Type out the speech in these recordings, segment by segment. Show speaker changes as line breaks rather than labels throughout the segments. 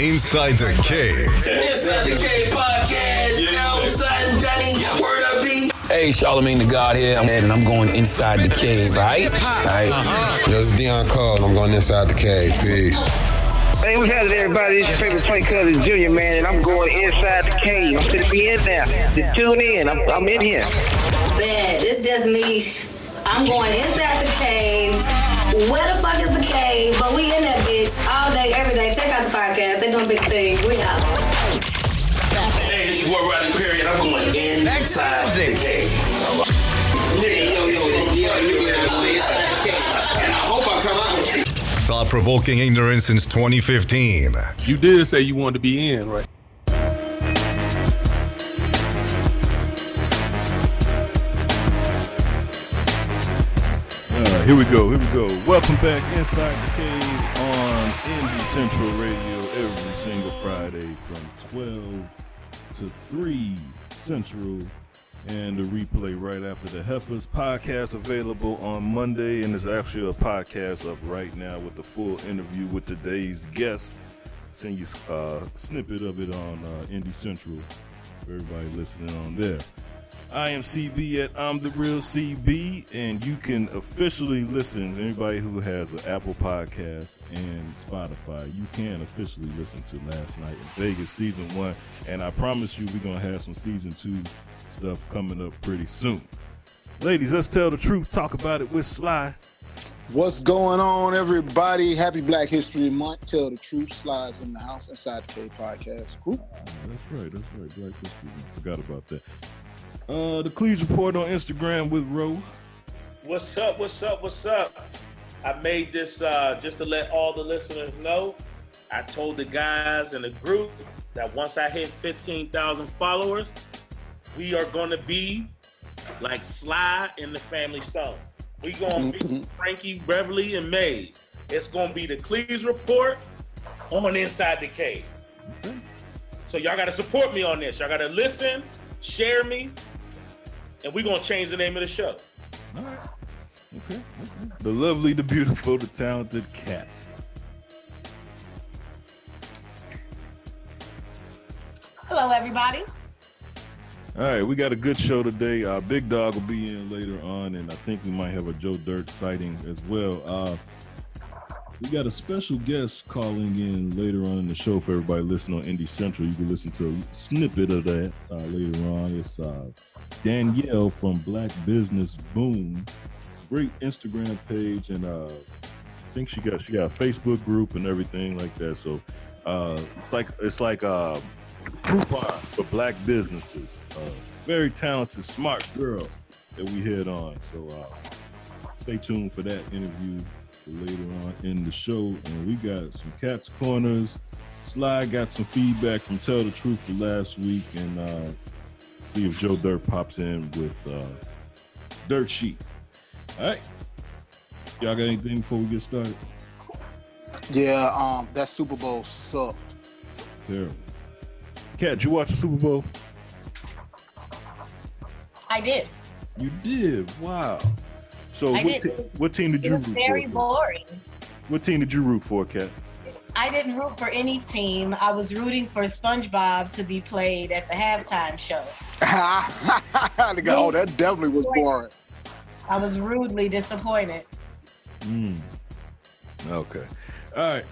Inside the Cave.
Inside the Cave podcast. You know, son, Danny, word up, B.
Hey, Charlamagne the God here, I'm Ed, and I'm going inside the cave, right? Right.
This is Dion Cole, I'm going inside the cave. Peace.
Hey, what's happening, everybody? It's your favorite Frank Cousins Jr., man, and I'm going inside the cave. I'm gonna be in there. Just tune in. I'm, I'm in here.
Bad. It's just niche. I'm going inside the cave. Where the fuck is the cave? But we in that bitch all day, every day. Check out the podcast. They doing big things. We out.
Hey, it's your boy Rodney Perry, and I'm going inside the cave. Nigga, yo, yo, this Dion nigga, I'm going inside the cave. And I hope I come out.
Thought provoking ignorance since 2015.
You did say you wanted to be in, right?
Here we go. Here we go. Welcome back inside the cave on Indie Central Radio every single Friday from 12 to 3 Central. And the replay right after the Heifers podcast available on Monday. And there's actually a podcast up right now with the full interview with today's guest. Send you a uh, snippet of it on uh, Indie Central. Everybody listening on there. I am CB at I'm the Real CB, and you can officially listen. Anybody who has an Apple Podcast and Spotify, you can officially listen to Last Night in Vegas season one. And I promise you, we're gonna have some season two stuff coming up pretty soon. Ladies, let's tell the truth. Talk about it with Sly.
What's going on, everybody? Happy Black History Month. Tell the truth. Slides in the house inside the K podcast. Cool.
That's right. That's right. Black History Month. Forgot about that. Uh, the Cleves Report on Instagram with Ro.
What's up? What's up? What's up? I made this uh, just to let all the listeners know. I told the guys in the group that once I hit 15,000 followers, we are going to be like Sly in the Family Stone. We going to be Frankie, Beverly, and Maze. It's going to be the Cleves Report on Inside the Cave. So y'all got to support me on this. Y'all got to listen, share me, and we're going to change the name of the show.
All right. Okay. okay. The lovely, the beautiful, the talented cat.
Hello, everybody.
All right, we got a good show today. Uh, Big Dog will be in later on, and I think we might have a Joe Dirt sighting as well. Uh, we got a special guest calling in later on in the show for everybody listening on Indie Central. You can listen to a snippet of that uh, later on. It's uh, Danielle from Black Business Boom. Great Instagram page, and uh, I think she got she got a Facebook group and everything like that. So uh, it's like it's like uh, coupon for black businesses. Uh, very talented, smart girl that we hit on. So stay tuned for that interview later on in the show. And we got some cats corners. Sly got some feedback from Tell the Truth for last week, and uh, see if Joe Dirt pops in with uh, Dirt Sheet. All right, y'all got anything before we get started?
Yeah, um, that Super Bowl sucked.
Terrible. Cat, did you watch the Super Bowl?
I did.
You did. Wow. So what,
did.
te- what team did you root
very
for?
boring.
What team did you root for, Kat?
I didn't root for any team. I was rooting for SpongeBob to be played at the halftime show.
The guy- oh, that definitely was boring.
I was rudely disappointed.
Mm. Okay. All right.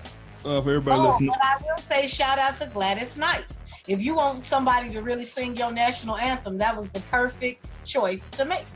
Uh, for everybody
Oh,
listening,
but I will say shout out to Gladys Knight. If you want somebody to really sing your national anthem, that was the perfect choice to make.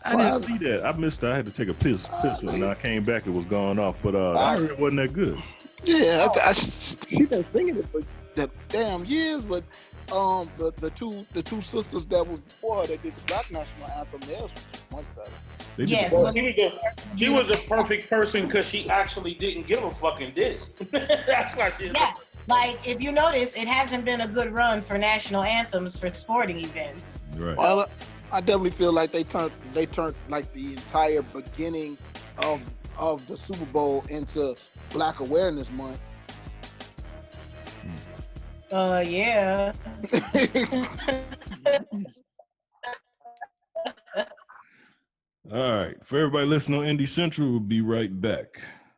I didn't see that. I missed. It. I had to take a piss. Piss. and I came back. It was gone off. But uh, I heard it wasn't that good.
Yeah, I, I, she been singing it for the damn years, but um, the, the two the two sisters that was before her that did the Black National Anthem, theirs was much better.
They did
Yes,
the-
well,
She was a, she was a perfect person because she actually didn't give a fucking did. That's why she's
Yeah, like if you notice, it hasn't been a good run for national anthems for sporting events.
right.
Well, I definitely feel like they turned they turned like the entire beginning of of the Super Bowl into Black Awareness Month.
Uh, yeah.
All right. For everybody listening on Indie Central, we'll be right back.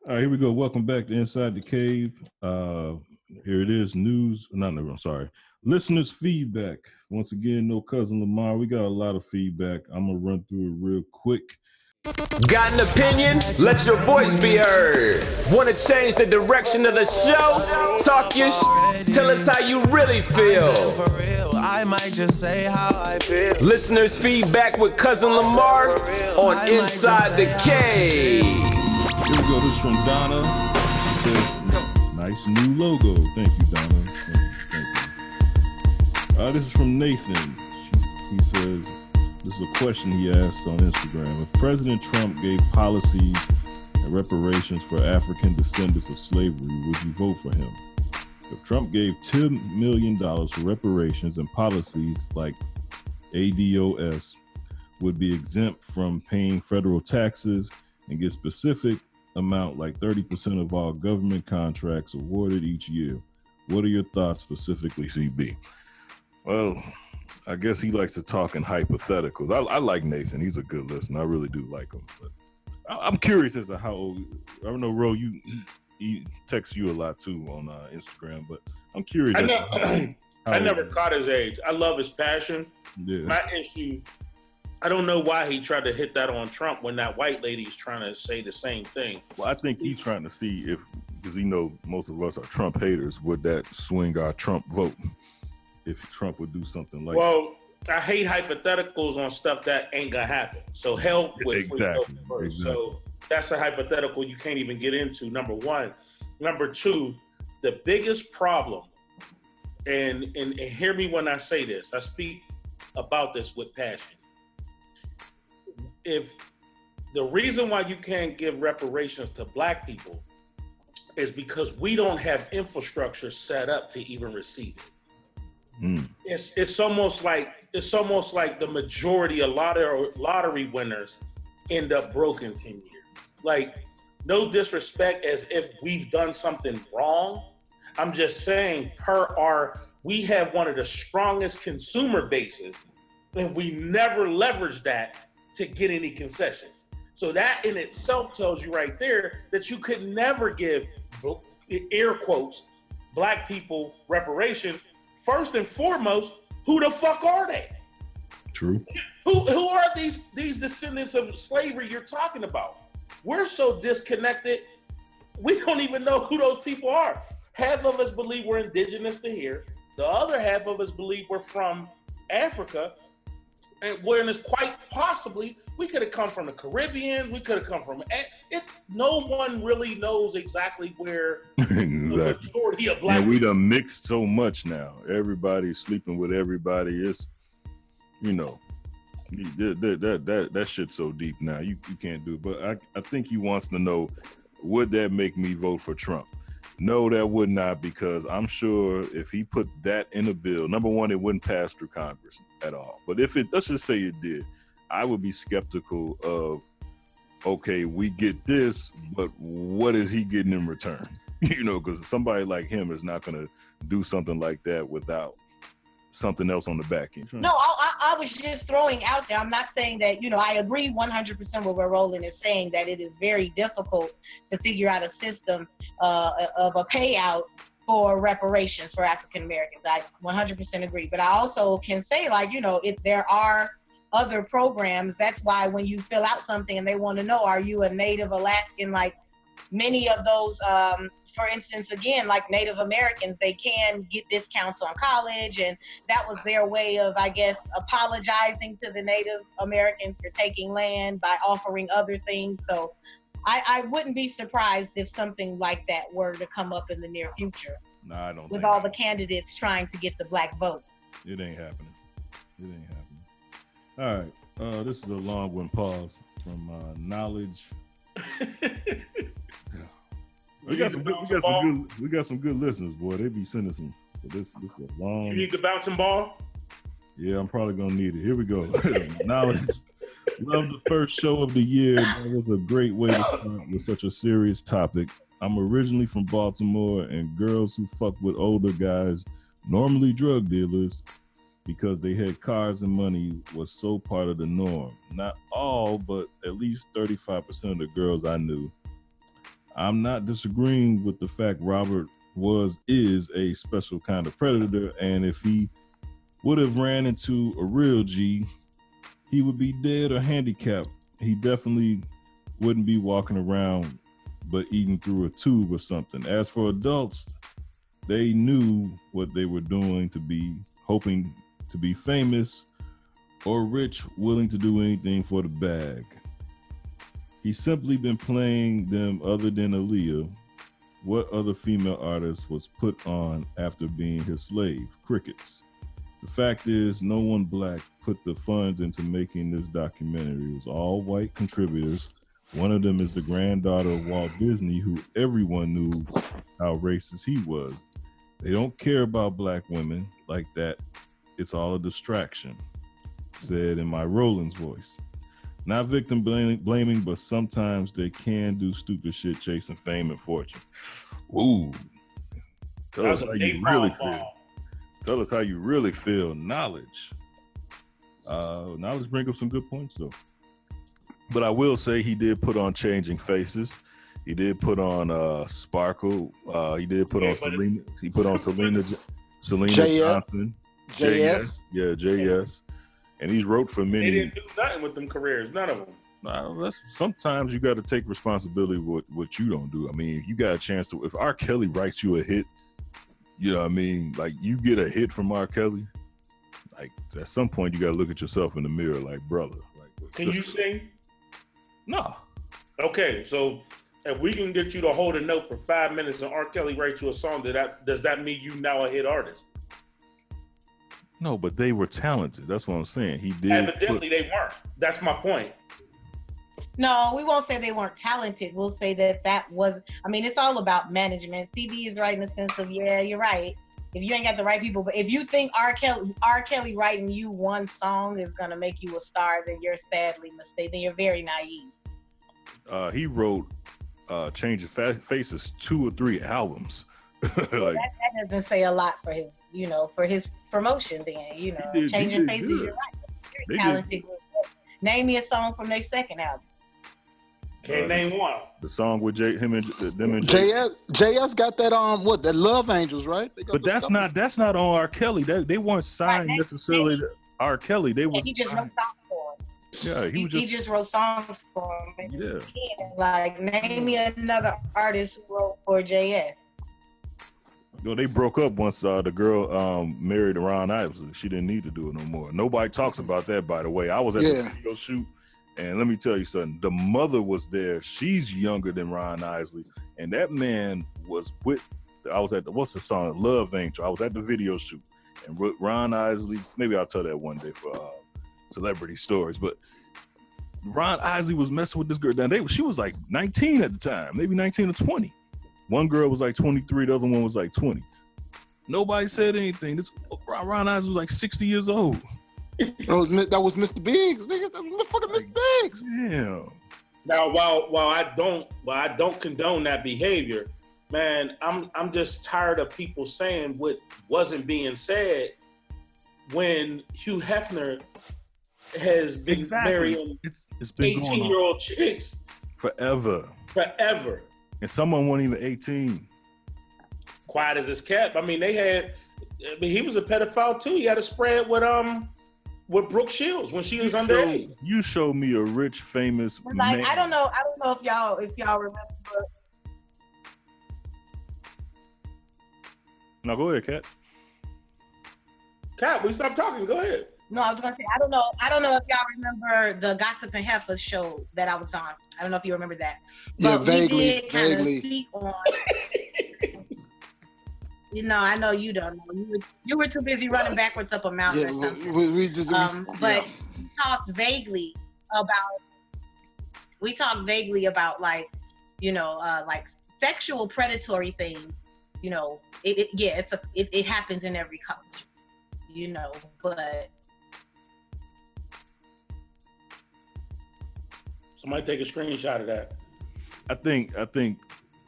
All right, here we go. Welcome back to Inside the Cave. Uh, Here it is. News. Not no. I'm sorry. Listeners' feedback. Once again, no cousin Lamar. We got a lot of feedback. I'm gonna run through it real quick.
Got an opinion? Let your voice be heard. Want to change the direction of the show? Talk your sh- Tell us how you really feel.
I might just say how I feel.
Listeners' feedback with Cousin Lamar on Inside the Cave.
Here we go. This is from Donna. She says, "Nice new logo. Thank you, Donna. Uh, this is from Nathan. He says, "This is a question he asked on Instagram. If President Trump gave policies and reparations for African descendants of slavery, would you vote for him? If Trump gave $10 million for reparations and policies like ADOS would be exempt from paying federal taxes and get specific amount like 30% of all government contracts awarded each year. What are your thoughts specifically, CB? Well, I guess he likes to talk in hypotheticals. I, I like Nathan. He's a good listener. I really do like him. But I, I'm curious as to how old. I don't know, Ro. You he texts you a lot too on uh, Instagram, but I'm curious.
I, know,
how- how
I never caught his age. I love his passion.
Yeah.
My issue, I don't know why he tried to hit that on Trump when that white lady is trying to say the same thing.
Well, I think he's trying to see if, because he know most of us are Trump haters, would that swing our Trump vote? If Trump would do something like
well, I hate hypotheticals on stuff that ain't gonna happen. So hell with
Exactly, exactly.
So that's a hypothetical you can't even get into. Number one. Number two, the biggest problem, and, and and hear me when I say this. I speak about this with passion. If the reason why you can't give reparations to black people is because we don't have infrastructure set up to even receive it
Hmm.
it's it's almost like it's almost like the majority of lottery winners end up broke in 10 years. Like, no disrespect as if we've done something wrong. I'm just saying, per our we have one of the strongest consumer bases, and we never leverage that to get any concessions. So that in itself tells you right there that you could never give air quotes black people reparations first and foremost, who the fuck are they?
True.
Who who are these these descendants of slavery you're talking about? We're so disconnected, we don't even know who those people are. Half of us believe we're indigenous to here. The other half of us believe we're from Africa, and when it's quite possibly we could have come from the Caribbean. We could have come from it. No one really knows exactly where
exactly.
majority of black
And we done mixed so much now. Everybody's sleeping with everybody. It's you know, that that that that, that shit's so deep now. You you can't do it. But I I think he wants to know, would that make me vote for Trump? No, that would not, because I'm sure if he put that in a bill, number one, it wouldn't pass through Congress at all. But if it, let's just say it did, I would be skeptical of, okay, we get this, but what is he getting in return? you know, because somebody like him is not going to do something like that without something else on the back end.
No, I, I, was just throwing out there. I'm not saying that, you know, I agree 100% with what Roland is saying, that it is very difficult to figure out a system uh, of a payout for reparations for African Americans. I 100% agree. But I also can say, like, you know, if there are other programs, that's why when you fill out something and they want to know, are you a Native Alaskan? Like many of those, um, for instance, again, like Native Americans, they can get discounts on college, and that was their way of, I guess, apologizing to the Native Americans for taking land by offering other things. So I, I wouldn't be surprised if something like that were to come up in the near future
No, I don't
with all the candidates trying to get the black vote.
it ain't happening. It ain't happening. All right. Uh, this is a long one pause from uh, knowledge. We got some good, we got some good we got some good listeners, boy. They be sending some. So this this is a long.
You need the bouncing ball.
Yeah, I'm probably gonna need it. Here we go. Knowledge. Love the first show of the year. That was a great way to start with such a serious topic. I'm originally from Baltimore, and girls who fuck with older guys, normally drug dealers, because they had cars and money, was so part of the norm. Not all, but at least 35% of the girls I knew. I'm not disagreeing with the fact Robert was is a special kind of predator, and if he would have ran into a real G, he would be dead or handicapped. He definitely wouldn't be walking around but eating through a tube or something. As for adults, they knew what they were doing to be hoping to be famous or rich, willing to do anything for the bag. He's simply been playing them other than Aaliyah. What other female artist was put on after being his slave? Crickets. The fact is, no one black put the funds into making this documentary. It was all white contributors. One of them is the granddaughter of Walt Disney, who everyone knew how racist he was. They don't care about black women like that. It's all a distraction, said in my Rollins voice. Not victim blaming, blaming, but sometimes they can do stupid shit chasing fame and fortune. Ooh. Tell us how you really
foul
feel. Tell us how you really feel. Knowledge. Uh, knowledge bring up some good points though. But I will say he did put on changing faces. He did put on uh Sparkle. Uh he did put
Yeah,
on Selena. He put on Selena Selena
JS.
Johnson.
JS.
Yeah, JS. And he's wrote for
They
many.
didn't do nothing with them careers, none of them.
Nah, that's sometimes you got to take responsibility for what what you don't do. I mean, if you got a chance to, if R. Kelly writes you a hit, you know, what I mean, like you get a hit from R. Kelly, like at some point you got to look at yourself in the mirror, like brother, like
Can you sing?
No.
Okay, so if we can get you to hold a note for five minutes and R. Kelly writes you a song, does that does that mean you now a hit artist?
No, but they were talented. That's what I'm saying. He did.
Evidently, they weren't. That's my point.
No, we won't say they weren't talented. We'll say that that was. I mean, it's all about management. CB is right in the sense of, yeah, you're right. If you ain't got the right people, but if you think R. Kelly, R. Kelly writing you one song is gonna make you a star, then you're sadly mistaken. Then you're very naive.
uh, he wrote uh, "Change of Faces" two or three albums. like,
that, that doesn't say a lot for his, you know, for his promotion. Then you know,
did-
changing faces.
good.
You're right. Very
They
talented. Name me a song from their second album.
Can't
Uh,
name one.
the song with Jay, him and J- them and Jay.
JS JS got that um what that Love Angels right? They got
But that's
couple-
not that's not on R. Kelly. They they weren't signed
Right,
necessarily to R. Kelly. They were.
he just wrote songs for him.
yeah. He
He,
was
he
just
just wrote songs for him.
yeah.
Like, name me another artist who wrote for JS.
You know, they broke up once uh, the girl um, married Ron Isley. She didn't need to do it no more. Nobody talks about that, by the way. I was at the video shoot, and let me tell you something. The mother was there. She's younger than Ron Isley, and that man was with. I was at the what's the song? Love Angel. I was at the video shoot, and Ron Isley. Maybe I'll tell that one day for uh, celebrity stories. But Ron Isley was messing with this girl. Now they she was like 19 at the time, maybe 19 or 20. One girl was like 23, the other one was like 20. Nobody said anything. This Ron Ron was like 60 years old.
That was that was Mr. Biggs, nigga. That was fucking Mr. Biggs.
Damn.
Now, while while I don't while I don't condone that behavior, man, I'm I'm just tired of people saying what wasn't being said when Hugh Hefner has been
Exactly.
marrying
It's it's been
18 year old chicks
forever.
forever.
And someone wasn't even 18.
Quiet as it's kept. I mean, they had. I mean, he was a pedophile too. He had a spread with um with Brooke Shields when she was
You
underage.
showed, you showed me a rich, famous
Like,
man.
I don't know. I don't know if y'all if y'all remember.
Now go ahead, Cat.
Cat, we stop talking. Go ahead.
No, I was gonna say I don't know. I don't know if y'all remember the Gossip and Heifer show that I was on. I don't know if you remember that.
Yeah, vaguely,
we did kind of
vaguely.
speak on. you know, I know you don't know. You were, you were too busy running backwards up a mountain
Yeah,
or
we,
something.
we, we just we-
Um, but
yeah.
we talked vaguely about we talked vaguely about like you know uh, like sexual predatory things you know it, it yeah it's a it, it happens in every culture you know but
Somebody take a screenshot of that.
I think I think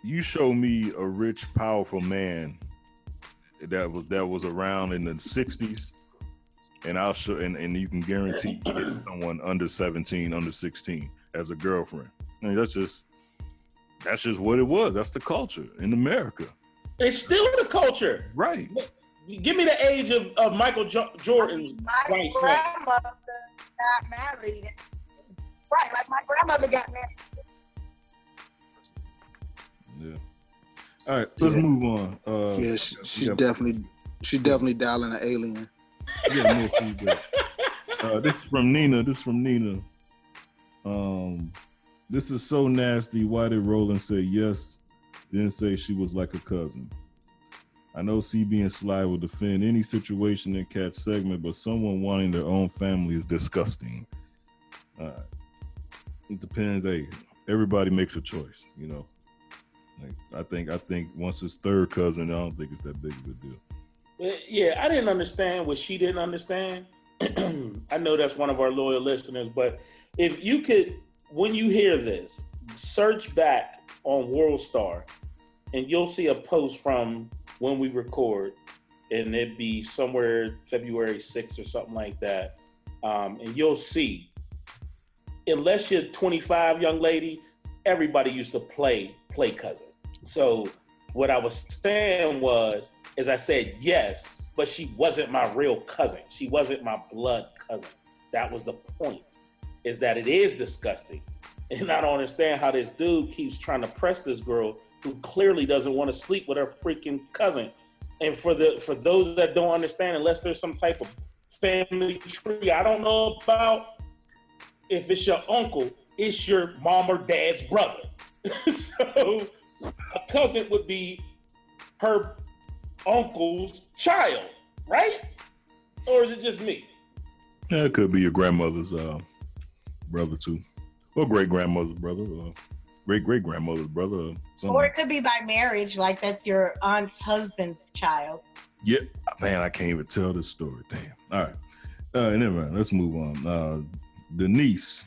you show me a rich, powerful man that was that was around in the '60s, and I'll show and, and you can guarantee someone under 17, under 16 as a girlfriend. I mean, that's just that's just what it was. That's the culture in America.
It's still the culture.
Right.
Give me the age of, of Michael jo- Jordan's
My grandmother got married. Right, like my grandmother got married.
Yeah. All right, let's
Yeah.
move on. Uh,
yeah, she, she
yeah.
definitely, she definitely dialing an alien.
We got more feedback. Uh, this is from Nina. This is from Nina. Um, this is so nasty. Why did Roland say yes, then say she was like a cousin? I know CB and Sly will defend any situation in Cat's segment, but someone wanting their own family is disgusting. Uh, it depends. Hey, everybody makes a choice, you know. Like, I think I think once it's third cousin, I don't think it's that big of a deal.
Uh, Yeah, I didn't understand what she didn't understand. I know that's one of our loyal listeners, but if you could, when you hear this, search back on World Star, and you'll see a post from when we record, and it'd be somewhere February 6th or something like that. Um, and you'll see, unless you're 25, young lady, everybody used to play play cousin. So what I was saying was, as I said yes, but she wasn't my real cousin. She wasn't my blood cousin. That was the point. Is that it is disgusting, and I don't understand how this dude keeps trying to press this girl who clearly doesn't want to sleep with her freaking cousin. And for the for those that don't understand, unless there's some type of family tree I don't know about, if it's your uncle, it's your mom or dad's brother. so a cousin would be her uncle's child, right? Or is it just me?
Yeah, it could be your grandmother's uh, brother too, or great grandmother's brother, or great great grandmother's brother. Or.
Or it could be by marriage, like that's your aunt's husband's child.
Yeah, man, I can't even tell this story. Damn. All right. Uh, never mind. Let's move on. Uh, Denise,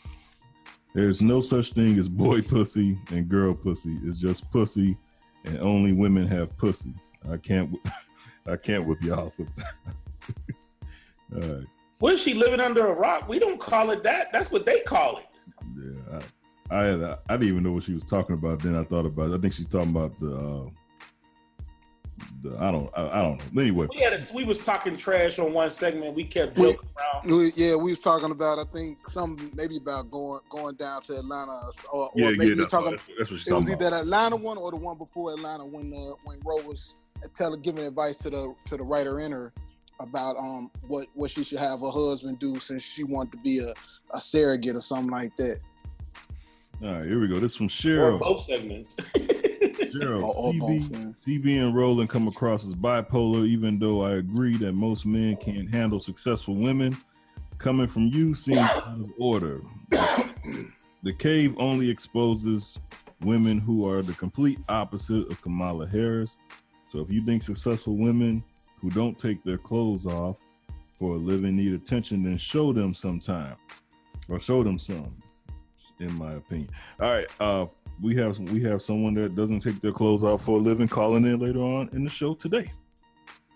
there's no such thing as boy pussy and girl pussy. It's just pussy, and only women have pussy. I can't. I can't with y'all sometimes. All right.
What is she living under a rock? We don't call it that. That's what they call it.
Yeah, I, I, had, I didn't even know what she was talking about. Then I thought about. It. I think she's talking about the. Uh, the I don't. I, I don't know. Anyway,
We had a, we was talking trash on one segment. We kept
We-
joking around.
We, yeah, we was talking about I think some maybe about going going down to Atlanta or, or
Yeah,
maybe
yeah,
we
that's
talking.
what- that's- that's what she's
it was
talking
either
about.
the Atlanta one or the one before Atlanta when uh, when Ro was telling giving advice to the to the writer in her about um what what she should have her husband do since she wanted to be a, a surrogate or something like that.
all right, here we go. This is from
Or
Cheryl.
both segments.
Or
CB, CB and Roland come across as bipolar, even though I agree that most men can't handle successful women. Coming from you seems out of order. the cave only exposes women who are the complete opposite of Kamala Harris. So if you think successful women who don't take their clothes off for a living need attention, then show them sometime or show them some, in my opinion. All right, uh, we have we have someone that doesn't take their clothes off for a living calling in later on in the show today.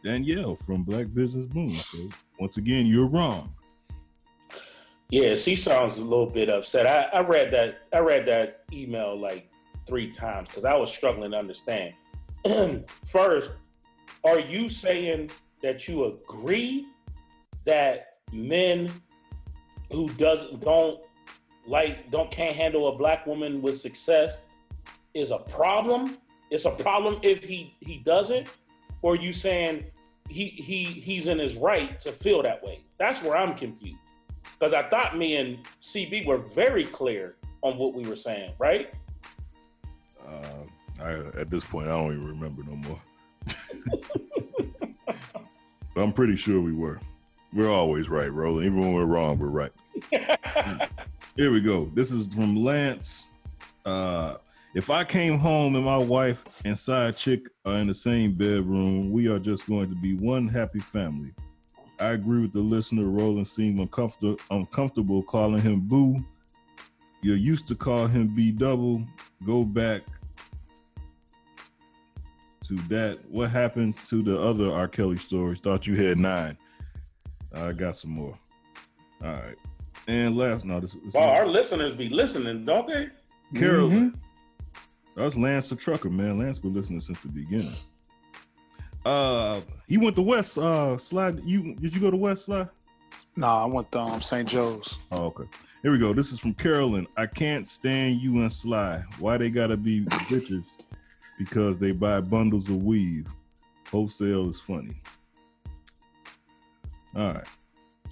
Danielle from Black Business Boom. So once again, you're wrong.
Yeah, she sounds a little bit upset. I, I read that I read that email like three times because I was struggling to understand. First, are you saying that you agree that men who doesn't don't like don't can't handle a black woman with success is a problem? It's a problem if he he doesn't, or are you saying he he he's in his right to feel that way? That's where I'm confused because I thought me and CB were very clear on what we were saying, right?
Uh, I, at this point, I don't even remember no more. But I'm pretty sure we were. We're always right, Roland. Even when we're wrong, we're right. Here we go. This is from Lance. Uh, if I came home and my wife and side chick are in the same bedroom, we are just going to be one happy family. I agree with the listener. Roland seemed uncomfortable, uncomfortable calling him Boo. You used to call him B Double. Go back to that. What happened to the other R. Kelly stories? Thought you had nine. I got some more. All right. And last, no, this, this
Wow, our listeners be listening, don't they?
Carol. That's Lance the trucker, man. Lance been listening since the beginning. Uh, you went to West uh Slide. You did you go to West Slide?
Nah, I went to um, St. Joe's.
Oh, okay. Here we go. This is from Carolyn. I can't stand you and Sly. Why they gotta be bitches? Because they buy bundles of weave. Wholesale is funny. All right.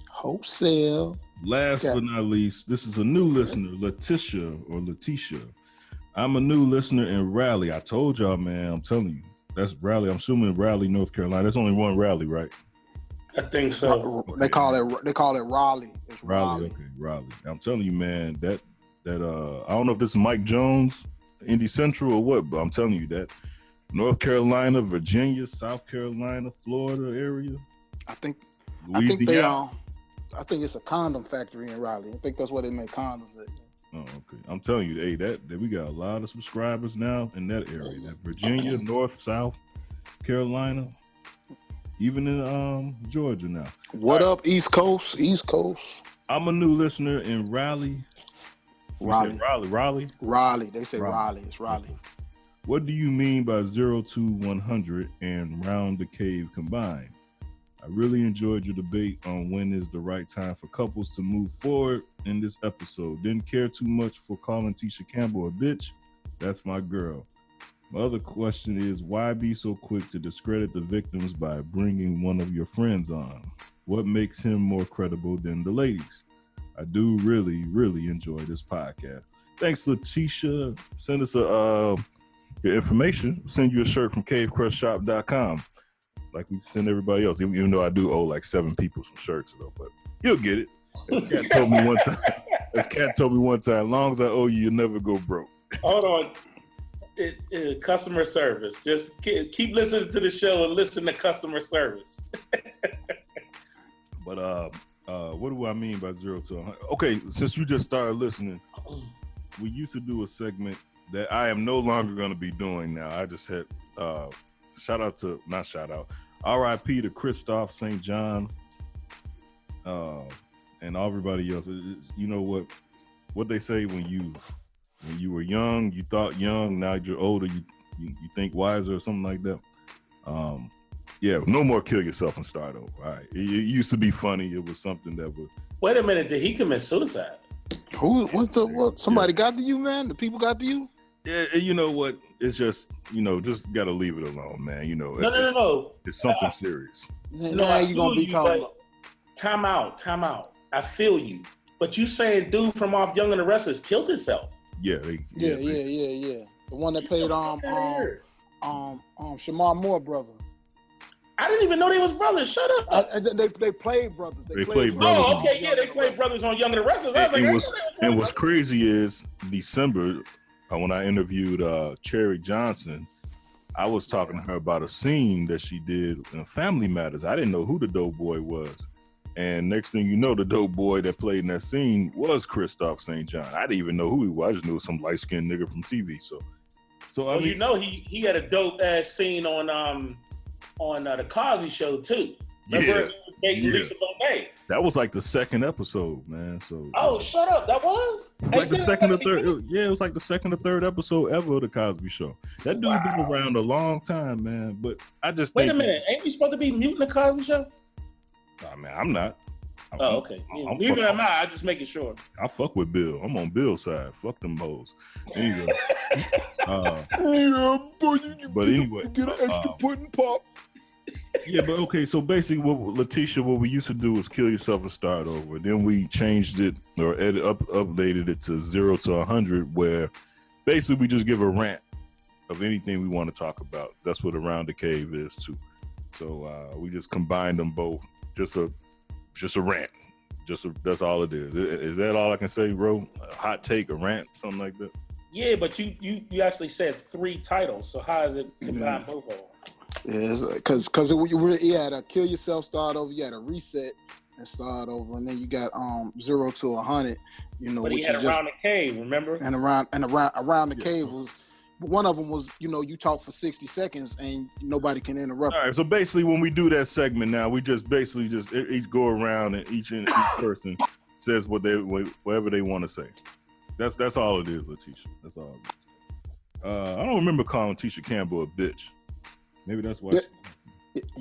Wholesale.
Last
Okay.
but not least, this is a new listener, Letitia or Letitia. I'm a new listener in Raleigh. I told y'all, man. I'm telling you, that's Raleigh. I'm assuming Raleigh, North Carolina. There's only one Raleigh, right?
I think so.
They call it they call it Raleigh. It's
Raleigh. Okay, Raleigh. I'm telling you, man. That that uh, I don't know if this is Mike Jones, Indy Central or what, but I'm telling you that North Carolina, Virginia, South Carolina, Florida area.
I think I think they
Louisiana.
I think it's a condom factory in Raleigh. I think that's where they make condoms. At.
Oh, okay. I'm telling you, hey, that, that we got a lot of subscribers now in that area. That Virginia, North, South Carolina, even in um Georgia now.
What up, East Coast? East Coast.
I'm a new listener in Raleigh.
Raleigh.
Raleigh, Raleigh.
Raleigh. They say
Raleigh.
Raleigh. It's Raleigh.
What do you mean by zero to 100 and round the cave combined? I really enjoyed your debate on when is the right time for couples to move forward in this episode. Didn't care too much for calling Tisha Campbell a bitch. That's my girl. My other question is why be so quick to discredit the victims by bringing one of your friends on? What makes him more credible than the ladies? I do really, really enjoy this podcast. Thanks, Letitia. Send us a uh, your information. Send you a shirt from cavecrushshop.com. Like we send everybody else, even, even though I do owe like seven people some shirts though, but you'll get it. As Cat told me one time. As Cat told me one time, as long as I owe you, you'll never go broke.
Hold on. It, it, customer service. Just keep, keep listening to the show and listen to customer service.
But uh, uh, what do I mean by zero to 100? Okay, since you just started listening, we used to do a segment that I am no longer going to be doing now. I just had uh, shout out to not shout out, R.I.P. to Kristoff St. John, uh, and everybody else. It's- you know what? What they say when you when you were young, you thought young. Now you're older, you you, you think wiser or something like that. Um, yeah, no more kill yourself and start over. All right, it, it used to be funny. It was something that was
Wait a minute. Did he commit suicide?
Who? What the? What? Somebody got to you, man. The people got to you.
Yeah, you know what? It's just you know, just gotta leave it alone, man. You know,
No, no, no,
it's,
no.
it's something serious.
No, I feel you, but Time out. Time out. I feel you. But you saying dude from off Young and the Restless killed himself?
Yeah, they,
Yeah, yeah, yeah, yeah. The one that played um um um um Shemar Moore brother.
I didn't even know they was brothers. Shut up.
Uh, they, they they played brothers. They,
They played brothers.
Oh, okay, yeah, they played brothers on Young and the Restless. I was like,
and
I
what's
didn't know they
and what's crazy is December when I interviewed uh, Cherie Johnson, I was talking to her about a scene that she did in Family Matters. I didn't know who the dope boy was, and next thing you know, the dope boy that played in that scene was Kristoff St. John. I didn't even know who he was. I just knew it was some light skinned nigga from TV. So, so I
Well,
mean,
you know, he he had a dope ass scene on um on uh, the Cosby Show too. Remember
Yeah,
dating
yeah.
Lisa Bonet?
that was like the second episode, man. So
Oh, shut up! That was.
It was like the second or third. it- yeah, it was like the second or third episode ever of the Cosby Show. That dude been around a long time, man. But I just
Wait a minute, ain't we supposed to be muting the Cosby Show?
Nah, man, I'm not. I'm-
Oh, okay.
I'm-
Neither
I'm-
am I. I'm just making sure.
I fuck with Bill. I'm on Bill's side. Fuck them hoes. Anyway, uh,
Yeah, boy, you,
but anyway,
get an extra
uh,
pudding pop.
Yeah, but okay. So basically, what Letitia, what we used to do was kill yourself and start over. Then we changed it or edit up, updated it to zero to hundred, where basically we just give a rant of anything we want to talk about. That's what around the cave is too. So uh, we just combined them both. Just a, just a rant. Just a, that's all it is. Is that all I can say, bro? A hot take, a rant, something like that.
Yeah, but you you you actually said three titles. So how is it combined both of them?
Yeah, because because you had to kill yourself, start over. You had to reset and start over, and then you got um zero to a hundred. You know,
But he
which
had
is
around
just
the cave. Remember?
and around and around around the cave was. One of them was, you know, you talk for sixty seconds and nobody can interrupt.
All right, so basically, when we do that segment now, we just basically just each go around and each each person says what they whatever they want to say. That's that's all it is, Letitia. That's all. It is. Uh, I don't remember calling Tisha Campbell a bitch. Maybe that's why.
Yeah.
she-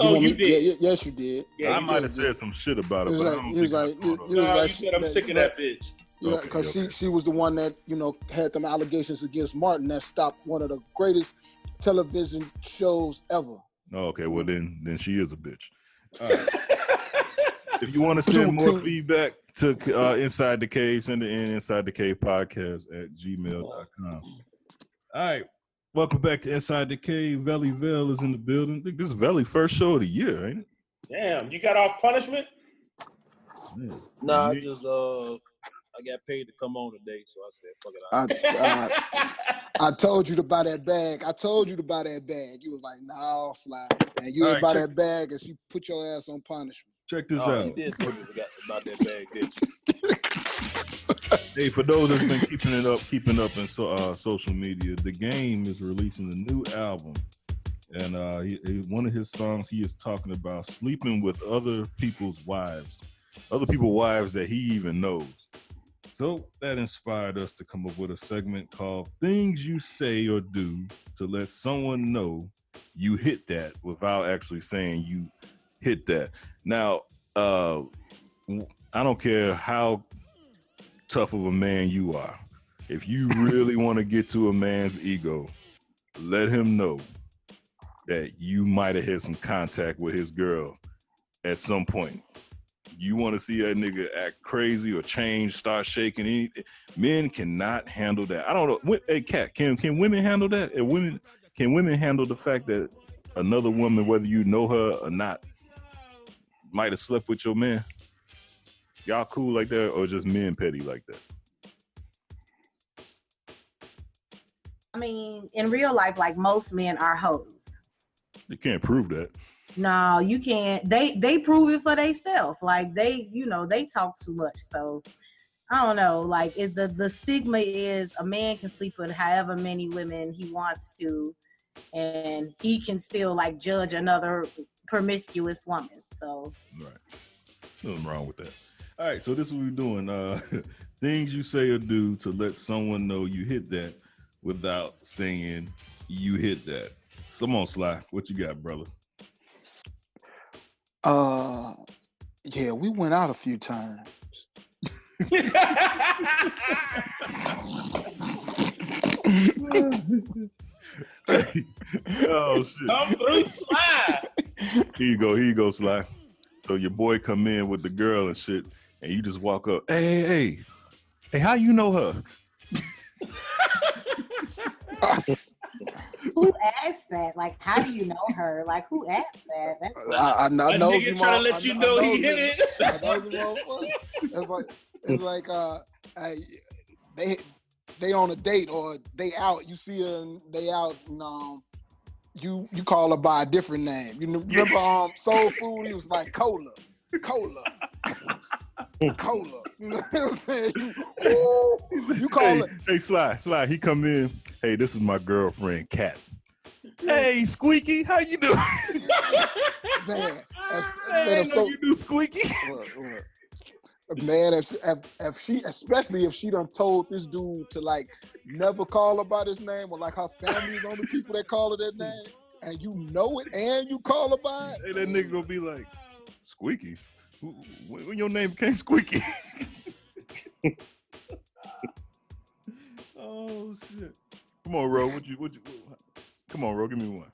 Oh, you
me-
did.
Yeah, yeah, yes, you did.
Yeah,
I might
did.
have said some shit about
He
it,
was
but I don't
he was
think
like, he,
brought up-
he was
No,
like,
you said I'm sick of that bitch.
Yeah, because
okay.
she she was the one that you know had them allegations against Martin that stopped one of the greatest television shows ever.
Oh, okay, well then then she is a bitch. All right. if you want to send more feedback to uh, Inside the Cave, send it in Inside the Cave podcast at gmail.com. All right. Welcome back to Inside the Cave. Valley Vale is in the building. I think this is Valley first show of the year, ain't it?
Damn, you got off punishment?
Yeah.
Nah, I just uh, I got paid to come on today, so I said, fuck it.
I. I, I told you to buy that bag. I told you to buy that bag. You was like, no, slide. And you
All
didn't
right,
buy
check-
that bag, and she put your ass on punishment.
Check this
oh,
out.
you did tell me about- about that bag, didn't you?
Hey, for those that's been keeping it up, keeping up in so, uh, social media, the game is releasing a new album, and uh, he, he- one of his songs he is talking about sleeping with other people's wives, other people's wives that he even knows. So that inspired us to come up with a segment called "Things You Say or Do to Let Someone Know You Hit That" without actually saying you hit that. Now, uh, I don't care how tough of a man you are. If you really want to get to a man's ego, let him know that you might have had some contact with his girl at some point. You want to see that nigga act crazy or change, start shaking anything. Men cannot handle that. I don't know. Hey, cat, can can women handle that? And women can women handle the fact that another woman, whether you know her or not, might have slept with your man? Y'all cool like that, or just men petty like that?
I mean, in real life, like most men are hoes.
You can't prove that.
No, you can't. They they prove it for themselves. Like they, you know, they talk too much. So I don't know. Like is the the stigma is a man can sleep with however many women he wants to, and he can still like judge another promiscuous woman. So
Right. Nothing wrong with that. All right, so this is what we're doing. Uh things you say or do to let someone know you hit that without saying you hit that. Come on, Sly. What you got, brother?
Uh, yeah, we went out a few times.
oh shit.
Come through, slide.
Here you go, here you go, Sly. So your boy come in with the girl and shit, and you just walk up. Hey, hey, hey. Hey, how you know her?
who asked that? Like, how do you know her? Like, who asked that? That's
I, I, know- I
A
know
nigga
you,
tryna
mom-
let
I
you
know-
know he hit it.
I know you. It's like it's like uh, I, they they on a date or they out. You see her and they out and um, you you call her by a different name. You remember um Soul Food? He was like cola, cola. Cola, you know what I'm saying? You, ooh, you call
hey,
her
hey, Sly, Sly, he come in. Hey, this is my girlfriend, Kat. Hey, Squeaky, how you doing?
man.
I
man,
know
so,
you do Squeaky.
look, look. Man, if, if if she, especially if she done told this dude to like never call her by this name, or like her family is only people that call her that name, and you know it, and you call her by it,
Hey, that nigga gonna be like, Squeaky? Who- When when your name became Squeaky? oh shit! Come on, Ro. What you? What you? Come on, Ro. Give me one.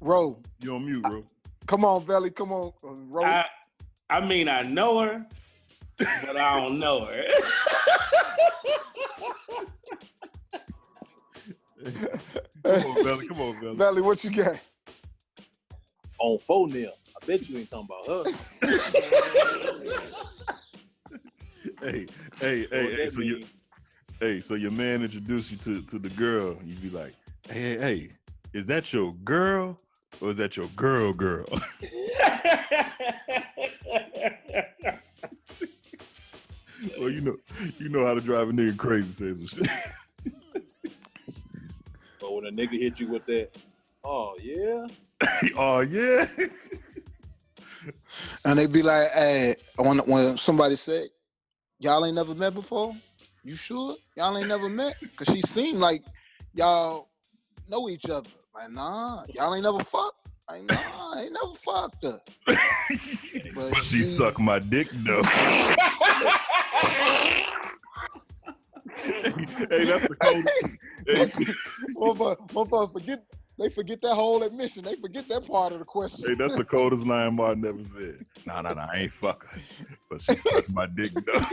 Ro.
You on mute, Ro?
Come on, Valley, come on, uh, Ro.
I, I mean, I know her, but I don't know her.
Come on, Belly. Come on, Belly.
Valley, what you got?
On phone nail. I bet you ain't talking about her.
Hey, hey, hey, hey. So you, hey, so your man introduced you to to the girl. you'd be like, hey, hey, hey, is that your girl or is that your girl, girl? well, you know, you know how to drive a nigga crazy, say some shit.
But when a nigga hit you with that, oh yeah,
oh yeah.
And they'd be like, hey, when when somebody say, y'all ain't never met before, you sure? Y'all ain't never met? Cause she seemed like y'all know each other. Man, nah, y'all ain't never fucked. Ain't, nah, I ain't never fucked her.
But she sucked my dick though. hey, that's the code. Hey,
Motherfucker, motherfucker, forget they forget that whole admission. They forget that part of the question.
hey, that's the coldest line Martin ever said. Nah, nah, nah, I ain't fuck her, but she sucked my dick though.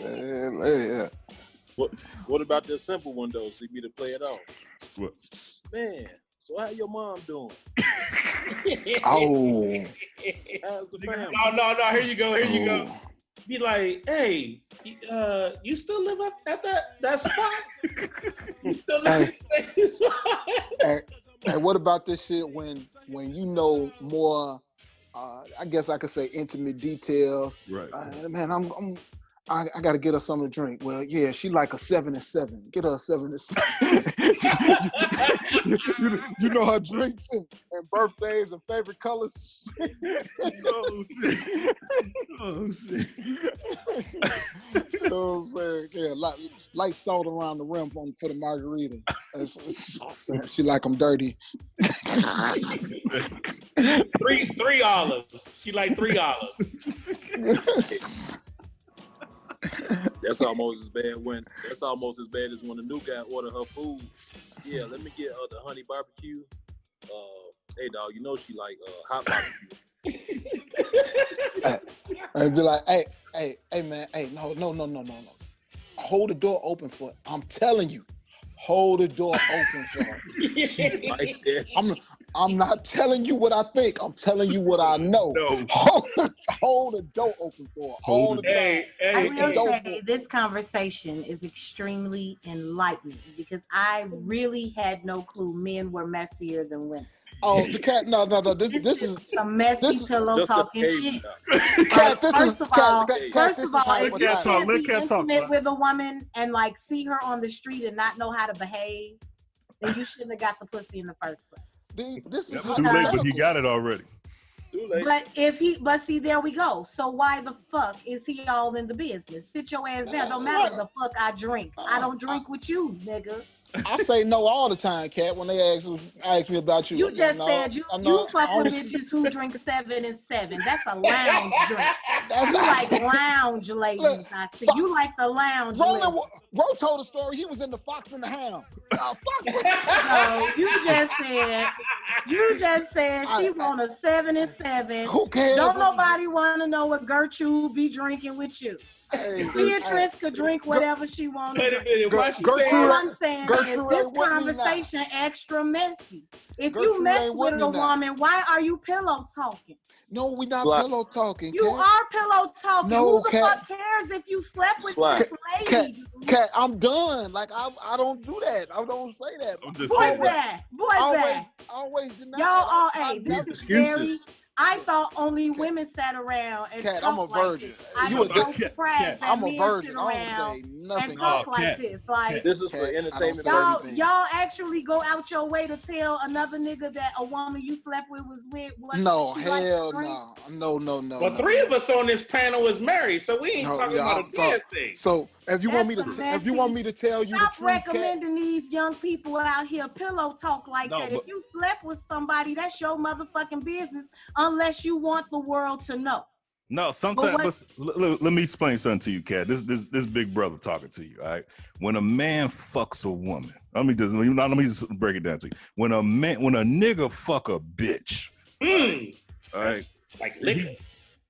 Man, yeah.
What What about this simple one though? See me to play it off.
What?
Man, so how your mom doing?
Oh.
How's the family?
No, no, no. Here you go. Here you go.
Oh.
Be like, hey, uh, you still live up at that that spot? you still live at that spot?
and, and what about this shit when when you know more? Uh, I guess I could say intimate details.
Right.
Uh, man, I'm, I'm I, I got to get her something to drink. Well, yeah, she like a seven and seven. Get her a seven and seven. you, you- you know her drinks and, and birthdays and favorite colors.
oh shit! Oh shit!
you know what I'm saying? Yeah, light, light salt around the rim on, for the margarita. She like them dirty.
three three olives. She like three olives.
That's almost as bad when that's almost as bad as when the new guy order her food. Yeah, let me get uh, the honey barbecue. Uh, hey dog, you know she like uh, hot barbecue.
and be like, hey, hey, hey, man, hey, no, no, no, no, no, no. Hold the door open for it. I'm telling you, hold the door open for her.
like that.
I'm, I'm not telling you what I think. I'm telling you what I know.
No.
Hold, hold the door open for her. All
Hold
the
it.
time.
Hey,
I
hey,
will
hey.
Say this conversation is extremely enlightening because I really had no clue men were messier than women.
Oh, the cat. No, no, no. This,
This,
this
is
is
some messy
this
pillow
Just
talking shit.
cat. This
first
is
of
cat.
all-
cat, cat,
First
this
of all,
how
if
it
you
cat
was.
talk,
can't be
cat talk,
intimate
son.
with a woman and like see her on the street and not know how to behave, then you shouldn't have got the pussy in the first place.
The- This is
Yep, too late, but he got it already.
Too late.
But if he, but see, there we go. So why the fuck is he all in the business? Sit your ass down. Don't matter the fuck I drink. I uh-uh. don't drink with you, nigga.
I say no all the time, cat. When they ask ask me about you,
You just
No,
said you
know-
you fuck with bitches who drink seven and seven. That's a lounge drink.
That's
You like lounge ladies.
Look,
I see. You like the lounge
Roland, Ro told a story. He was in the Fox and the Hound. Uh, fuck with
No, you just said you just said she
I-
want a seven and seven.
Who cares?
Don't nobody want to know what Gertrude be drinking with you.
Hey,
Beatrice could drink whatever she wanted.
Wait a minute. Why she
Gertrude-
say
All? I'm saying
Gertrude
is this
with me now.
conversation extra messy. If
Gertrude
you mess
with
with
me
a
now.
woman, why are you pillow talking?
No, we not
Slap.
pillow talking.
You
cat.
are pillow talking.
No,
Who the
Cat.
fuck cares if you slept with
Slap.
this
Cat,
lady?
cat, I'm done. Like I, I don't do that. I don't say that.
I'm just
Boy
saying.
back, boy
always,
back.
always deny.
Y'all all,
I-
hey, this
never-
is very.
Excuses.
I thought only women sat around and
Cat, I'm a
talked like
virgin.
this. I
You
am
a-
so
Cat,
surprised
Cat,
I'm a virgin. I
around
don't say nothing.
and talk
Oh,
like
Cat,
this. Like
This is
Cat,
for entertainment
y'all, y'all actually go out your way to tell another nigga that a woman you slept with was with what
No,
she likes to
hell no, no, no, no.
Well,
no.
three of us on this panel is married, so we ain't
No,
talking
yeah,
about
I'm
a damn thing.
So if you want me to,
a
t- if you want me to tell you the
Stop
truth, cat,
recommending these young people out here pillow talk like
No,
that.
but-
if you slept with somebody, that's your motherfucking business, unless you want the world to know.
No, sometimes
what-
but s- l- l- let me explain something to you, Cat. This this this big brother talking to you. All right. When a man fucks a woman, let me just let me let me just break it down to you. When a man when a nigga fuck a bitch,
Mm,
all right,
like liquor.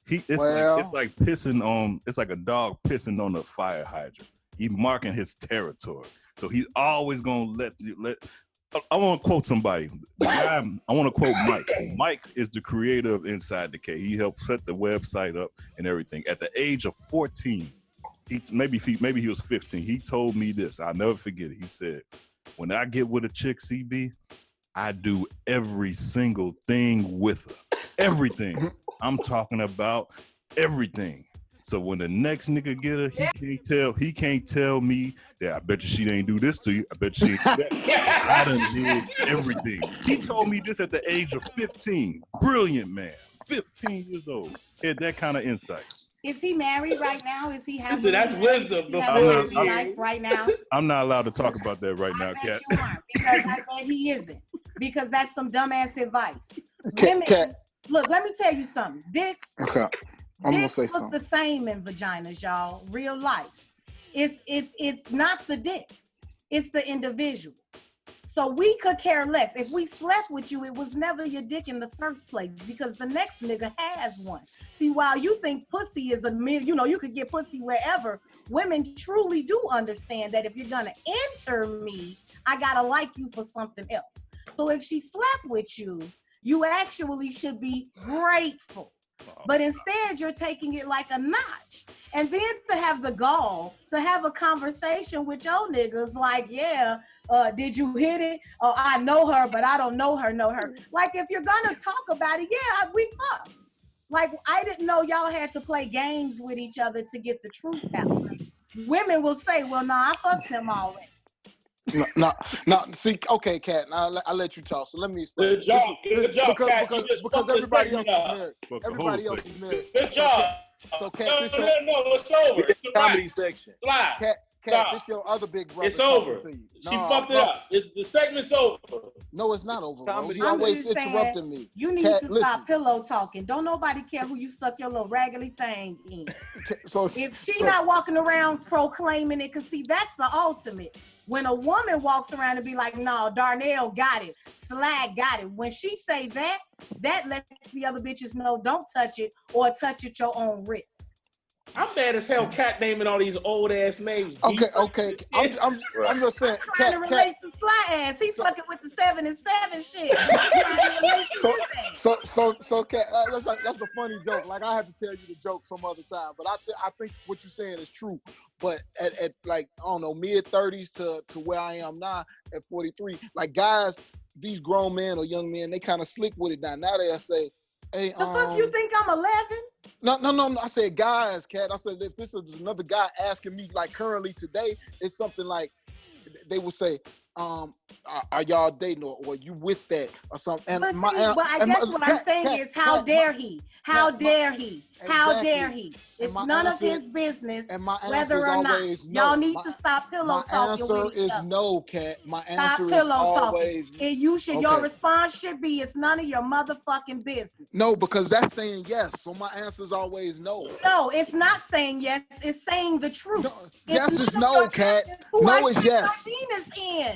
he, he it's
Well-
like it's like pissing on it's like a dog pissing on a fire hydrant. He marking his territory. So he's always gonna let you let I- want to quote somebody. I want to quote Mike. Mike is the creator of Inside the Cave. He helped set the website up and everything. At the age of 14, he maybe he, maybe he was 15. He told me this. I'll never forget it. He said, "When I get with a chick, CB, I do every single thing with her. Everything. I'm talking about everything. So when the next nigga get her, he can't tell. He can't tell me that. I bet you she didn't do this to you. I bet you she didn't do that. I done did everything. He told me this at the age of 15. Brilliant man. 15 years old. Had that kind of insight.
Is he married right now? Is he having?
Listen, that's wisdom.
Is he
before
having a
I'm not-
life right now?
I'm not allowed to talk about that right now, Cat.
because I bet he isn't. Because that's some dumbass advice.
Cat,
Women,
cat.
look, let me tell you something. Dicks,
Okay, I'm gonna say
look
something.
the same in vaginas, y'all. Real life. It's it's it's not the dick. It's the individual. So we could care less. If we slept with you, it was never your dick in the first place because the next nigga has one. See, while you think pussy is a you know, you could get pussy wherever, women truly do understand that if you're gonna enter me, I gotta like you for something else. So if she slept with you, you actually should be grateful. But instead, you're taking it like a notch. And then to have the gall to have a conversation with your niggas, like, yeah, uh, did you hit it? Oh, I know her, but I don't know her, know her. Like, if you're gonna talk about it, yeah, we fuck. Like, I didn't know y'all had to play games with each other to get the truth out. Women will say, well, no, I fucked him already.
No, no, no. See, okay, Cat. I'll, let- I'll let you talk. So let me. explain.
Good job,
This is-
good job,
because,
Cat. You
Because, because everybody else is
up.
married.
Fuck the
Everybody else is
segment.
married.
Good job.
So, Cat,
No,
this
no,
your
no, no, it's over.
We get the
Slide.
comedy section.
Slide.
Cat, Cat,
Stop.
this your other big brother.
It's over.
to you.
She
No,
fucked it up. It's, the segment's over.
No, it's not over, bro.
Comedy.
You
I'm
always
just saying,
interrupting me.
You need
Cat,
to
listen.
stop pillow talking. Don't nobody care who you stuck your little raggedy thing in.
So
If she
so-
not walking around proclaiming it, cause see, that's the ultimate. When a woman walks around and be like, "No, Darnell got it, Slag got it." When she say that, that lets the other bitches know, don't touch it or touch it your own risk.
I'm mad as hell cat naming all these old ass names.
Okay, okay. I'm, I'm, I'm just saying.
Trying
Cat,
to
Cat,
relate to Sly ass. He fucking with the seven and seven shit. Trying to relate to
So,
his
so, so, so, Cat, uh, that's like, that's a funny joke. Like I have to tell you the joke some other time, but I, th- I think what you're saying is true. But at, at like I don't know, mid 30s to to where I am now at 43, like guys, these grown men or young men, they kind of slick with it now. Now they'll say, "Hey,
The
um,
fuck you think I'm 11?
no, no, no, no." I said, "Guys, Cat." I said, "If this is another guy asking me like currently today, it's something like they would say." Um, are, are y'all dating or, or you with that or something? And
But
my,
see, but I
and my-
guess what I'm saying
Cat,
is, how
Cat, my-
dare he? How
Cat, my-
dare he? How
Exactly.
dare he? It's
my
none of his business
And my answer
whether or not.
always no.
Y'all need
My-
to stop pillow
My
talking
answer is no, Cat. My
Stop
answer is always
talking. And you should. Your response should be, "It's none of your motherfucking business."
no, because that's saying yes. So my answer is always no.
No, it's not saying yes. It's saying the truth. It's
yes is no, Cat. No is yes.
My penis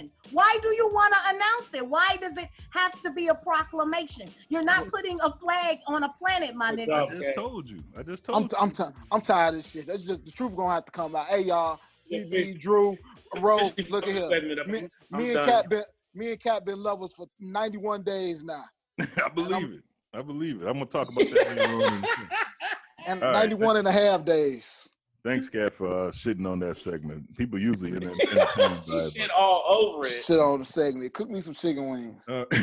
in. Why do you want to announce it? Why does it have to be a proclamation? You're not putting a flag on a planet, my nigga.
I just told you. I just
I'm
told
I'm ti- I'm tired of this shit. That's just the truth gonna have to come out. Hey y'all, CB, Drew, Rose, look at
segment
here. Me, me and
done.
Cat been me and Cat been lovers for 91 days now.
I believe it. I believe it. I'm gonna talk about that later on. in the show.
And
All right,
91 and a half days.
Thanks, Cat, for uh, shitting on that segment. People usually in entertained by it.
Shit all over it.
Shit on the segment. Cook me some chicken wings.
Uh,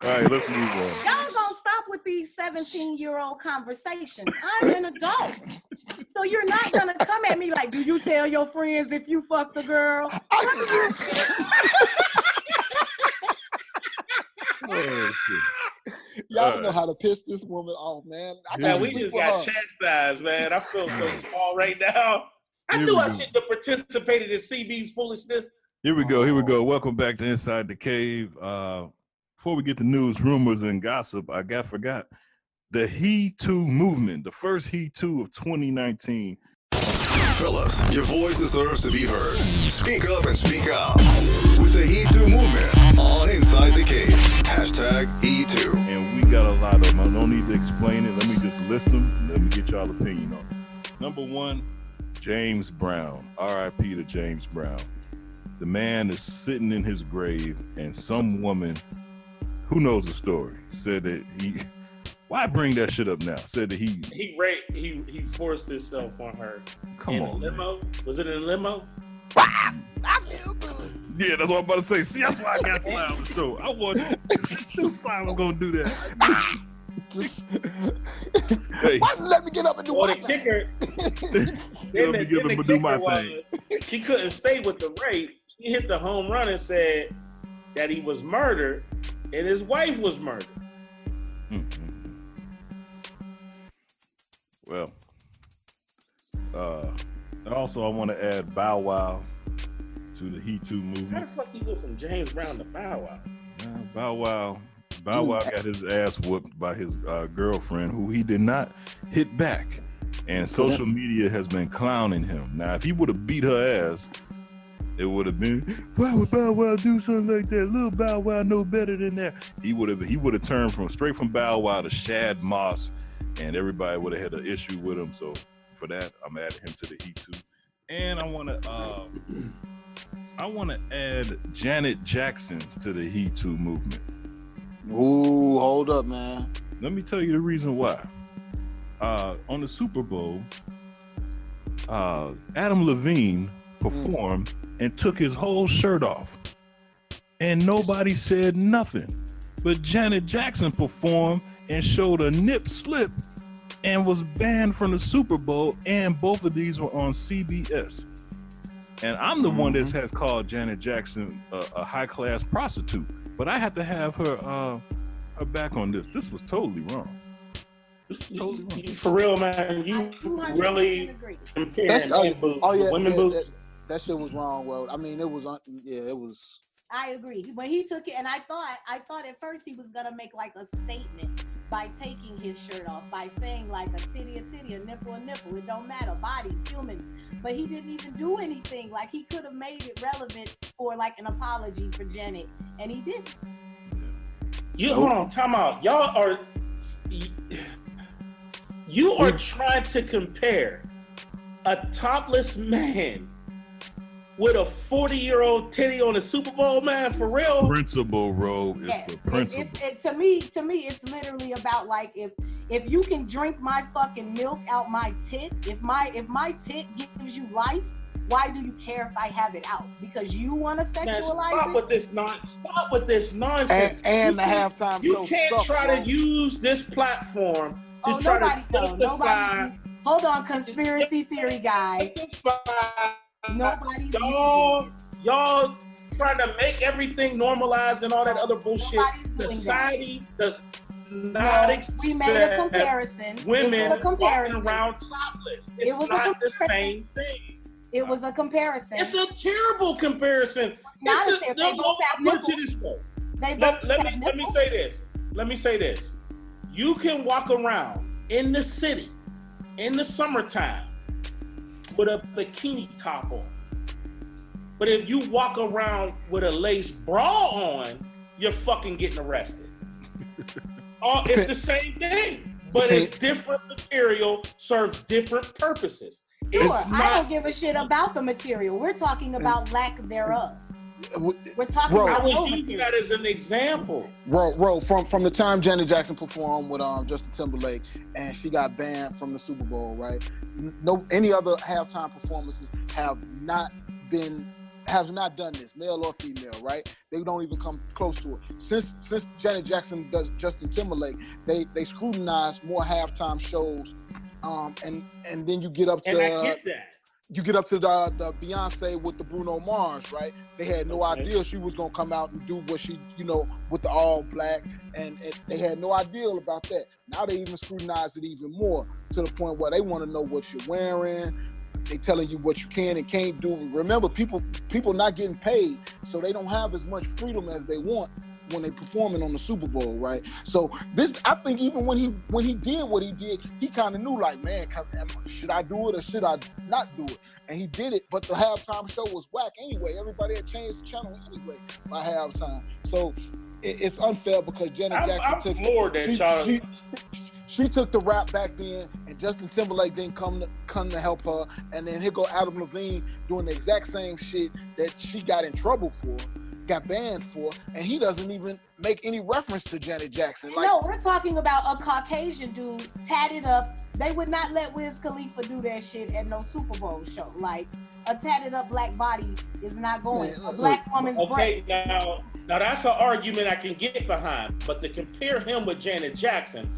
all right, let's move on.
Y'all gonna stop with these 17 year old conversations. I'm an adult. So you're not gonna come at me like, do you tell your friends if you fuck the girl?
Oh,
Y'all
All
know how to piss this woman off, man. I
Yeah,
gotta
we just got
her.
chastised, man. I feel so small right now. I
Here
knew I shouldn't have participated in CB's foolishness.
Here we go. Here we
Oh.
go. Welcome back to Inside the Cave. Uh, before we get to news, rumors, and gossip, I got forgot the He Too movement, the first He Too of 2019.
Fellas, your voice deserves to be heard. Speak up and speak out. With the He Too movement on Inside the Cave. Hashtag He Too.
And got a lot of them. I don't need to explain it. Let me just list them. Let me get y'all opinion on it. Number one, James Brown. R.I.P. to James Brown. The man is sitting in his grave, and some woman, who knows the story, said that he. Why bring that shit up now? Said that he.
He raped, he he forced himself on her.
Come
in
on,
a
man.
Was it in a limo?
Yeah, that's what I'm about to say. See, that's why I got Sly on the show. I want Sly was gonna do that. Hey.
Why let me get up and do
Or the
my thing?
kicker.
Let me
the,
give
then
him do my
kicker was,
thing.
She couldn't stay with the rape. She hit the home run and said that he was murdered and his wife was murdered.
Mm-hmm. Well, Uh, also, I want to add Bow Wow to the He Too
movie.
How
the fuck you go from James Brown to Bow Wow?
Uh, Bow Wow, Bow Wow got his ass whooped by his uh, girlfriend, who he did not hit back, and social media has been clowning him. Now, if he would have beat her ass, it would have been why would Bow Wow do something like that? Little Bow Wow know better than that. He would have he would have turned from straight from Bow Wow to Shad Moss, and everybody would have had an issue with him. So for that, I'm adding him to the He Too. And I want to uh, I want to add Janet Jackson to the He Too movement.
Ooh, hold up, man.
Let me tell you the reason why. Uh, on the Super Bowl, uh, Adam Levine performed and took his whole shirt off, and nobody said nothing. But Janet Jackson performed and showed a nip slip and was banned from the Super Bowl, and both of these were on CBS. And I'm the one that has called Janet Jackson a, a high class prostitute, but I had to have her uh, her back on this. This was totally wrong. This was totally wrong.
You, for real, man, you really comparing
That's, oh,
men boobs
oh, yeah,
women
yeah,
boobs?
That, that shit was wrong, bro. I mean, it was, un- yeah, it was.
I agree. When he took it, and I thought, I thought at first he was gonna make like a statement by taking his shirt off, by saying like a titty, a titty, a nipple, a nipple. It don't matter, body, human. But he didn't even do anything. Like he could have made it relevant for like an apology for Janet, and he didn't.
You hold on, time out. Y'all are you are trying to compare a topless man with a 40 year old titty on a Super Bowl man for real?
Principle, Ro, is
Yes.
the
It- it- it- to me, to me, it's literally about like if if you can drink my fucking milk out my tit, if my if my tit gives you life, why do you care if I have it out? Because you want to
Man,
sexualize
stop
it?
with this non stop with this nonsense.
And, and the
can't-
halftime
You can't
sucked,
try
bro.
to use this platform to
Oh,
try
nobody
to justify
Nobody. Hold on, conspiracy theory guy.
Y'all y'all trying to make everything normalized and all that other bullshit. Society does
No,
not
we made a comparison. It
women
was a comparison.
walking around topless. It's
It was a
the
comparison.
same thing.
It was a comparison.
It's a terrible comparison.
not
It's
a-
a-
they
no,
both
no,
have
I'll put it to this way.
They
Let,
both
let
have
me let me say this. Let me say this. You can walk around in the city in the summertime with a bikini top on. But if you walk around with a lace bra on, you're fucking getting arrested. oh, it's the same thing, but it's different material, serves different purposes.
Sure,
It's
I don't give a shit about the material. We're talking about lack thereof. We're talking
Bro.
about
I was using that as an example.
Bro, bro, from from the time Janet Jackson performed with um Justin Timberlake and she got banned from the Super Bowl, right? N- No, any other halftime performances have not been have not done this, male or female, right? They don't even come close to it. Since since Janet Jackson does Justin Timberlake, they they scrutinize more halftime shows, um, and and then you get up to
And I
uh,
get that.
You get up to the the Beyonce with the Bruno Mars, right? They had no idea she was gonna come out and do what she, you know, with the all black, and, and they had no idea about that. Now they even scrutinize it even more to the point where they want to know what you're wearing. They telling you what you can and can't do. Remember, people people not getting paid, so they don't have as much freedom as they want when they performing on the Super Bowl, right? So this, I think, even when he when he did what he did, he kind of knew, like, man, should I do it or should I not do it? And he did it, but the halftime show was whack anyway. Everybody had changed the channel anyway by halftime, so it, it's unfair because Janet
I'm-
Jackson
I'm
took
floored that y'all-
she, she took the rap back then, and Justin Timberlake didn't come to come to help her, and then here go Adam Levine doing the exact same shit that she got in trouble for, got banned for, and he doesn't even make any reference to Janet Jackson. Like,
no, we're talking about a Caucasian dude tatted up. They would not let Wiz Khalifa do that shit at no Super Bowl show. Like a tatted up black body is not going.
Man,
A black woman's
Okay,
breast.
now now that's an argument I can get behind, but to compare him with Janet Jackson,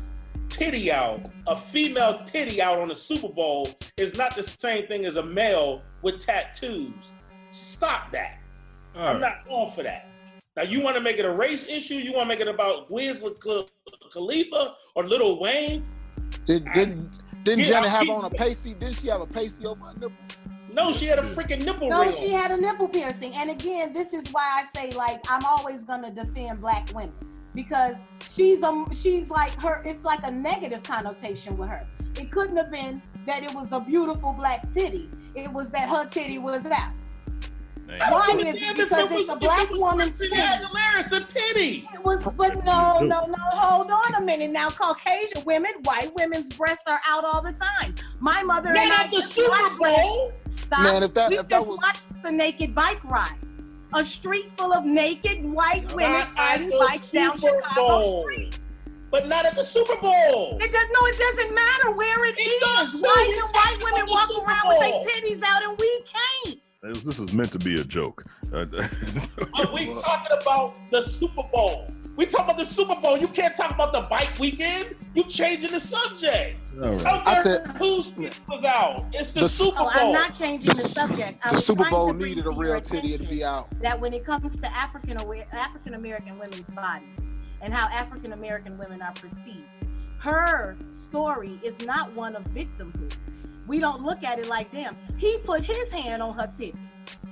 titty out, a female titty out on the Super Bowl is not the same thing as a male with tattoos. Stop that.
All
I'm
right.
not going for that. Now you want to make it a race issue? You want to make it about Wiz Khal- Khalifa or Little Wayne?
did did Didn't
Yeah,
Janet have on a pasty? Didn't she have a pasty over her nipple?
No, she had a freaking nipple
No,
ring.
she
on.
had a nipple piercing. And again, this is why I say like I'm always gonna defend black women because she's um she's like her. It's like a negative connotation with her. It couldn't have been that it was a beautiful black titty. It was that her titty was out. Why
I
is it?
damn if
Because
it
it's a
was- if
black
it was
woman's
Kristen
titty.
Aguilera, it's a titty.
It was, but no, no, no. Hold on a minute. Now, Caucasian women, white women's breasts are out all the time. My mother
Not
and I
at the
just
Super
watched
Bowl.
Stop.
Man, if that-
we
if that
just
was-
watched the naked bike ride. A street full of naked white women
Not at
riding bikes down
Super
Chicago
Bowl.
Street.
But not at the Super Bowl.
It does no, it doesn't matter where it
It
is.
does.
Why
We
can white women walk
Super
around with their titties out and we can't?
This this was meant to be a joke. Uh,
Are we talking about the Super Bowl? We talking about the Super Bowl. You can't talk about the bike weekend. You changing the subject.
all right.
Out
I
there,
tell-
was out? It's the,
The-
Super Bowl.
Oh, I'm not changing the subject. I
The
was
Super Bowl needed a real titty to be out.
that when it comes to African African American women's bodies and how African American women are perceived, her story is not one of victimhood. We don't look at it like them. He put his hand on her titty.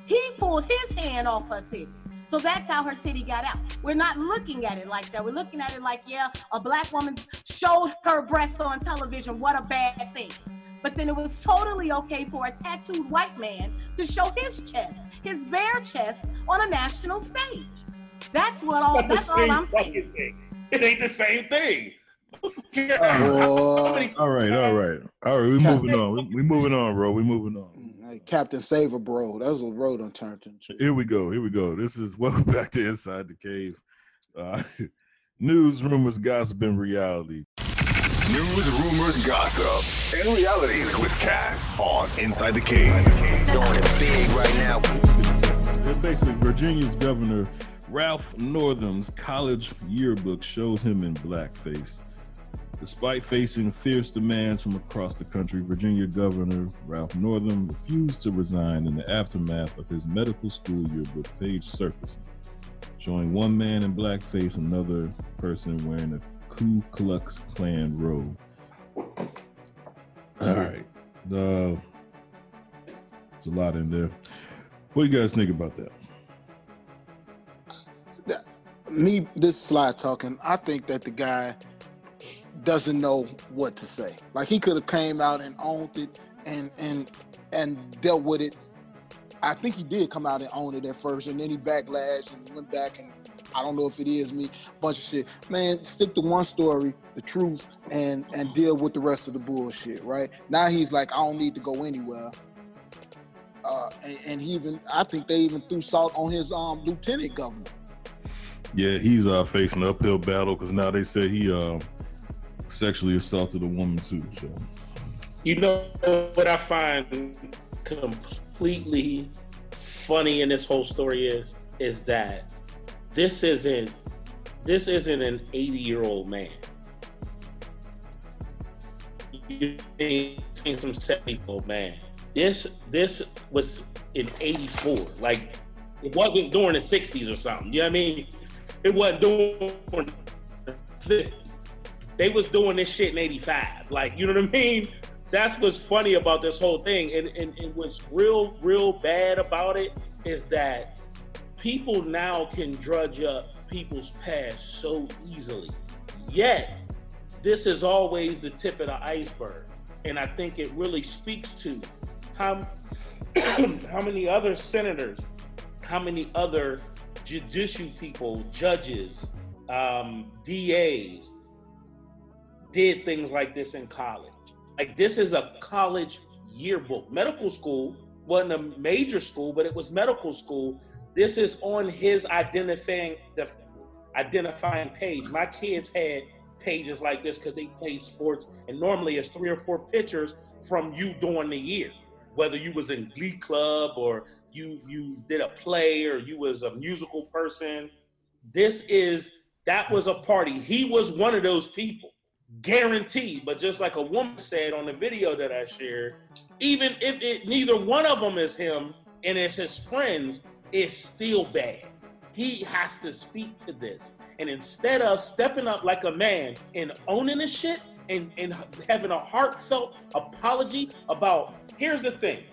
He pulled his hand off her titty. So that's how her titty got out. We're not looking at it like that. We're looking at it like, yeah, a black woman showed her breast on television. What a bad thing. But then it was totally okay for a tattooed white man to show his chest, his bare chest, on a national stage. That's what all. That's all I'm saying.
It ain't the same thing.
Boy.
all right, all right, all right. We moving on. We, we moving on, bro. We moving on.
Hey, Captain Saver, bro. That's what bro done turned into.
Here we go. Here we go. This is welcome back to Inside the Cave. Uh, news, rumors, gossip, and reality.
News, rumors, gossip, and reality with Cat on Inside the Cave.
Doing it big right now.
They're basically Virginia's governor Ralph Northam's college yearbook shows him in blackface. Despite facing fierce demands from across the country, Virginia Governor Ralph Northam refused to resign in the aftermath of his medical school yearbook page surfacing, showing one man in blackface, another person wearing a Ku Klux Klan robe. All right, uh, it's a lot in there. What do you guys think about that?
Me, this slide talking. I think that the guy doesn't know what to say. Like he could have came out and owned it and and and dealt with it. I think he did come out and own it at first, and then he backlashed and went back and I don't know if it is me, bunch of shit. Man, stick to one story, the truth, and and deal with the rest of the bullshit. Right now, he's like, I don't need to go anywhere. Uh, and, and he even, I think they even threw salt on his um lieutenant governor.
Yeah, he's uh facing an uphill battle because now they say he uh sexually assaulted a woman too. So
You know what I find completely funny in this whole story is is that this isn't this isn't an 80 year old man. You think some 70 year old man. This this was in 84. Like it wasn't during the 60s or something. You know what I mean? It wasn't during the 50s. They was doing this shit in 85. Like, you know what I mean? That's what's funny about this whole thing. And, and, and what's real, real bad about it is that people now can drudge up people's past so easily. Yet, this is always the tip of the iceberg. And I think it really speaks to how, how many other senators, how many other judicial people, judges, um, DAs, did things like this in college. Like this is a college yearbook. Medical school wasn't a major school, but it was medical school. This is on his identifying the identifying page. My kids had pages like this because they played sports, and normally it's three or four pictures from you during the year, whether you was in Glee Club or you you did a play or you was a musical person. This is that was a party. He was one of those people guaranteed. But just like a woman said on the video that I shared, even if it neither one of them is him and it's his friends, it's still bad. He has to speak to this. And instead of stepping up like a man and owning the shit, and, and having a heartfelt apology about here's the thing.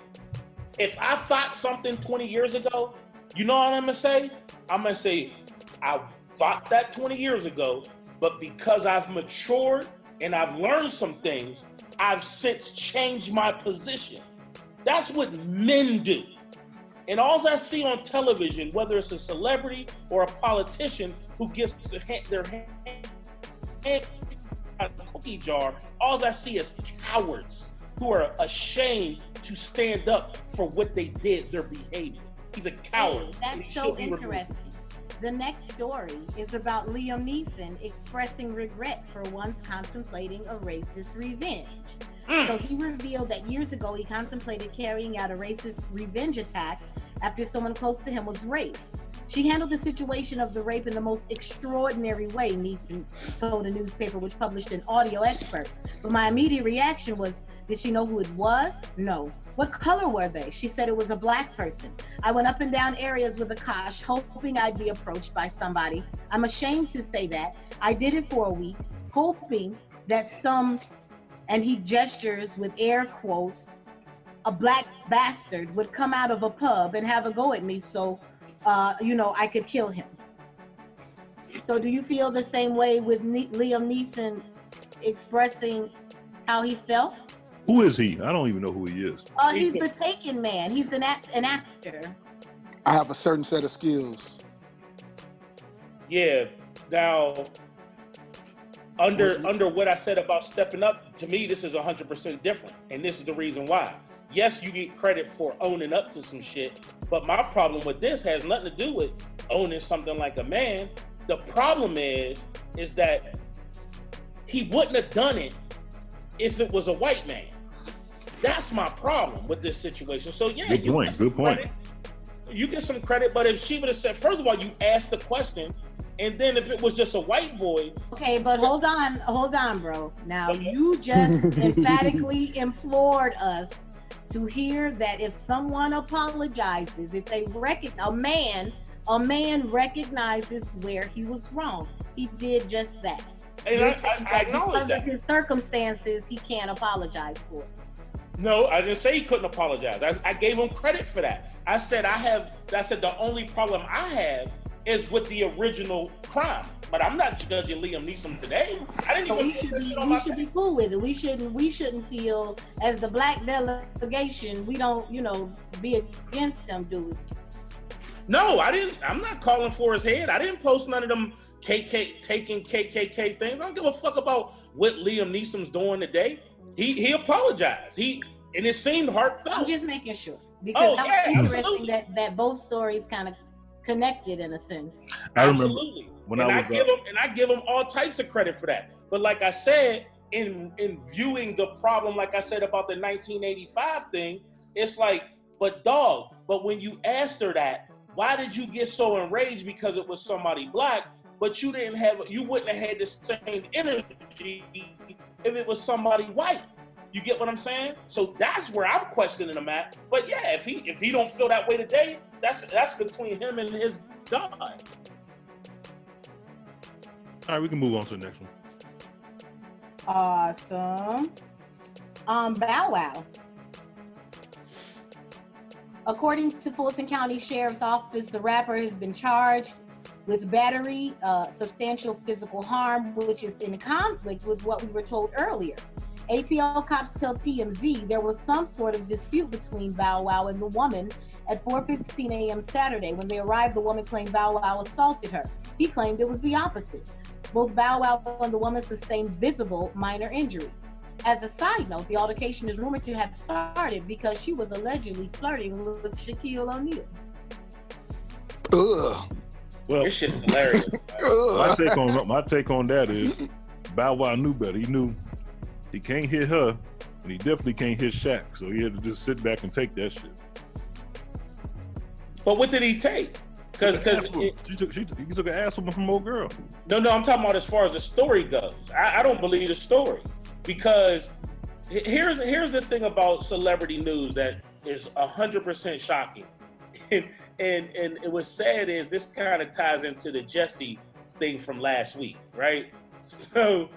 If I thought something 20 years ago, you know what I'm gonna say? I'm gonna say, I thought that 20 years ago, but because I've matured and I've learned some things, I've since changed my position. That's what men do. And all I see on television, whether it's a celebrity or a politician who gets their hand, their hand out of the cookie jar, all I see is cowards who are ashamed to stand up for what they did, their behavior. He's a coward.
Hey, that's so interesting. The next story is about Liam Neeson expressing regret for once contemplating a racist revenge. So mm. he revealed that years ago he contemplated carrying out a racist revenge attack after someone close to him was raped. She handled the situation of the rape in the most extraordinary way, Neeson told a newspaper which published an audio expert. But my immediate reaction was, did she know who it was? No. What color were they? She said it was a black person. I went up and down areas with a cosh, hoping I'd be approached by somebody. I'm ashamed to say that. I did it for a week, hoping that some, and he gestures with air quotes, a black bastard would come out of a pub and have a go at me so, uh, you know, I could kill him. So do you feel the same way with ne- Liam Neeson expressing how he felt?
Who is he? I don't even know who he is.
Uh, he's the Taken Man. He's an act- an actor.
I have a certain set of skills.
Yeah. Now, under under what I said about stepping up, to me, this is 100% different, and this is the reason why. Yes, you get credit for owning up to some shit, but my problem with this has nothing to do with owning something like a man. The problem is, is that he wouldn't have done it if it was a white man. That's my problem with this situation. So yeah,
Good
you
point,
get some
good point.
credit. You get some credit, but if she would have said, first of all, you asked the question, and then if it was just a white boy,
Okay, but hold on, hold on, bro. Now you just emphatically implored us to hear that if someone apologizes, if they recognize a man, a man recognizes where he was wrong. He did just that.
And I-
saying
I- I
that
acknowledge
because
that.
of his circumstances, he can't apologize for. it.
No, I didn't say he couldn't apologize. I, I gave him credit for that. I said I have. I said the only problem I have is with the original crime. But I'm not judging Liam Neeson today. I didn't
So
even.
we should be we should be cool with it. We shouldn't we shouldn't feel as the black delegation we don't you know be against them, do we?
No, I didn't. I'm not calling for his head. I didn't post none of them KK taking KKK things. I don't give a fuck about what Liam Neeson's doing today. He he apologized. He and it seemed heartfelt.
I'm just making sure because
Oh,
that
yeah,
was interesting
absolutely.
that that both stories kind of connected in a sense.
I remember
Absolutely.
when
and
I
I,
was, uh,
give him and I give him all types of credit for that. But like I said, in in viewing the problem, like I said about the 1985 thing, it's like, but dog, but when you asked her that, why did you get so enraged because it was somebody black? But you didn't have you wouldn't have had the same energy if it was somebody white. You get what I'm saying? So that's where I'm questioning him at. But yeah, if he if he don't feel that way today, that's that's between him and his God.
All right, we can move on to the next one.
Awesome. Um, Bow Wow. According to Fulton County Sheriff's Office, the rapper has been charged with battery, uh, substantial physical harm, which is in conflict with what we were told earlier. ATL cops tell TMZ there was some sort of dispute between Bow Wow and the woman at 4:15 a.m. Saturday. When they arrived, the woman claimed Bow Wow assaulted her. He claimed it was the opposite. Both Bow Wow and the woman sustained visible minor injuries. As a side note, the altercation is rumored to have started because she was allegedly flirting with Shaquille O'Neal.
Ugh.
Well,
this shit's hilarious.
my take on my take on that is Bow Wow knew better. He knew he can't hit her, and he definitely can't hit Shaq. So he had to just sit back and take that shit.
But what did he take? Because because
she took she took, he took an ass whooping from old girl.
no no I'm talking about as far as the story goes. I, I don't believe the story because here's here's the thing about celebrity news that is hundred percent shocking, and and it was sad is this kind of ties into the Jesse thing from last week, right? So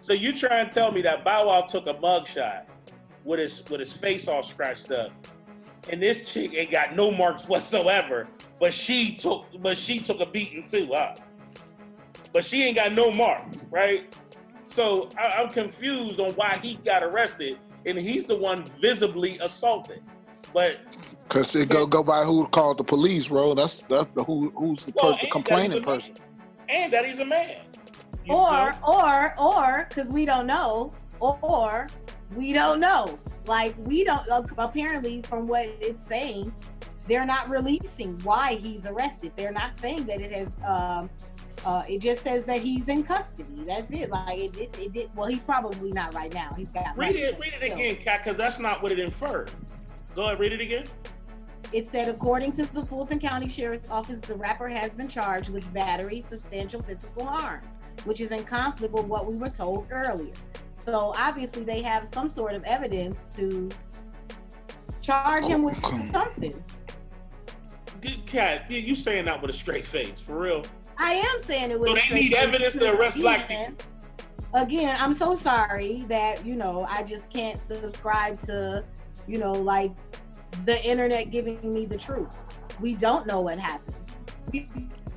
So you try and tell me that Bow Wow took a mugshot with his with his face all scratched up, and this chick ain't got no marks whatsoever, but she took but she took a beating too, huh? But she ain't got no mark, right? So I, I'm confused on why he got arrested, and he's the one visibly assaulted. But
Cause it go go by who called the police, bro. That's that's the who who's the,
Well,
per- the complaining
that's a-
person.
and that he's a man. You
or or or because we don't know or we don't know like we don't apparently from what it's saying they're not releasing why he's arrested they're not saying that it has um uh, it just says that he's in custody. That's it. Like it, it, it did. Well, he's probably not right now. He's got.
Read it,
life
read it again, Cat, because that's not what it inferred. Go ahead, read it again.
It said, according to the Fulton County Sheriff's Office, the rapper has been charged with battery, substantial physical harm, which is in conflict with what we were told earlier. So obviously, they have some sort of evidence to charge him with something.
Good Cat, you, you saying that with a straight face, for real?
I am saying it was.
So they
straight
need
face
evidence to arrest black
again- Again, I'm so sorry that you know I just can't subscribe to, you know, like the internet giving me the truth. We don't know what happened. We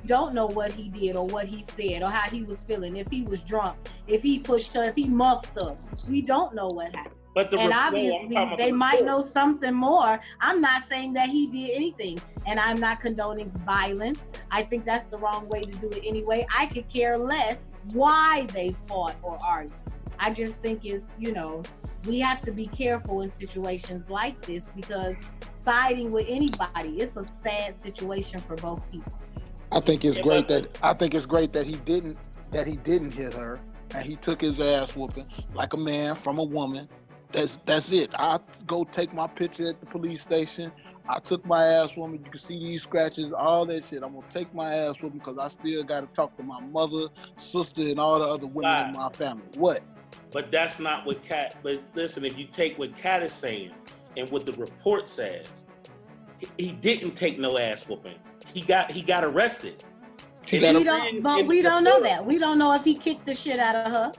don't know what he did or what he said or how he was feeling. If he was drunk, if he pushed her, if he muffed her, we don't know what happened.
But the
and obviously, they
the
might know something more. I'm not saying that he did anything, and I'm not condoning violence. I think that's the wrong way to do it anyway. I could care less why they fought or argued. I just think it's, you know, we have to be careful in situations like this because siding with anybody, it's a sad situation for both people.
I think it's great that I think it's great that he didn't that he didn't hit her and he took his ass whooping like a man from a woman. That's that's it. I go take my picture at the police station. I took my ass whooping. You can see these scratches, all that shit. I'm gonna take my ass whooping because I still got to talk to my mother, sister, and all the other women in my family. What?
But that's not what Cat. But listen, if you take what Cat is saying and what the report says, he, he didn't take no ass whooping. He got he got arrested. And
we don't, but we don't know that. We don't know if he kicked the shit out of her.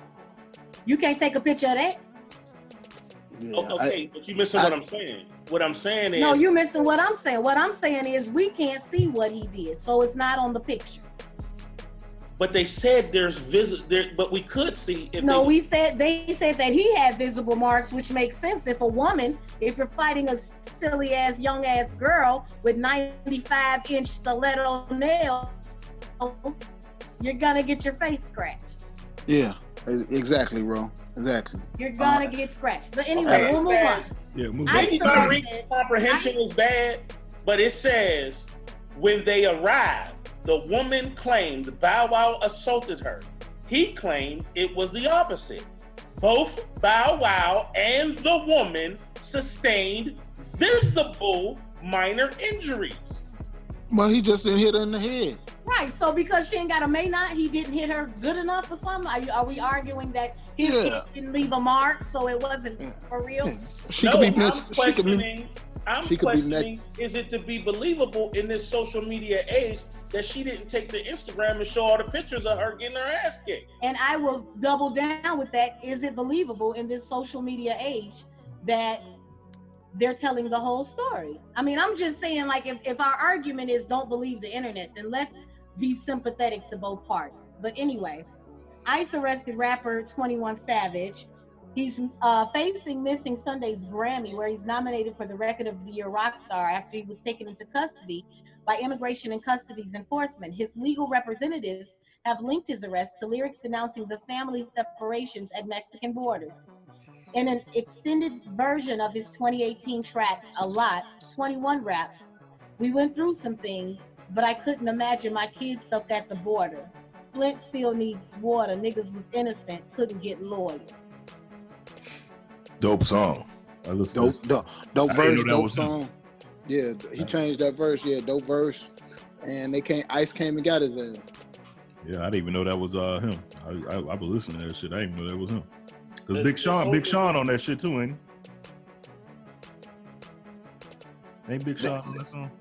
You can't take a picture of that.
O- okay, but you missing what I'm saying. What I'm saying is
No, you missing what I'm saying. What I'm saying is we can't see what he did, so it's not on the picture.
But they said there's visit there, but we could see if
no,
they,
we said they said that he had visible marks, which makes sense. If a woman, if you're fighting a silly ass young ass girl with 95 inch stiletto nails, you're gonna get your face scratched.
Yeah, exactly, bro. Exactly.
You're gonna get scratched. But anyway, we'll move on.
Yeah, move
I
Maybe my reading comprehension was bad, but it says when they arrived, the woman claimed Bow Wow assaulted her. He claimed it was the opposite. Both Bow Wow and the woman sustained visible minor injuries.
Well, he just didn't hit her in the head.
Right. So because she ain't got a may not, he didn't hit her good enough or something. Are, you, are we arguing that his
Yeah.
hit didn't leave a mark, so it wasn't mm. for real? Mm.
She
no,
could be
I'm
mis- she could
questioning.
be
I'm
she could be med-
questioning: Is it to be believable in this social media age that she didn't take the Instagram and show all the pictures of her getting her ass kicked?
And I will double down with that. Is it believable in this social media age that they're telling the whole story? I mean, I'm just saying, like, if, if our argument is don't believe the internet, then let's be sympathetic to both parties. But anyway, ICE arrested rapper 21 Savage. He's uh, facing Missing Sunday's Grammy, where he's nominated for the Record of the Year rock star after he was taken into custody by Immigration and Customs enforcement. His legal representatives have linked his arrest to lyrics denouncing the family separations at Mexican borders. In an extended version of his 2018 track, A Lot, 21 raps, we went through some things, but I couldn't imagine my kids stuck at the border. Flint still needs water. Niggas was innocent, couldn't get lawyers.
Dope song. I listen.
Dope, dope, dope
I
verse, dope
was him.
song. Yeah, he changed that verse. Yeah, dope verse, and they came. Ice came and got his ass.
Yeah, I didn't even know that was uh him. I I, I was listening to that shit. I didn't even know that was him. Cause Big Sean, Big Sean on that shit too, ain't he? Ain't Big Sean on that song?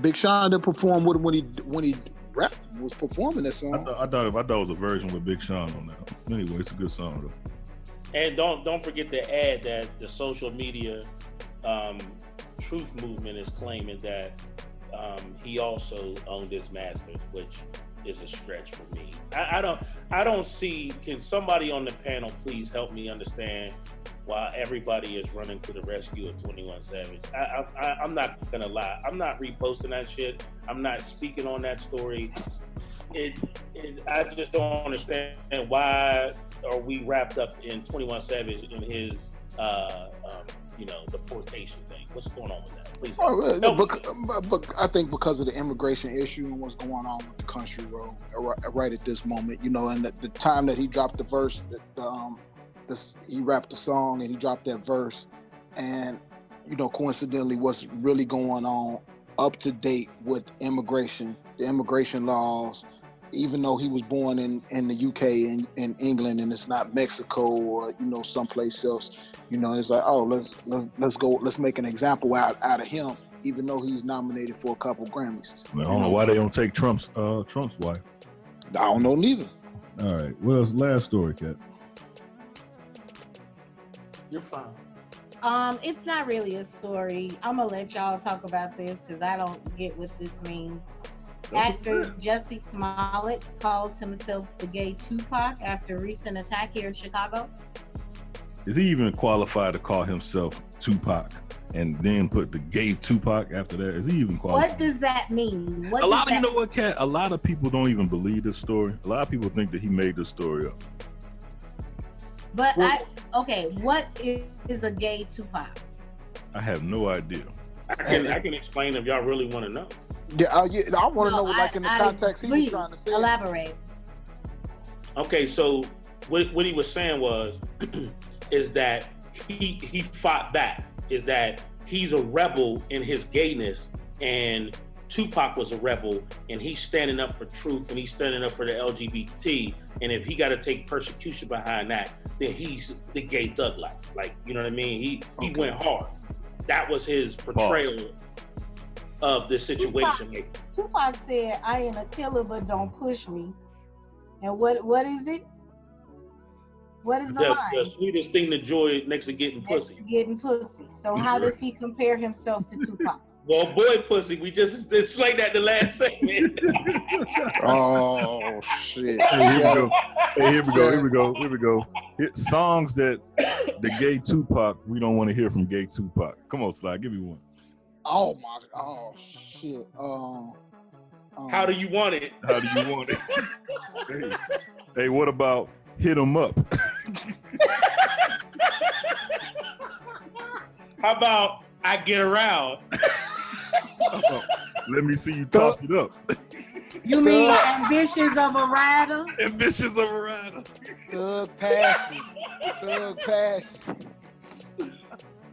Big Sean didn't perform with him when he when he rap was performing that
I
song.
thought, I thought I thought it was a version with Big Sean on that. Anyway, it's a good song though.
And don't don't forget to add that the social media um, truth movement is claiming that um, he also owned his masters, which is a stretch for me. I, I don't I don't see. Can somebody on the panel please help me understand why everybody is running to the rescue of 21 Savage? I, I, I'm not gonna lie. I'm not reposting that shit. I'm not speaking on that story. It, it I just don't understand why are we wrapped up in 21 Savage in his uh, um, you know deportation thing. What's going on with that? Please.
Oh,
help.
well,
Help
bec-
me.
but, but I think because of the immigration issue and what's going on with the country, bro, right, right at this moment, you know, and the, the time that he dropped the verse, that the, um, this he rapped the song and he dropped that verse, and you know, coincidentally, what's really going on up to date with immigration, the immigration laws. Even though he was born in, in the UK and in England and it's not Mexico or you know someplace else, you know it's like oh let's let's let's go let's make an example out, out of him even though he's nominated for a couple Grammys.
I don't know why they don't take Trump's uh Trump's wife.
I don't know neither.
All right. Well, last story, Cat.
You're fine.
Um, it's not really a story. I'm gonna let y'all talk about this because I don't get what this means. Actor Jussie Smollett calls himself the gay Tupac after recent attack here in Chicago.
Is he even qualified to call himself Tupac and then put the gay Tupac after that? Is he even qualified?
What does that mean? What
a lot of you know what, Cat? A lot of people don't even believe this story. A lot of people think that he made this story up.
But I okay, what is, is a gay Tupac?
I have no idea.
I can I can explain if y'all really want to know.
Yeah, I, yeah, I want to
No,
know like in the
I- I-
context he was
please,
trying to say.
Elaborate.
Okay, so what, what he was saying was is that he he fought back. Is that he's a rebel in his gayness, and Tupac was a rebel, and he's standing up for truth, and he's standing up for the LGBT. And if he got to take persecution behind that, then he's the gay thug life. Like you know what I mean? He he went hard. That was his portrayal of the situation. Like,
Tupac said, "I ain't a killer, but don't push me." And what what is it? What is the,
the,
line?
the sweetest thing to joy next to getting pussy.
To Getting pussy. So how does he compare himself to Tupac?
Well, boy, pussy. We just explained that the last segment.
Oh shit!
Hey, here we go. Hey, here we go. Here we go. Here we go. Hit songs that the gay Tupac we don't want to hear from gay Tupac. Come on, Sly, give me one.
Oh my! Oh shit! Um, um,
How do you want it?
How do you want it? hey, hey, what about hit hit 'em up?
How about I get around?
Let me see you toss it up.
You mean ambitions of a rider?
Ambitious of a rider.
Thug passion. Thug passion.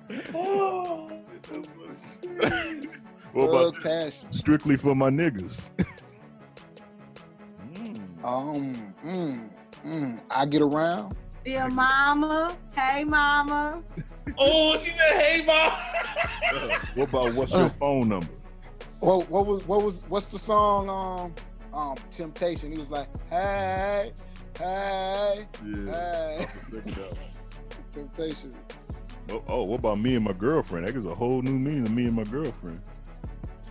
What about
Thug passion.
strictly for my niggas?
Um, mm, mm, I get around.
Dear mama, hey mama.
Oh, she said, "Hey, mom."
what about what's your phone number?
What, what was what was what's the song? Um, um, Temptation. He was like, hey, hey,
Yeah.
hey.
off the second album.
Temptation.
Oh, oh, what about me and my girlfriend? That gives a whole new meaning to me and my girlfriend.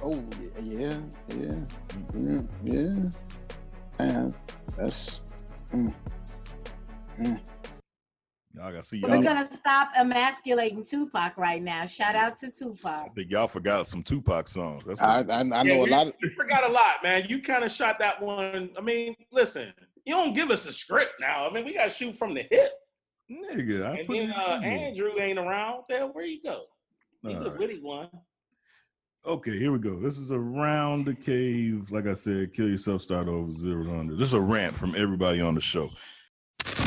Oh yeah, yeah, yeah, yeah, yeah. And that's. Mm, mm.
Y'all gotta see
We're
y'all.
gonna stop emasculating Tupac right now. Shout out to Tupac.
I
Tupac.
think y'all forgot some Tupac songs. That's
I,
what-
I, I
Yeah,
know a
you-
lot of.
You forgot a lot, man. You kind of shot that one. I mean, listen, you don't give us a script now. I mean, we got to shoot from the hip.
nigga. I
And
put
then
it
uh. Andrew ain't around. There, where you go? He's
All
the
right.
witty one.
Okay, here we go. This is around the cave. Like I said, kill yourself, start over zero to hundred. This is a rant from everybody on the show.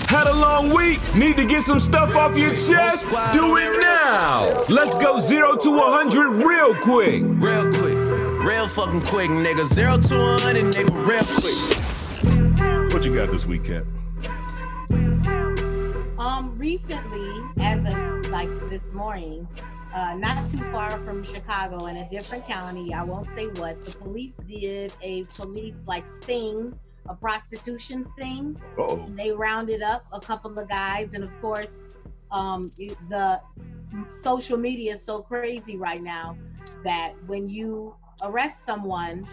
Had a long week? Need to get some stuff off your chest? Do it now! Let's go zero to 100 real quick.
Real quick. Real fucking quick, nigga. Zero to 100, nigga. Real quick.
What you got this week, Cat?
Um, recently, as of like this morning, uh, not too far from Chicago in a different county, I won't say what, the police did a police like sting a prostitution thing.
Uh-oh.
They rounded up a couple of guys, and of course, um, the social media is so crazy right now that when you arrest someone,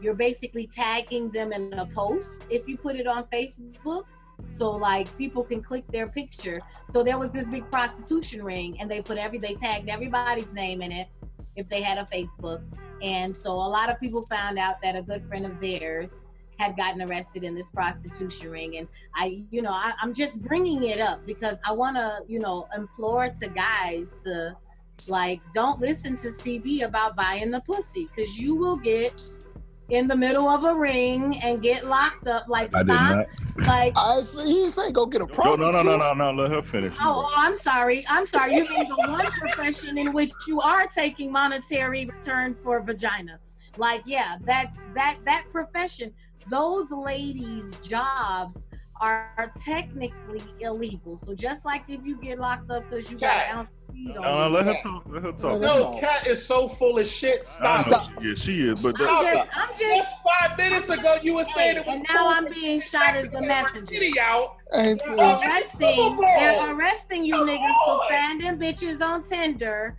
you're basically tagging them in a post if you put it on Facebook. So like people can click their picture. So there was this big prostitution ring and they put every they tagged everybody's name in it if they had a Facebook. And so a lot of people found out that a good friend of theirs had gotten arrested in this prostitution ring and i you know I, i'm just bringing it up because i want to you know implore to guys to like don't listen to cb about buying the pussy because you will get in the middle of a ring and get locked up like
I did
stop
not.
like
I say he say go get a
No,
prostitute.
no, no, no, no, no. Let her finish.
Oh, oh, I'm sorry. I'm sorry. You mean the one profession in which you are taking monetary return for vagina. Like, yeah, that's that that profession. Those ladies' jobs are technically illegal. So just like if you get locked up because you got an ounce of
No, no, let her talk. Let her talk.
No, Cat is so full of shit.
I
Stop.
know she is. She is, but
I'm just, I'm just.
Just five minutes ago, you were saying it was.
and now I'm being shot as the messenger.
Kitty out.
Hey,
They're arresting, they're arresting you niggas for finding bitches on Tinder.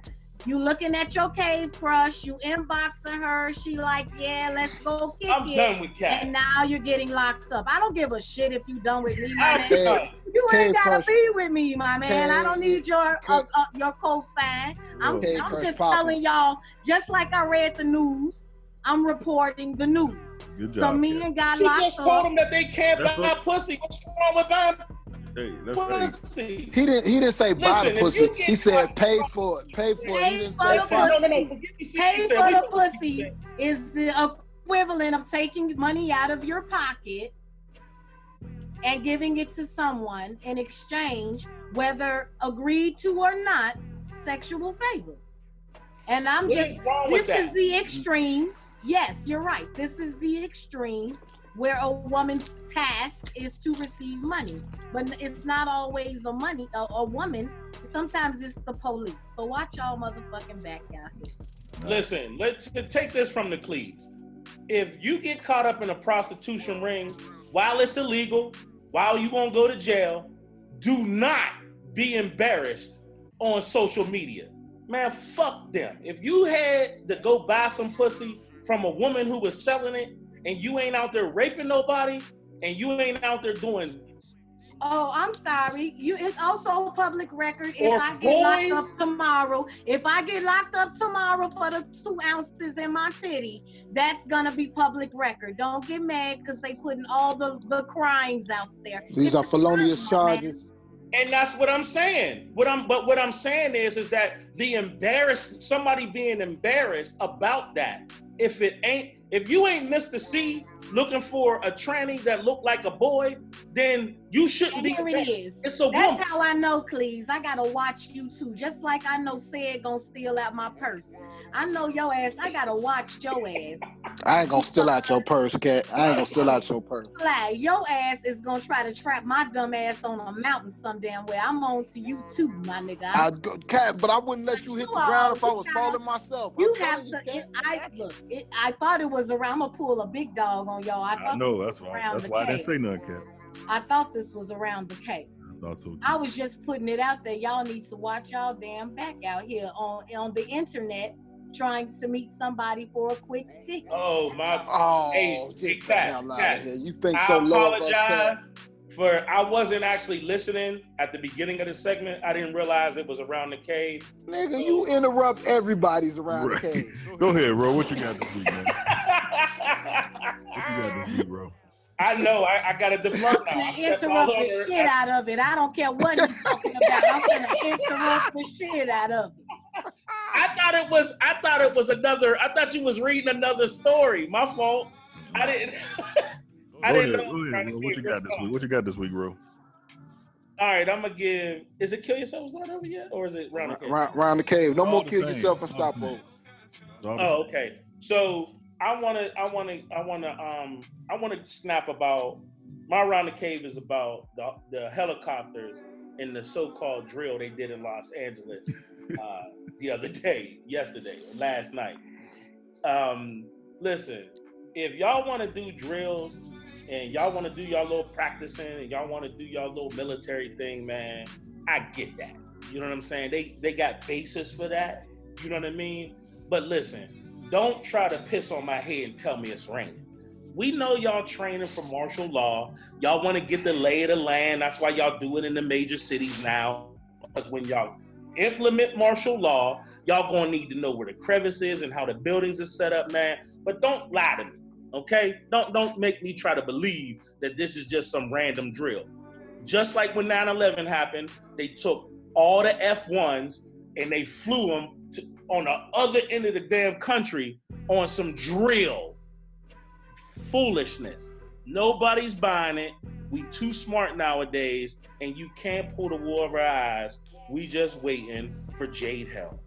You looking at your cave crush, you inboxing her, she like, yeah, let's go kick
I'm
it.
done with Cat.
And now you're getting locked up. I don't give a shit if you done with me, my man.
done.
You ain't gotta
crush.
be with me, my man. I don't need your uh, uh, your cosign. I'm,
Cave
I'm just
poppin'.
telling y'all, just like I read the news, I'm reporting the news.
good
So me
Kat.
and got
She
locked
just
up.
told him that they can't
That's
buy
a-
pussy. What's wrong with buying
Hey, that's hey,
pussy?
He didn't. He didn't say buy the pussy. He said pay for it. Pay for it. He
Pay
didn't
for
say
no, no, no.
Pay for the pussy is the equivalent of taking money out of your pocket and giving it to someone in exchange, whether agreed to or not, sexual favors. And I'm
What
just,
is wrong
this
with that?
is the extreme. Yes, you're right. This is the extreme where a woman's task is to receive money. But it's not always a money, a, a woman. Sometimes it's the police. So watch y'all motherfucking back out here.
Listen, let's take this from the Cleves. If you get caught up in a prostitution ring while it's illegal, while you gonna go to jail, do not be embarrassed on social media. Man, fuck them. If you had to go buy some pussy from a woman who was selling it and you ain't out there raping nobody and you ain't out there doing
Oh, I'm sorry. You it's also a public record. If
Or
I get locked up tomorrow, if I get locked up tomorrow for the two ounces in my titty, that's gonna be public record. Don't get mad because they putting all the, the crimes out there.
These
It's
are felonious charges.
And that's what I'm saying. What I'm but what I'm saying is is that the embarrassed somebody being embarrassed about that. If it ain't if you ain't Mr. C looking for a tranny that look like a boy, then you shouldn't
And
be.
here it is.
It's a
That's
woman.
how I know, Cleves. I gotta watch you too. Just like I know said gonna steal out my purse. I know your ass. I gotta watch your ass.
I ain't gonna steal out your purse, cat. I ain't gonna steal out your purse.
Like your ass is gonna try to trap my dumb ass on a mountain some damn way. I'm on to you too, my nigga.
I go- cat, but I wouldn't let you hit the ground if I was falling myself. I'm
You
telling
have to.
Cat.
It, I look. It, I thought it was around. I'm gonna pull a big dog on y'all. I
I
thought
know that's
was
why.
around
That's
the
why I didn't
Cape.
say nothing, Cat.
I thought this was around the Cape.
I thought so.
I was just putting it out there. Y'all need to watch y'all damn back out here on on the internet, trying to meet somebody for a quick stick.
Oh my!
Oh,
hey,
get the hell out of here. You think
I
so low of us, Cat?
apologize for I wasn't actually listening at the beginning of the segment. I didn't realize it was around the cave.
Nigga, you interrupt everybody's around
Right.
the cave.
Go ahead, bro. What you got this week, man? What you got this week, bro?
I know. I, I got to defer now.
I'm gonna interrupt the shit out of it. I don't care what you're talking about. I'm gonna interrupt the shit out of it.
I thought it was. I thought it was another. I thought you was reading another story. My fault. I didn't. I
Go
didn't
ahead,
know.
go ahead, bro. What you got this week? What you got this week, bro?
All right, I'm gonna give. Is it kill yourself? Is not over yet, or is it round the cave?
Round, round the cave. No
All
more
the
kill
same.
yourself and stop over.
Oh, okay. So I wanna, I wanna, I wanna, um, I wanna snap about my round the cave is about the the helicopters in the so-called drill they did in Los Angeles uh, the other day, yesterday, last night. Um, listen, if y'all want to do drills and y'all want to do y'all little practicing and y'all want to do y'all little military thing, man. I get that. You know what I'm saying? They they got basis for that. You know what I mean? But listen, don't try to piss on my head and tell me it's raining. We know y'all training for martial law. Y'all want to get the lay of the land. That's why y'all do it in the major cities now. Because when y'all implement martial law, y'all gonna need to know where the crevice is and how the buildings are set up, man. But don't lie to me, okay? Don't don't make me try to believe that this is just some random drill. Just like when 9/11 happened, they took all the F1s and they flew them to, on the other end of the damn country on some drill. Foolishness. Nobody's buying it. We too smart nowadays, and you can't pull the wool over our eyes. We just waiting for Jade Helm.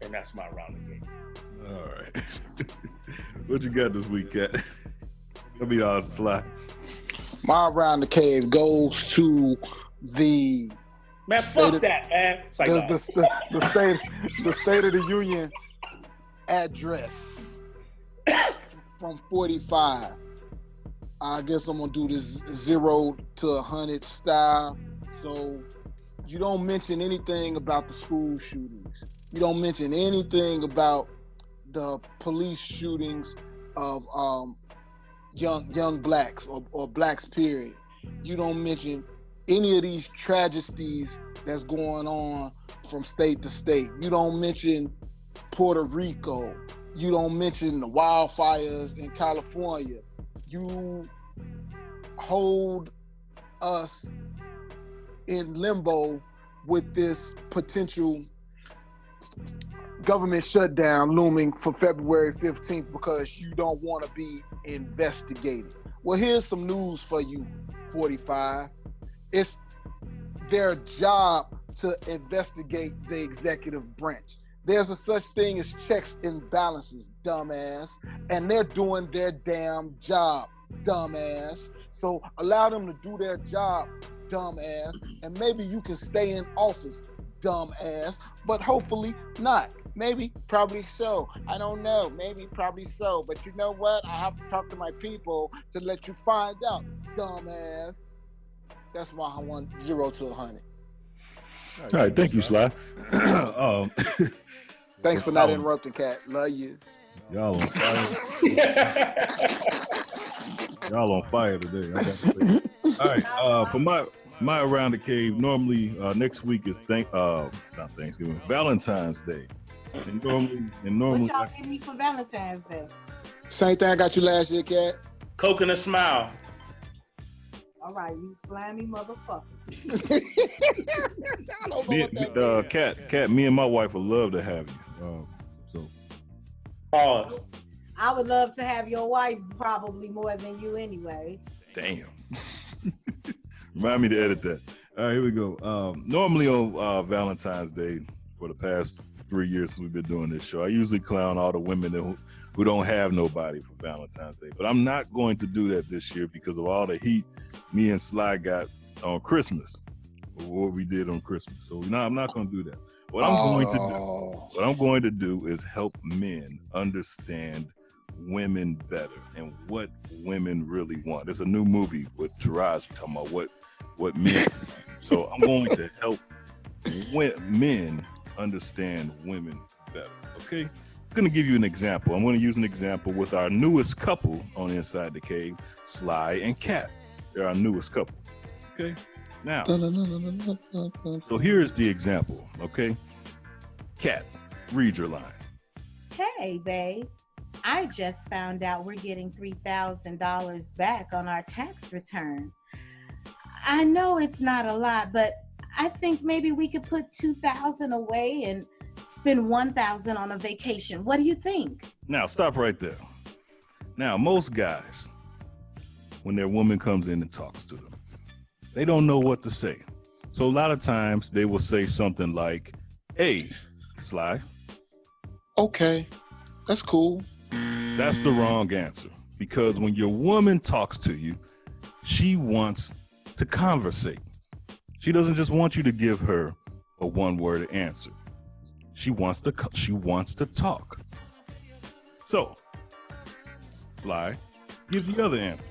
And that's my round of game.
All right. what you got this week, Cat? Let me ask Sly.
My round the cave goes to the
Man,
State
fuck
of-
that, man. It's like,
the, the, the, the state the State of the Union address from 45. I guess I'm gonna do this zero to a hundred style. So you don't mention anything about the school shootings. You don't mention anything about the police shootings of um, young young blacks or, or blacks period. You don't mention any of these tragedies that's going on from state to state. You don't mention Puerto Rico. You don't mention the wildfires in California. You hold us in limbo with this potential government shutdown looming for February 15th because you don't want to be investigated. Well, here's some news for you, 45. It's their job to investigate the executive branch. There's a such thing as checks and balances, dumbass. And they're doing their damn job, dumbass. So allow them to do their job, dumbass. And maybe you can stay in office, dumbass. But hopefully not. Maybe, probably so. I don't know. Maybe, probably so. But you know what? I have to talk to my people to let you find out, dumbass. That's why I want zero to a hundred.
All right, thank you, Sly. um,
Thanks for not interrupting, Cat. Love you.
y'all on fire. y'all on fire today. I got to say. All right, uh, for my my around the cave. Normally, uh, next week is thank uh not Thanksgiving, Valentine's Day, and normally and normally, What
y'all give me for Valentine's Day?
Same thing I got you last year, Cat.
Coconut smile.
All right, you slimy motherfucker.
me, me- uh, cat cat. Me and my wife would love to have you. Um, so
Pause.
I would love to have your wife probably more than you anyway.
Damn. Remind me to edit that. All right, here we go. Um, normally on uh, Valentine's Day, for the past three years since we've been doing this show, I usually clown all the women who, who don't have nobody for Valentine's Day. But I'm not going to do that this year because of all the heat me and Sly got on Christmas, or what we did on Christmas. So no, I'm not going to do that. What I'm going to do, what I'm going to do is help men understand women better and what women really want. There's a new movie with Taraji talking about what what men. so I'm going to help men understand women better. Okay, I'm going to give you an example. I'm going to use an example with our newest couple on Inside the Cave, Sly and Cat. They're our newest couple. Okay, now. So here's the example. Okay, Cat, read your line.
Hey, babe. I just found out we're getting $3,000 back on our tax return. I know it's not a lot, but I think maybe we could put 2000 away and spend 1000 on a vacation. What do you think?
Now, stop right there. Now, most guys, when their woman comes in and talks to them, they don't know what to say. So, a lot of times they will say something like, Hey, Sly.
Okay, that's cool.
That's the wrong answer because when your woman talks to you, she wants to conversate. She doesn't just want you to give her a one-word answer. She wants to she wants to talk. So, Sly, give the other answer.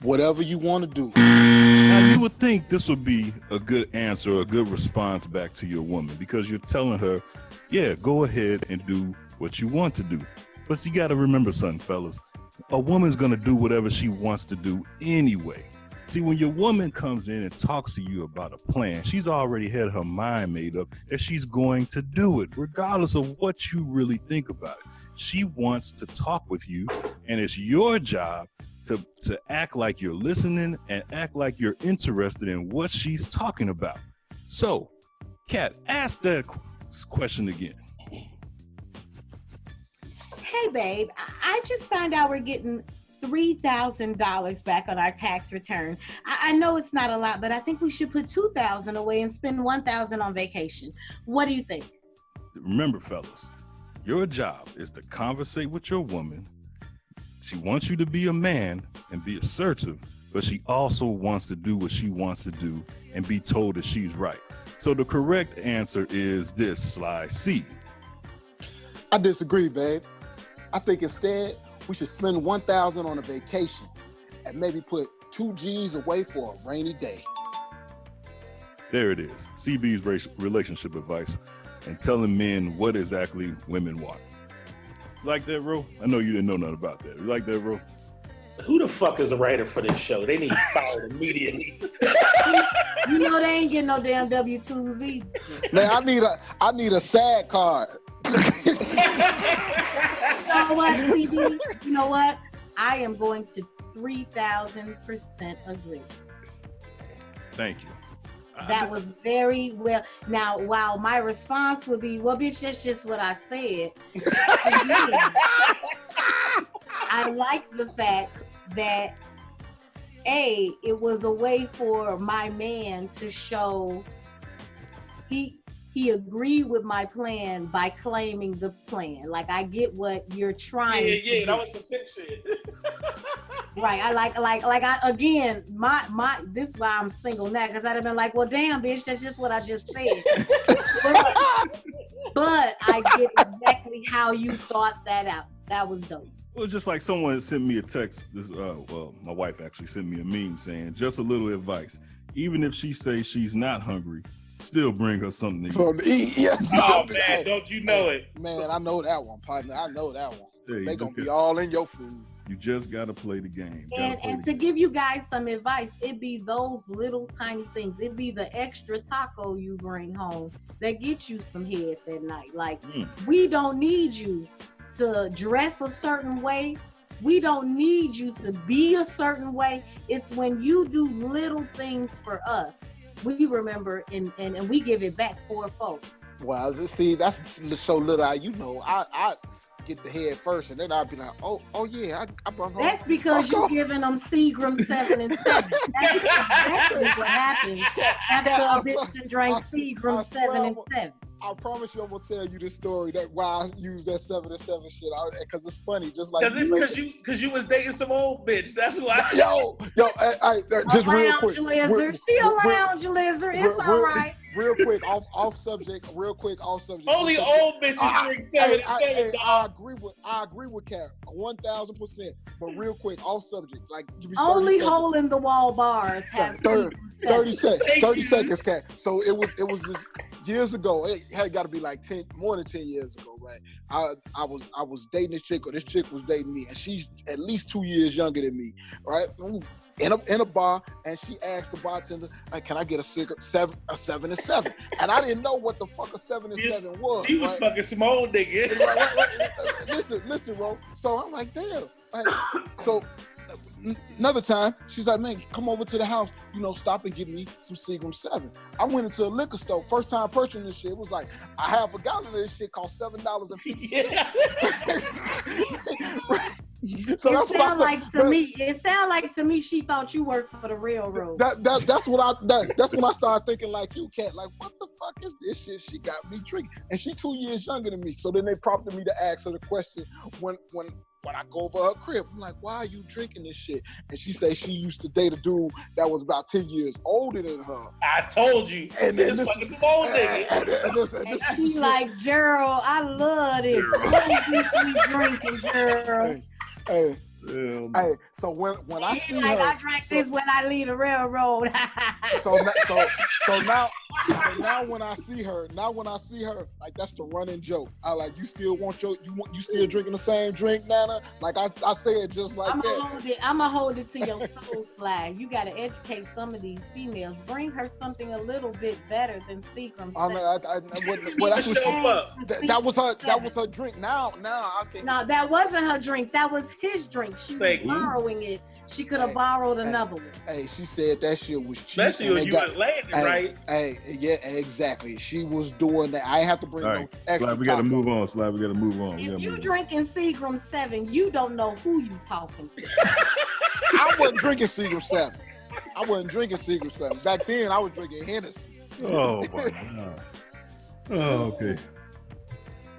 Whatever you want to do.
Now you would think this would be a good answer, a good response back to your woman because you're telling her, yeah, go ahead and do what you want to do. But you got to remember something, fellas. A woman's gonna do whatever she wants to do anyway. See, when your woman comes in and talks to you about a plan, she's already had her mind made up that she's going to do it, regardless of what you really think about it. She wants to talk with you, and it's your job to, to act like you're listening and act like you're interested in what she's talking about. So, Kat, ask that question again.
Hey, babe, I I just found out we're getting $3,000 back on our tax return. I, I know it's not a lot, but I think we should put 2000 away and spend 1000 on vacation. What do you think?
Remember, fellas, your job is to conversate with your woman. She wants you to be a man and be assertive, but she also wants to do what she wants to do and be told that she's right. So the correct answer is this Sly C.
I disagree, babe. I think instead we should spend one thousand on a vacation and maybe put two G's away for a rainy day.
There it is. CB's relationship advice and telling men what exactly women want. Like that, bro? I know you didn't know nothing about that. You like that, bro?
Who the fuck is a writer for this show? They need fired immediately.
You know they ain't getting no damn W two Z.
Man, I need a I need a sad card.
You know what, CB? You know what? I am going to 3000% agree.
Thank you.
That was very well. Now, while my response would be, well, bitch, that's just what I said. I like the fact that a it was a way for my man to show he he agreed with my plan by claiming the plan. Like I get what you're trying. to
yeah,
do.
that was some thick shit.
Right. I like like like I again my my this is why I'm single now because I'd have been like, well damn bitch, that's just what I just said. but, but I get exactly how you thought that out. That was dope.
It was just like someone sent me a text. This, uh, well, my wife actually sent me a meme saying, "Just a little advice. Even if she says she's not hungry, still bring her something to eat."
Eat, yes.
Oh man, don't you know it?
Man, I know that one, partner. I know that one.
Yeah, you
they gonna
just
be all in your food.
You just gotta play the game.
And and
the
to give you guys some advice, it be those little tiny things. It be the extra taco you bring home that get you some head that night. Like
Mm.
we don't need you to dress a certain way. We don't need you to be a certain way. It's when you do little things for us. We remember and, and, and we give it back for fourfold.
Well, see, that's so little. I, you know, I I get the head first, and then I'll be like, oh oh yeah, I, I brought home.
That's because you're giving them Seagram seven and seven. That's exactly what happens after a bitch done drank Seagram seven and seven.
I promise you, I'm gonna tell you this story that why I use that seven and seven shit because it's funny. Just like
Cause it's cause you cause you was dating some old bitch. That's why.
Yo, yo, I, I, uh, just real
lounge
quick.
lizard.
real-
She a
real-
lounge lizard. It's
real-
all
real-
right.
Real quick, off off subject. Real quick, off subject.
Only
Off subject.
old bitches
I-
drink seven
I,
and seven,
I,
dog.
I agree with I agree with Kat, one thousand percent. But real quick, off subject. Like give me 30
Only
seconds.
hole in the wall bars have
Thirty,
Seagram
30 seconds. 30 seconds, Kat. So it was it was this years ago. It had got to be like 10 more than 10 years ago, right? I I was I was dating this chick or this chick was dating me and she's at least 2 years younger than me, right? Ooh, In a, in a bar, and she asked the bartender, like, "Can I get a cigarette, seven, a seven and seven? And I didn't know what the fuck a seven and seven was.
She was
right?
fucking some old nigga.
Listen, listen, bro. So I'm like, damn. Like, so another time, she's like, man, come over to the house, you know, stop and give me some Seagram 7. I went into a liquor store, first time purchasing this shit. It was like I have a gallon of this shit cost $7.50. So
it
that's what I
sound like to
that-
me. It sound like to me she thought you worked for the railroad.
That, that, that's what I that, that's when I started thinking like you cat like what the fuck is this shit she got me drinking and she two years younger than me so then they prompted me to ask her the question when when when I go over her crib I'm like why are you drinking this shit and she say she used to date a dude that was about ten years older than her
I told you.
and then this,
fucking some old
and,
nigga.
and, and this, and
And
this
she like Gerald, I love this. What is this we drinking, Gerald?
Hey Hey, so when when I see
like
her,
I drank this when I leave the railroad.
so so so now so now when I see her, now when I see her, like that's the running joke. I like you still want your you want you still drinking the same drink, Nana? Like I, I say it just like
I'm
that.
gonna hold it. I'm gonna hold it to your soul slide. You gotta educate some of these females. Bring her something a little bit better than Seagram.
I mean, I, I, what, well, that's what she, that, that was her. That was her drink. Now, now I can.
No, that wasn't her drink. That was his drink. She was
Thank you.
borrowing it. She could have borrowed another one.
Hey, she said that shit was cheap.
Especially
and
when
it
you
got-
Atlantic,
hey,
right?
Hey, yeah, exactly. She was doing that. I ain't have to bring
All
no extra.
Slab, we got to move on. Slab, we got to move on.
If you
move
drinking Seagram Seven, you don't know who you talking to.
I wasn't drinking Seagram Seven. I wasn't drinking Seagram Seven. Back then, I was drinking Hennessy.
Oh my god. Oh, okay.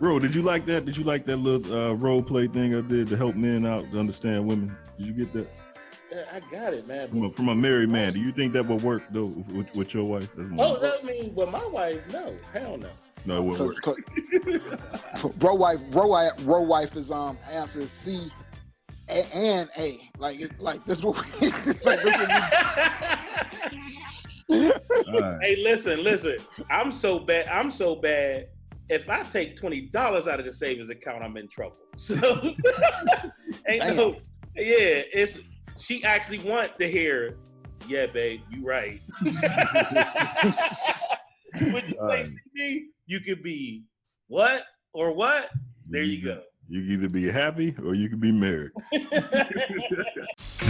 Bro, did you like that? Did you like that little uh, role play thing I did to help men out to understand women? Did you get that
Yeah, I got it, man.
from a, from a married man? Do you think that would work though with, with your wife? That's my-
Oh, that mean, with my wife, no, hell no.
no, it wouldn't work.
Bro wife, bro wife, bro wife is um answer is C a- and A. Like it, like this what we, like this what
Hey, listen, listen. I'm so bad. I'm so bad. If I take twenty dollars out of the savings account, I'm in trouble. So, ain't no. Yeah, it's. She actually want to hear. Yeah, babe, you right. when you CD, you could be what or what. There you mm-hmm. go.
You can either be happy or you can be married.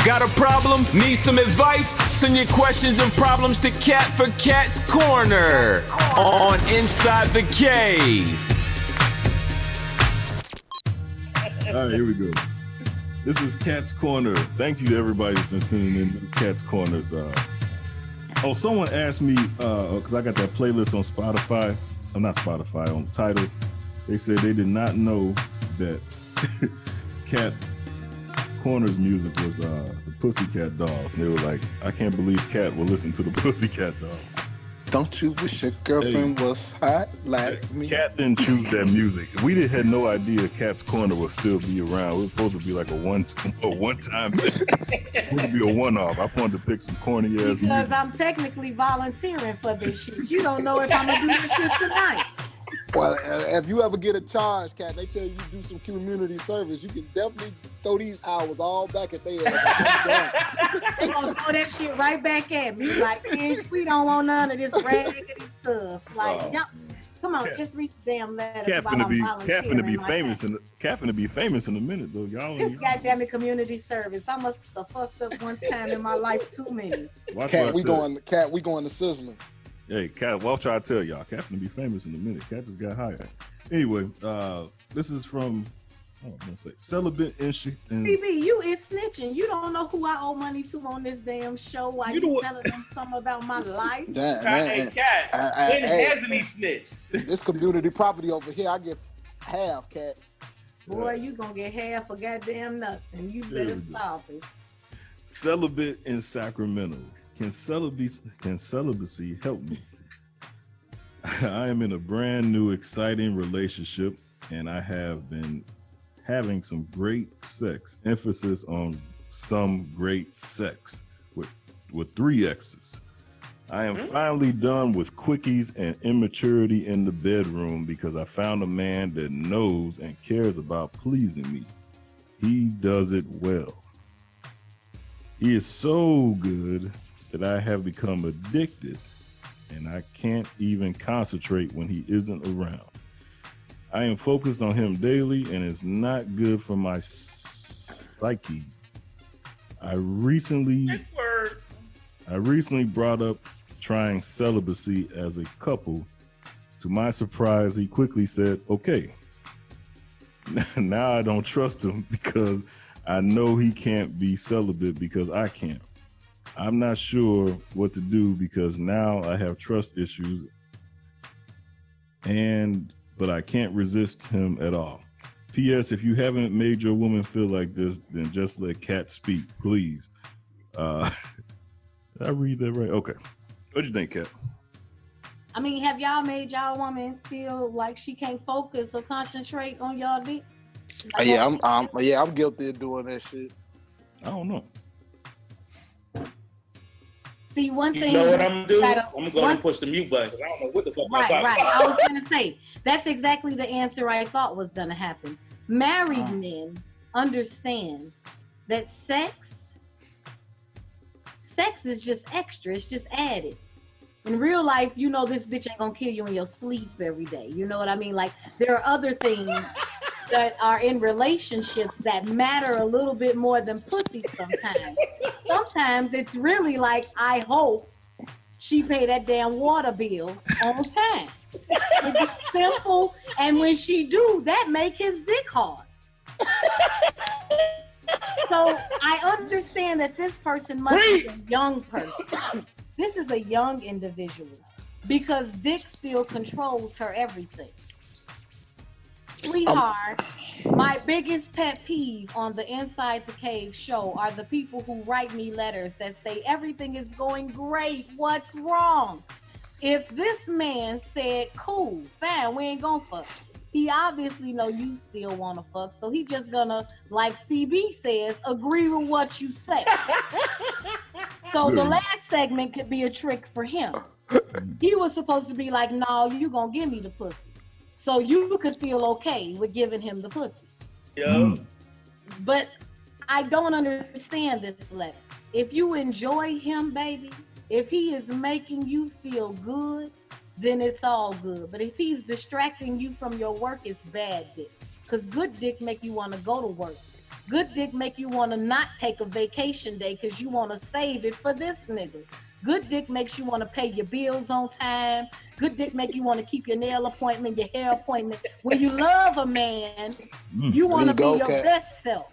Got a problem? Need some advice? Send your questions and problems to Cat for Cat's Corner on Inside the Cave.
All right, here we go. This is Cat's Corner. Thank you to everybody who's been sending in Cat's Corners. Uh, oh, someone asked me because I got that playlist on Spotify. I'm not Spotify on Title. They said they did not know that Cat's Corners music was uh, the Pussycat Dolls. And they were like, I can't believe Cat will listen to the Pussycat Dolls.
Don't you wish your girlfriend was hot like me?
Cat didn't choose that music. We did, had no idea Cat's Corner would still be around. It was supposed to be like a one a one time thing. It would be a one off. I wanted to pick some corny ass music.
Because
music.
I'm technically volunteering for this shit. You don't know if I'm gonna do this shit tonight.
Well, uh, if you ever get a charge, cat, they tell you do some community service. You can definitely throw these hours all back at their ass.
They gonna throw that shit right back at me. Like, bitch, we don't want none of this raggedy stuff. Like,
Oh.
y'all, come on, just read the damn letter.
Cat
while
finna be Cat finna
volunteering
be
like
famous in the, Cat finna be famous in a minute though. Y'all,
This
y'all
goddamn it community service. I must have fucked up one time in my life too many.
Cat, we
tell
going, cat, we going to sizzling.
Hey, Cat, watch what I tell y'all. Cat finna be famous in a minute. Cat just got hired. Anyway, uh, this is from oh, I'm gonna say celibate in, Chi- in
BB, you is snitching. You don't know who I owe money to on this damn show while
You
you,
know
telling them something about my life.
That,
Hey, cat,
I- I-
when
hey.
hasn't he snitched?
this community property over here, I get half, cat.
Boy, you gonna get half a goddamn nothing. You better stop it.
celibate in Sacramento. Can celibacy can celibacy help me? I am in a brand new exciting relationship and I have been having some great sex. Emphasis on some great sex with with three X's. I am mm. finally done with quickies and immaturity in the bedroom because I found a man that knows and cares about pleasing me. He does it well. He is so good that I have become addicted and I can't even concentrate when he isn't around. I am focused on him daily and it's not good for my psyche. I recently I recently brought up trying celibacy as a couple. To my surprise, he quickly said, "Okay." now I don't trust him because I know he can't be celibate because I can't. I'm not sure what to do because now I have trust issues and but I can't resist him at all. P.S. If you haven't made your woman feel like this, then just let Cat speak, please. Uh, did I read that right? Okay. What'd you think, Cat?
I mean, have y'all made y'all woman feel like she can't focus or concentrate on y'all dick?
Uh, yeah, I'm, I'm, yeah, I'm guilty of doing that shit.
I don't know.
See, one thing.
You know what I'm gonna do?
gotta-
I'm going
one-
to push the mute button because I don't know what the fuck I'm
Right,
talking
right.
about.
I was gonna say that's exactly the answer I thought was gonna happen. Married
Uh-huh.
men understand that sex, sex is just extra. It's just added. In real life, you know this bitch ain't gonna kill you in your sleep every day. You know what I mean? Like there are other things that are in relationships that matter a little bit more than pussy sometimes. Sometimes it's really like I hope she pay that damn water bill on time. It's simple, and when she do, that make his dick hard. So I understand that this person must be a young person. This is a young individual because Dick still controls her everything. Sweetheart, my biggest pet peeve on the Inside the Cave show are the people who write me letters that say everything is going great. What's wrong? If this man said, "Cool, fine, we ain't gonna fuck," he obviously know you still want to fuck, so he just gonna, like CB says, agree with what you say. so the last segment could be a trick for him. He was supposed to be like, "No, you gonna give me the pussy," so you could feel okay with giving him the pussy.
Yo, mm.
But I don't understand this letter. If you enjoy him, baby, if he is making you feel good, then it's all good. But if he's distracting you from your work, it's bad dick. Because good dick make you want to go to work. Good dick make you want to not take a vacation day because you want to save it for this nigga. Good dick makes you want to pay your bills on time. Good dick make you want to keep your nail appointment, your hair appointment. When you love a man, you want to
There
be your
Kat.
best self.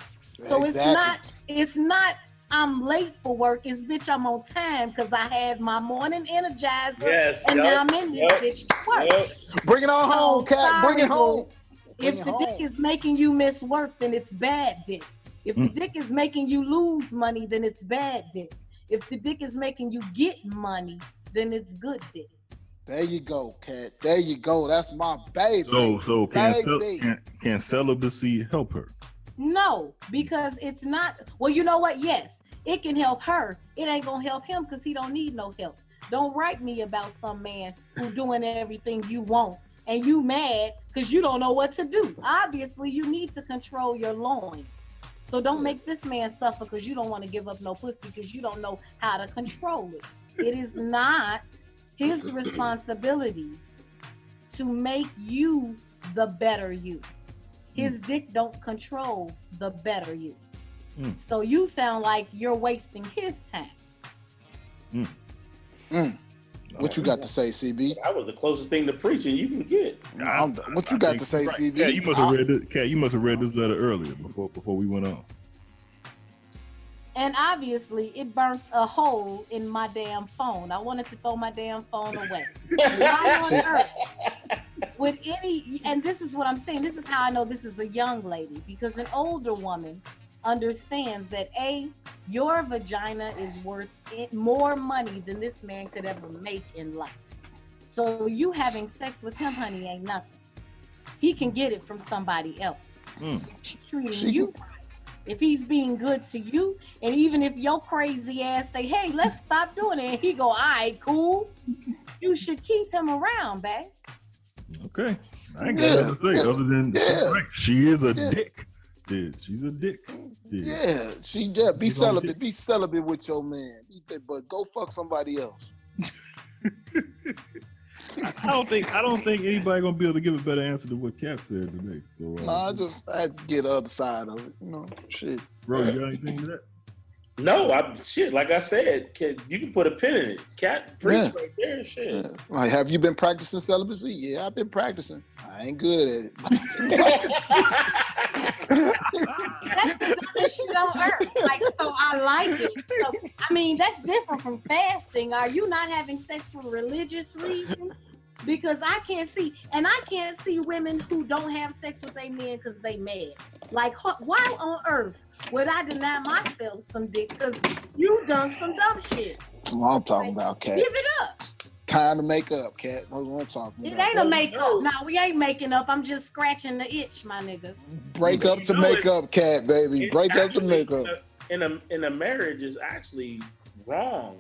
So it's not it's not I'm late for work. It's bitch I'm on time because I had my morning energizer
Yes,
and
yup,
now I'm in this
yup,
bitch to work.
Bring it on home, Cat. Bring it home. Bring
If
it
the
home.
dick is making you miss work, then it's bad dick. If the
Mm.
dick is making you lose money, then it's bad dick. If the dick is making you get money, then it's good dick.
There you go, Cat. There you go. That's my baby.
So so can, cel- can can celibacy help her?
No, because it's not. Well, you know what? Yes, it can help her. It ain't gonna help him because he don't need no help. Don't write me about some man who doing everything you want and you mad because you don't know what to do. Obviously, you need to control your loins. So don't make this man suffer because you don't want to give up no pussy because you don't know how to control it. It is not his responsibility to make you the better you. His dick don't control the better you.
Mm.
So you sound like you're wasting his time.
Mm. What oh, you got to say, CB?
that was the closest thing to preaching you can get.
I'm- what you got to say, CB?
Yeah, you must have read this. Cat, you must have read this letter earlier before before we went on.
And obviously, it burnt a hole in my damn phone. I wanted to throw my damn phone away. Why on earth would any, and this is what I'm saying, this is how I know this is a young lady, because an older woman understands that A, your vagina is worth it- more money than this man could ever make in life. So you having sex with him, honey, ain't nothing. He can get it from somebody else. Mm. Treating
She
you right. If he's being good to you, and even if your crazy ass say, "Hey, let's stop doing it," and he go, "All right, cool," you should keep him around, babe.
Okay, I ain't got
Yeah,
nothing to say
yeah,
other than
yeah.
she is a
Yeah.
dick. She's a dick.
Yeah, she yeah, be
She's
celibate. Be celibate with your man. But go fuck somebody else.
I don't think I don't think anybody gonna be able to give a better answer than what Cat said today. So, uh,
Nah, I just I had to get the other side of it. You know, shit.
bro, you got anything to that?
No, I shit. Like I said, can, you can put a pin in it. Cat preach
Yeah.
right there. Shit.
Like, have you been practicing celibacy? Yeah, I've been practicing. I ain't good at it.
That's the dumbest shit on earth. Like, so I like it. So, I mean, that's different from fasting. Are you not having sex for religious reasons? Because I can't see, and I can't see women who don't have sex with their men because they mad. Like, why on earth would I deny myself some dick? Because you done some dumb shit.
That's what I'm talking about, Cat.
Give it up.
Time to make up, Cat. That's what I'm talking
It
about.
ain't a makeup. No, we ain't making up. I'm just scratching the itch, my nigga.
Break up to make up, Cat, baby. Break up to make up.
in a in a marriage is actually wrong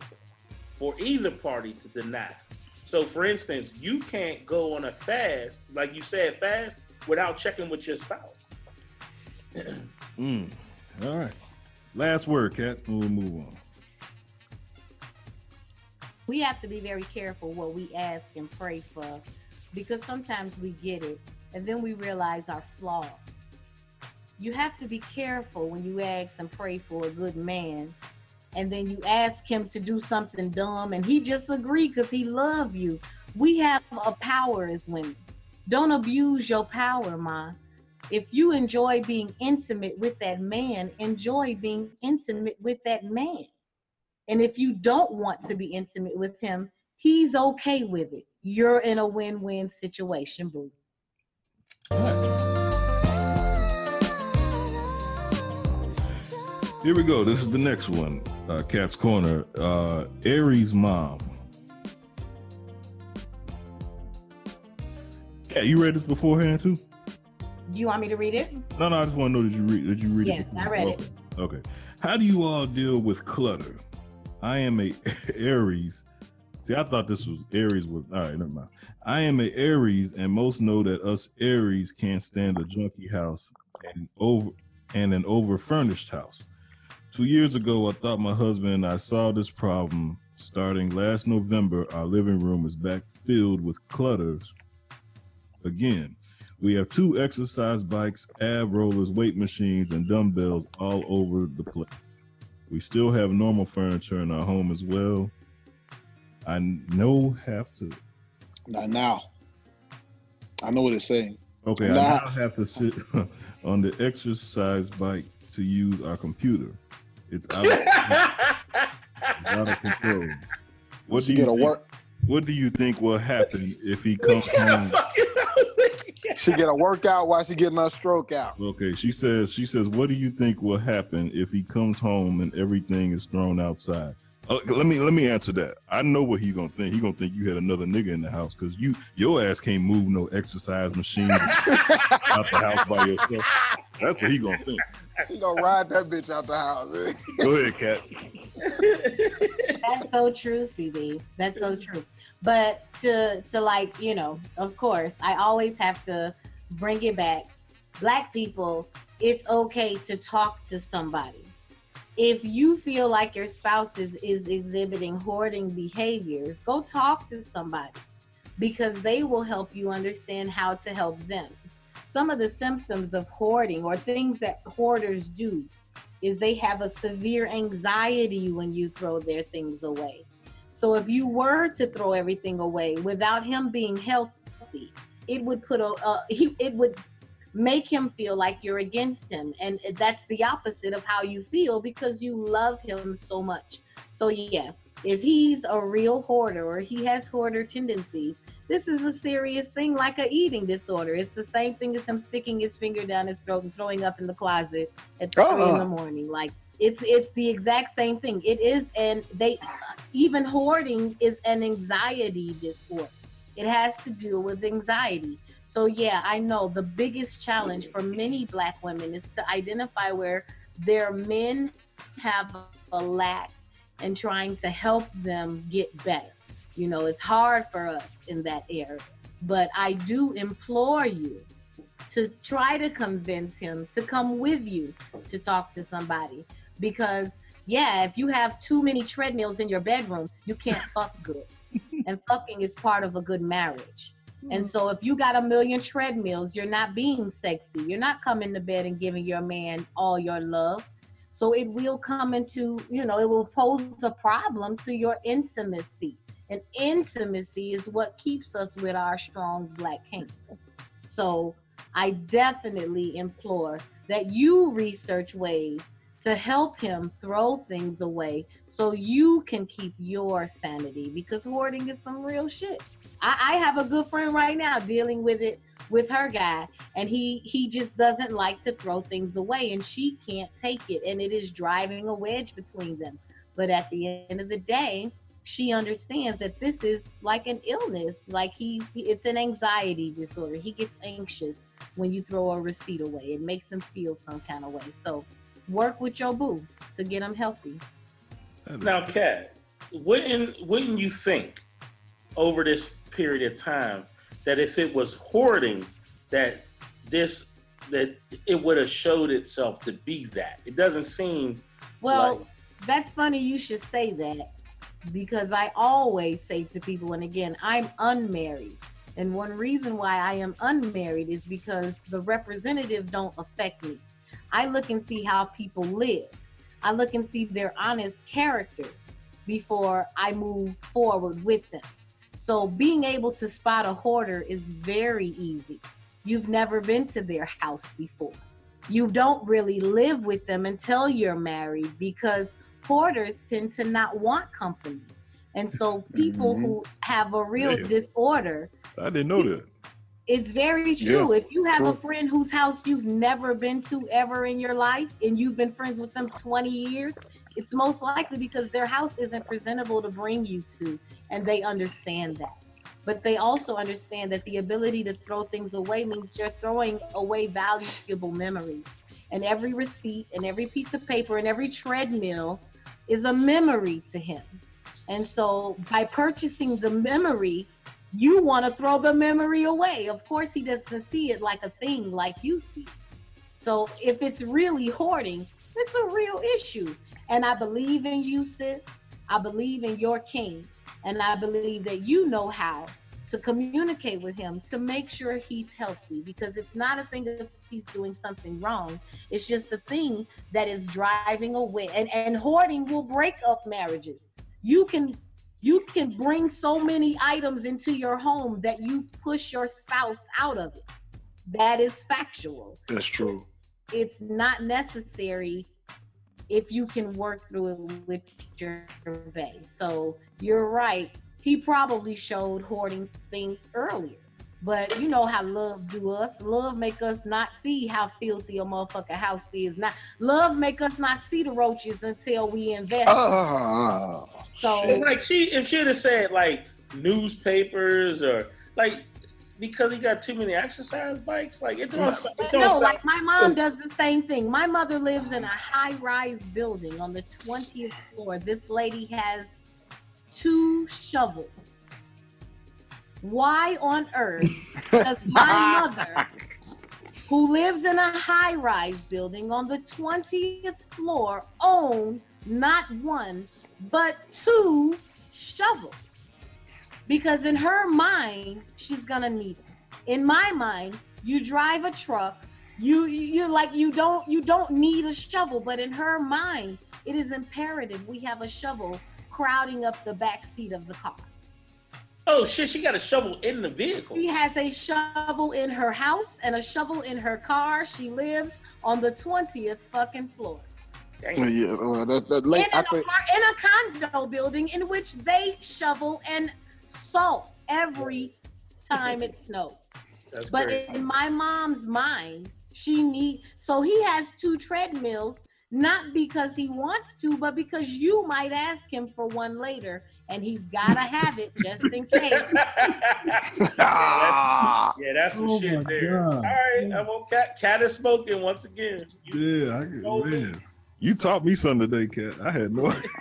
for either party to deny. So, for instance, you can't go on a fast, like you said, fast, without checking with your spouse.
Mm. All right. Last word, Kat. We'll move on.
we have to be very careful what we ask and pray for because sometimes we get it and then we realize our flaws. You have to be careful when you ask and pray for a good man and then you ask him to do something dumb and he just agree because he love you. We have a power as women. Don't abuse your power, ma. If you enjoy being intimate with that man, enjoy being intimate with that man. And if you don't want to be intimate with him, he's okay with it. You're in a win-win situation, boo.
Here we go. This is the next one. Uh, Cat's Corner. Uh, Aries' mom. Yeah, you read this beforehand too?
Do you want me to read it?
No, no. I just want to know that you read. Did you read
Yes,
it?
Yes, I read it.
Okay. Okay. How do you all deal with clutter? I am a Aries. See, I thought this was Aries was all right. Never mind. I am a Aries, and most know that us Aries can't stand a junky house and over and an over furnished house. Two years ago, I thought my husband and I saw this problem. Starting last November, our living room is back filled with clutters. Again, we have two exercise bikes, ab rollers, weight machines, and dumbbells all over the place. We still have normal furniture in our home as well. I know have to.
Not now. I know what it's saying.
Okay,
Nah.
I now have to sit on the exercise bike to use our computer. It's out of, it's out of control. What do you
get a
think,
work-
What do you think will happen if he comes home?
She get a workout while she getting her stroke out.
Okay, she says. She says, "What do you think will happen if he comes home and everything is thrown outside?" Uh, let me let me answer that. I know what he gonna think. He gonna think you had another nigga in the house because you your ass can't move no exercise machine out the house by yourself. That's what he gonna think.
She gonna ride that bitch out the house. eh?
Go ahead, Cat.
That's so true, CB. That's so true. But to to like, you know, of course, I always have to bring it back. Black people, it's okay to talk to somebody. If you feel like your spouse is, is exhibiting hoarding behaviors, go talk to somebody because they will help you understand how to help them. Some of the symptoms of hoarding or things that hoarders do is they have a severe anxiety when you throw their things away. So if you were to throw everything away without him being healthy, it would put a, he, it would make him feel like you're against him and that's the opposite of how you feel because you love him so much. So yeah, if he's a real hoarder or he has hoarder tendencies, this is a serious thing like a eating disorder. It's the same thing as him sticking his finger down his throat and throwing up in the closet at three in
Uh-uh.
the morning. Like it's it's the exact same thing. It is and they even hoarding is an anxiety disorder. It has to do with anxiety. So yeah, I know the biggest challenge for many black women is to identify where their men have a lack and trying to help them get better. You know, it's hard for us in that area. But I do implore you to try to convince him to come with you to talk to somebody. Because, yeah, if you have too many treadmills in your bedroom, you can't fuck good. And fucking is part of a good marriage. And mm-hmm. so if you got a million treadmills, you're not being sexy. You're not coming to bed and giving your man all your love. So it will come into, you know, it will pose a problem to your intimacy. And intimacy is what keeps us with our strong black kings. So I definitely implore that you research ways to help him throw things away so you can keep your sanity because hoarding is some real shit. I, I have a good friend right now dealing with it with her guy and he he just doesn't like to throw things away and she can't take it and it is driving a wedge between them. But at the end of the day she understands that this is like an illness like he he- it's an anxiety disorder. He gets anxious when you throw a receipt away. It makes him feel some kind of way. So work with your boo to get him healthy.
Now, Kat, wouldn't wouldn't you think over this period of time that if it was hoarding, that this that it would have showed itself to be that? It doesn't seem
Well,
like
that's funny you should say that because I always say to people, and again, I'm unmarried. And one reason why I am unmarried is because the representative don't affect me. I look and see how people live. I look and see their honest character before I move forward with them. So being able to spot a hoarder is very easy. You've never been to their house before. You don't really live with them until you're married because hoarders tend to not want company. And so people who mm-hmm. have a real
Yeah.
disorder,
I didn't know that.
it's very true.
Yeah,
if you have a friend whose house you've never been to ever in your life and you've been friends with them 20 years, it's most likely because their house isn't presentable to bring you to, and they understand that. But they also understand that the ability to throw things away means you're throwing away valuable memories. And every receipt and every piece of paper and every treadmill is a memory to him. And so by purchasing the memory, you want to throw the memory away. Of course, he doesn't see it like a thing like you see. So if it's really hoarding, it's a real issue. And I believe in you, sis. I believe in your king. And I believe that you know how to communicate with him to make sure he's healthy because it's not a thing if he's doing something wrong. It's just a thing that is driving away. And, and hoarding will break up marriages. You can you can bring so many items into your home that you push your spouse out of it. That is factual.
That's true.
It's not necessary if you can work through it with your bae. So you're right. He probably showed hoarding things earlier. But you know how love do us. Love make us not see how filthy a motherfucker house is. Not love make us not see the roaches until we invest.
Ah,
so
But, like she if she'd have said like newspapers or like because he got too many exercise bikes, like it don't, it don't
no,
sound-
like my mom does the same thing. My mother lives in a high-rise building on the 20th floor. This lady has two shovels. Why on earth does my mother, who lives in a high-rise building on the 20th floor, own not one but two shovels? Because in her mind she's gonna need it in my mind you drive a truck you you like you don't you don't need a shovel but in her mind it is imperative we have a shovel crowding up the back seat of the car
Oh shit, she got a shovel in the vehicle.
she has a shovel in her house and a shovel in her car she lives on the 20th fucking floor
Well, yeah, well, that's that
in,
late.
an
I think
in a condo building in which they shovel and salt every time it snows.
That's
but
great.
in my mom's mind, she need so he has two treadmills, not because he wants to, but because you might ask him for one later, and he's gotta have it just in case. Ah.
yeah, that's some
Oh
shit
my
there.
God.
All right, I won't cat cat is smoking once again.
Yeah, I get, man. You taught me something today, Cat. I had no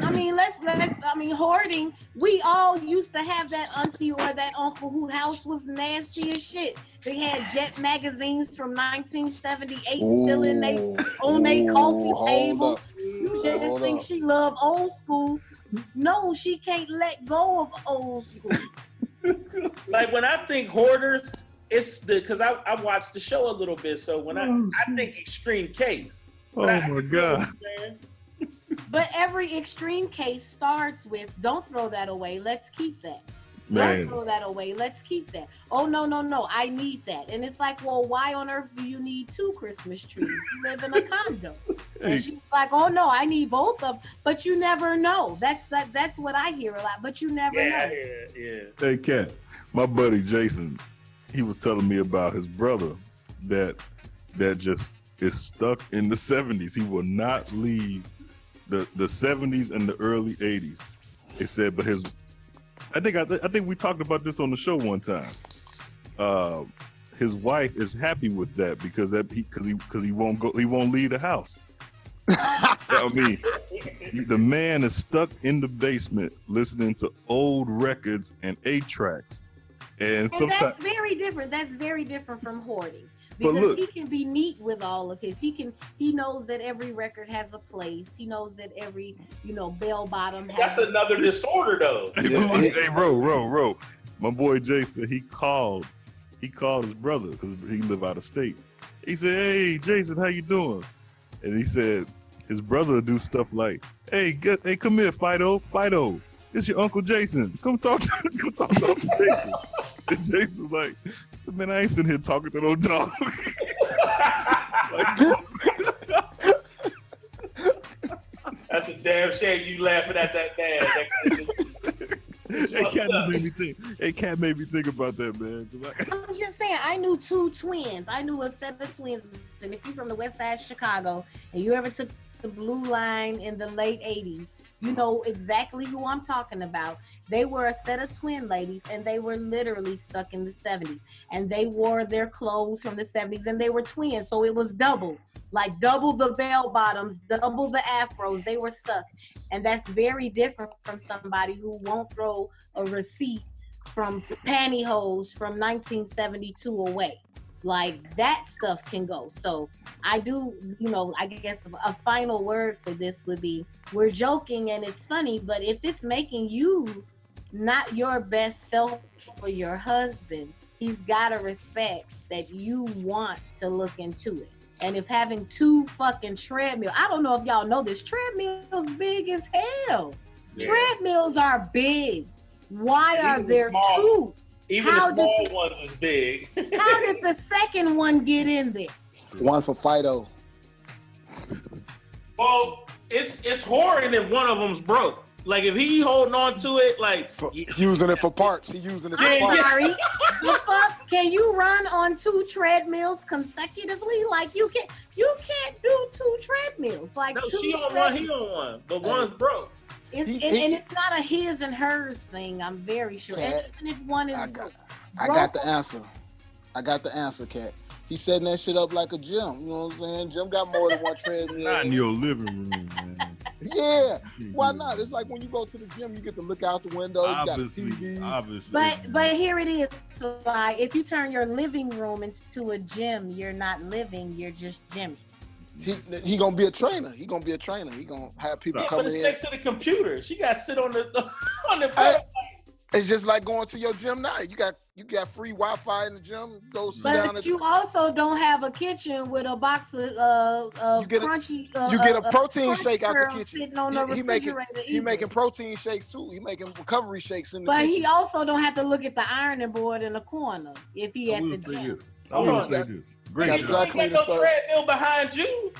I mean, let's let's. I mean, hoarding. We all used to have that auntie or that uncle whose house was nasty as shit. They had Jet magazines from 1978 still in they on their coffee table.
up.
You just
Hold
think
up.
she love old school. No, she can't let go of old school.
like when I think hoarders, it's the because I, I watched the show a little bit. So when I
Oh,
I think extreme case.
Oh
I-
my god.
But every extreme case starts with don't throw that away. Let's keep that.
Man.
Don't throw that away. Let's keep that. Oh no, no, no. I need that. And it's like, well, why on earth do you need two Christmas trees? You live in a condo.
Hey.
And she's like, oh no, I need both of. them. But you never know. That's that. That's what I hear a lot. But you never
Yeah,
know.
yeah, yeah.
Hey, Cat, my buddy Jason, he was telling me about his brother that that just is stuck in the 70s. He will not leave the the 70s and the early 80s. It said, but his, I think I, I think we talked about this on the show one time. Uh, his wife is happy with that because that because he because he won't go he won't leave the house. I mean, he- the man is stuck in the basement listening to old records and eight tracks, and
And
sometimes
that's very different. That's very different from hoarding.
But
Because
look-
he can be neat with all of his. He can he knows that every record has a place. He knows that every, you know, bell bottom has
That's another disorder, though.
Hey, bro, hey, Ro, Ro, Ro. My boy Jay said he called. He called his brother because he live out of state. He said, "Hey, Jason, how you doing?" And he said his brother would do stuff like, "Hey, get, hey, come here, Fido, Fido. It's your uncle Jason. Come talk to, come talk to Uncle Jason." And Jason's like, "Man, I ain't sitting here talking to no dog."
That's a damn shame you laughing at that man.
hey, cat just made me think. Hey, cat made me think about that, man. I-
I'm just saying, I knew two twins. I knew a set of twins. And if you're from the west side of Chicago and you ever took the blue line in the late 80s, you know exactly who I'm talking about. They were a set of twin ladies and they were literally stuck in the 70s. And they wore their clothes from the 70s and they were twins. So it was double like double the bell bottoms, double the afros. They were stuck. And that's very different from somebody who won't throw a receipt from pantyhose from 1972 away. Like that stuff can go. So I do, you know, I guess a final word for this would be we're joking and it's funny, but if it's making you not your best self for your husband, he's got to respect that you want to look into it. And if having two fucking treadmill, I don't know if y'all know this, treadmills big as hell.
Yeah.
Treadmills are big. Why are
Even
there
small-
two?
Even
How
the
did
small ones is big.
How did the second one get in there?
One for Fido.
Well, it's it's hoarding if one of them's broke. Like if he holding on to it, like
Using it for parts. He using it for
I'm
parts.
sorry. the fuck? Can you run on two treadmills consecutively? Like you can't. you can't do two treadmills. Like
no,
two
she on one, he
treadmills.
on one, but one's broke.
It's,
He-
and,
he-
and it's not a his and hers thing. I'm very sure. And
Cat,
even if one is
I
broke,
I got the answer. I got the answer, Cat. He's setting that shit up like a gym. You know what I'm saying? Gym got more than one treadmill.
Not in your living room, man.
Yeah. Why hmm. not? It's like when you go to the gym, you get to look out the window. You got
Obviously,
TV.
obviously.
But but here it is. Like if you turn your living room into a gym, you're not living. You're just gymming.
He he gonna be a trainer. He gonna be a trainer. He gonna have people
Yeah, but
coming
it's
in.
next to the computer. She got to sit on the on the
Hey,
bed.
it's just like going to your gym now. You got you got free Wi-Fi in the gym. Go sit down.
But
At
you also don't have a kitchen with a box of uh, of
You get a-
crunchy. Uh,
you get
uh,
a protein
Crunch
shake out the kitchen.
Sitting on the
He, he making he making protein shakes too. He making recovery shakes in the
But
kitchen.
he also don't have to look at the ironing board in the corner if he
I
at
will
the gym.
this. I
Hold
will
on.
say this. Great
Got
You
job.
dry
ain't got no treadmill behind you.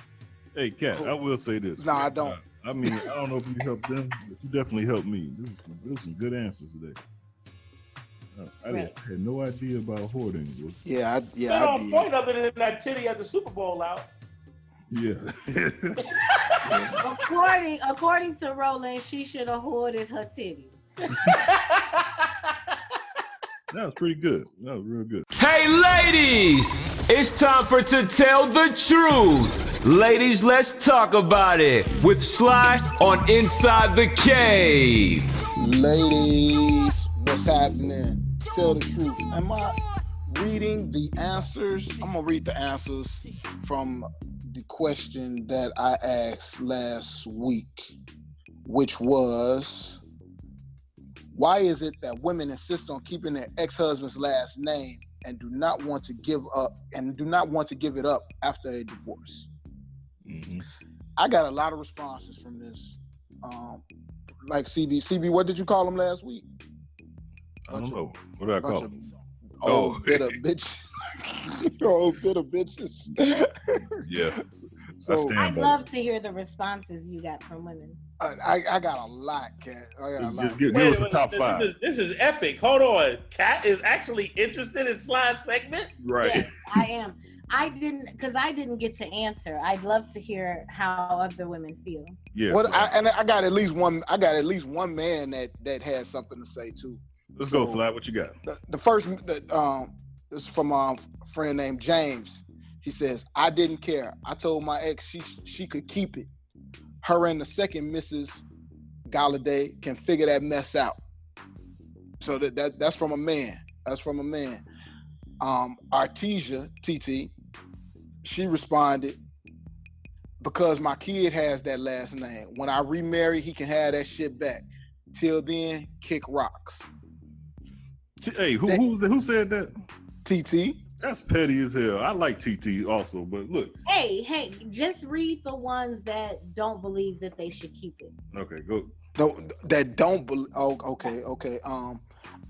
Hey, Cat, I will say this.
No, I don't.
I mean, I don't know if you helped them, but you definitely helped me. There was some, there was some good answers today. I, didn't- I had no idea about hoarding. Was,
Yeah, I,
Not
yeah, I did.
point other than that titty at the Super Bowl out.
yeah.
According according to Roland, she should have hoarded her titties.
that was pretty good. That was real good.
Hey, ladies! It's time for To Tell the Truth. Ladies, let's talk about it with Sly on Inside the Cave.
Ladies, what's happening? Tell the truth. Am I reading the answers? I'm gonna read the answers from the question that I asked last week, which was why is it that women insist on keeping their ex-husband's last name and do not want to give up and do not want to give it up after a divorce?
Mhm.
I got a lot of responses from this. Um, like CB, CB, what did you call him last week?
I don't know. What did I call
of
it?
Oh,
Oh.
bitter bitch. oh, bitter bitches.
Yeah. I
So
stand
I'd love to hear the responses you got from women.
I, I, I got a lot, cat. I got a
Just,
lot.
just give, give us the top
this,
five.
This is, this is epic. Hold on. Cat is actually interested in Sly's segment.
Right.
Yes, I am. I didn't because I didn't get to answer. I'd love to hear how other women feel.
Yeah.
What
so
I, and I got at least one. I got at least one man that that had something to say too.
let's go,
so-
Sly. What you got?
The, the first, the, um, this is from um, a friend named James. He says, I didn't care. I told my ex she she could keep it. Her and the second Mrs. Galladay can figure that mess out. So that, that that's from a man. That's from a man. Um, Artesia TT, she responded, because my kid has that last name. When I remarry, he can have that shit back. Till then, kick rocks.
Hey, who who, who said that?
TT.
That's petty as hell. I like TT also, but look,
Hey, hey, just read the ones that don't believe that they should keep it.
okay, go.
Don't, that don't believe. Oh, okay, okay. Um,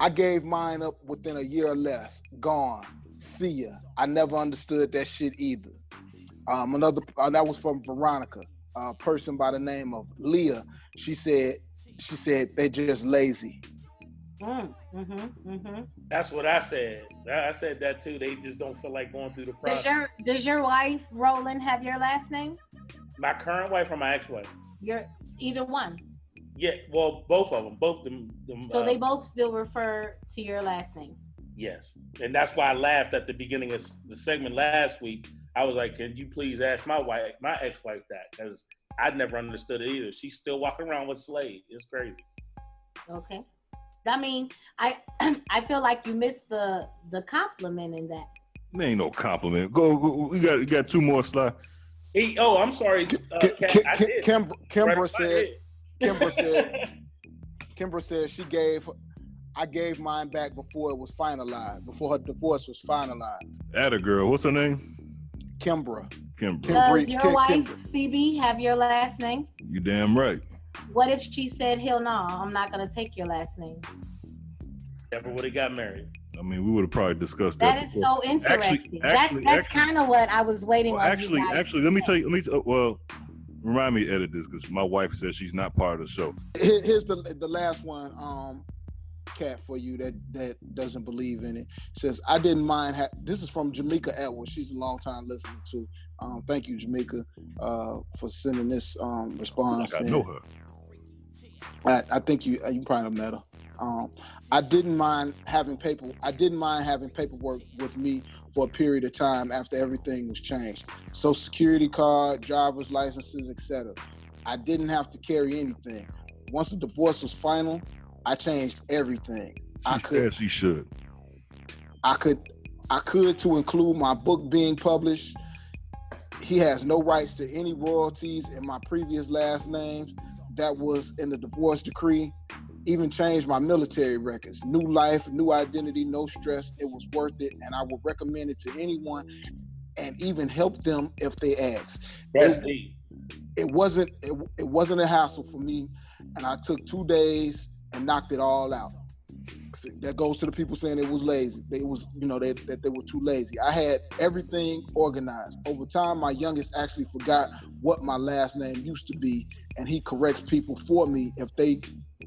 I gave mine up within a year or less. Gone. See ya. I never understood that shit either. Um, another uh, that was from Veronica, a person by the name of Leah. She said, she said they're just lazy.
Mm, mm-hmm, mm-hmm.
That's what I said. I said that too. They just don't feel like going through the
Does
process.
your does your wife Roland have your last name?
My current wife or my ex-wife?
Your either one.
Yeah, well, both of them, both them. them
So
uh,
they both still refer to your last name.
Yes, and that's why I laughed at the beginning of the segment last week. I was like, "Can you please ask my wife, my ex-wife, that?" Because I never understood it either. She's still walking around with Slade. It's crazy.
Okay. I mean, I I feel like you missed the the compliment in that.
There ain't no compliment. Go, go we got we got two more slides.
He, oh, I'm sorry, uh,
Ki-
Kat,
Ki-
I
Ki-
did.
Kim- Kimbra said.
I
Kimbra said. Kimbra said she gave. I gave mine back before it was finalized. Before her divorce was finalized.
At a girl, what's her name?
Kimbra.
Kimbra.
Does your wife CB have your last name?
You damn right.
What if she said, "Hell no, I'm not gonna take your last name"?
Never would have got married.
I mean, we would have probably discussed that.
That is
before.
so interesting.
Actually, actually,
that's that's kind of what I was waiting
well,
on.
actually,
you guys.
actually, let me tell you. Let me. T- well, remind me to edit this because my wife says she's not part of the show.
Here- Here's the the last one, um, cat for you that that doesn't believe in it. Says I didn't mind. Ha- this is from Jamaica Edwards. She's a long time listener too. Um, thank you, Jamaica, uh, for sending this um response.
Like I know her.
I, I think you you probably met her. Um, I didn't mind having paper. I didn't mind having paperwork with me for a period of time after everything was changed. Social security card, driver's licenses, etc. I didn't have to carry anything. Once the divorce was final, I changed everything. I
She
could
said she should.
I could I could to include my book being published. He has no rights to any royalties in my previous last names. That was in the divorce decree. Even changed my military records. New life, new identity, no stress. It was worth it, and I would recommend it to anyone, and even help them if they ask.
That's
It-
deep.
it wasn't it, it wasn't a hassle for me and i took two days and knocked it all out that goes to the people saying it was lazy they was you know they, that they were too lazy i had everything organized over time my youngest actually forgot what my last name used to be and he corrects people for me if they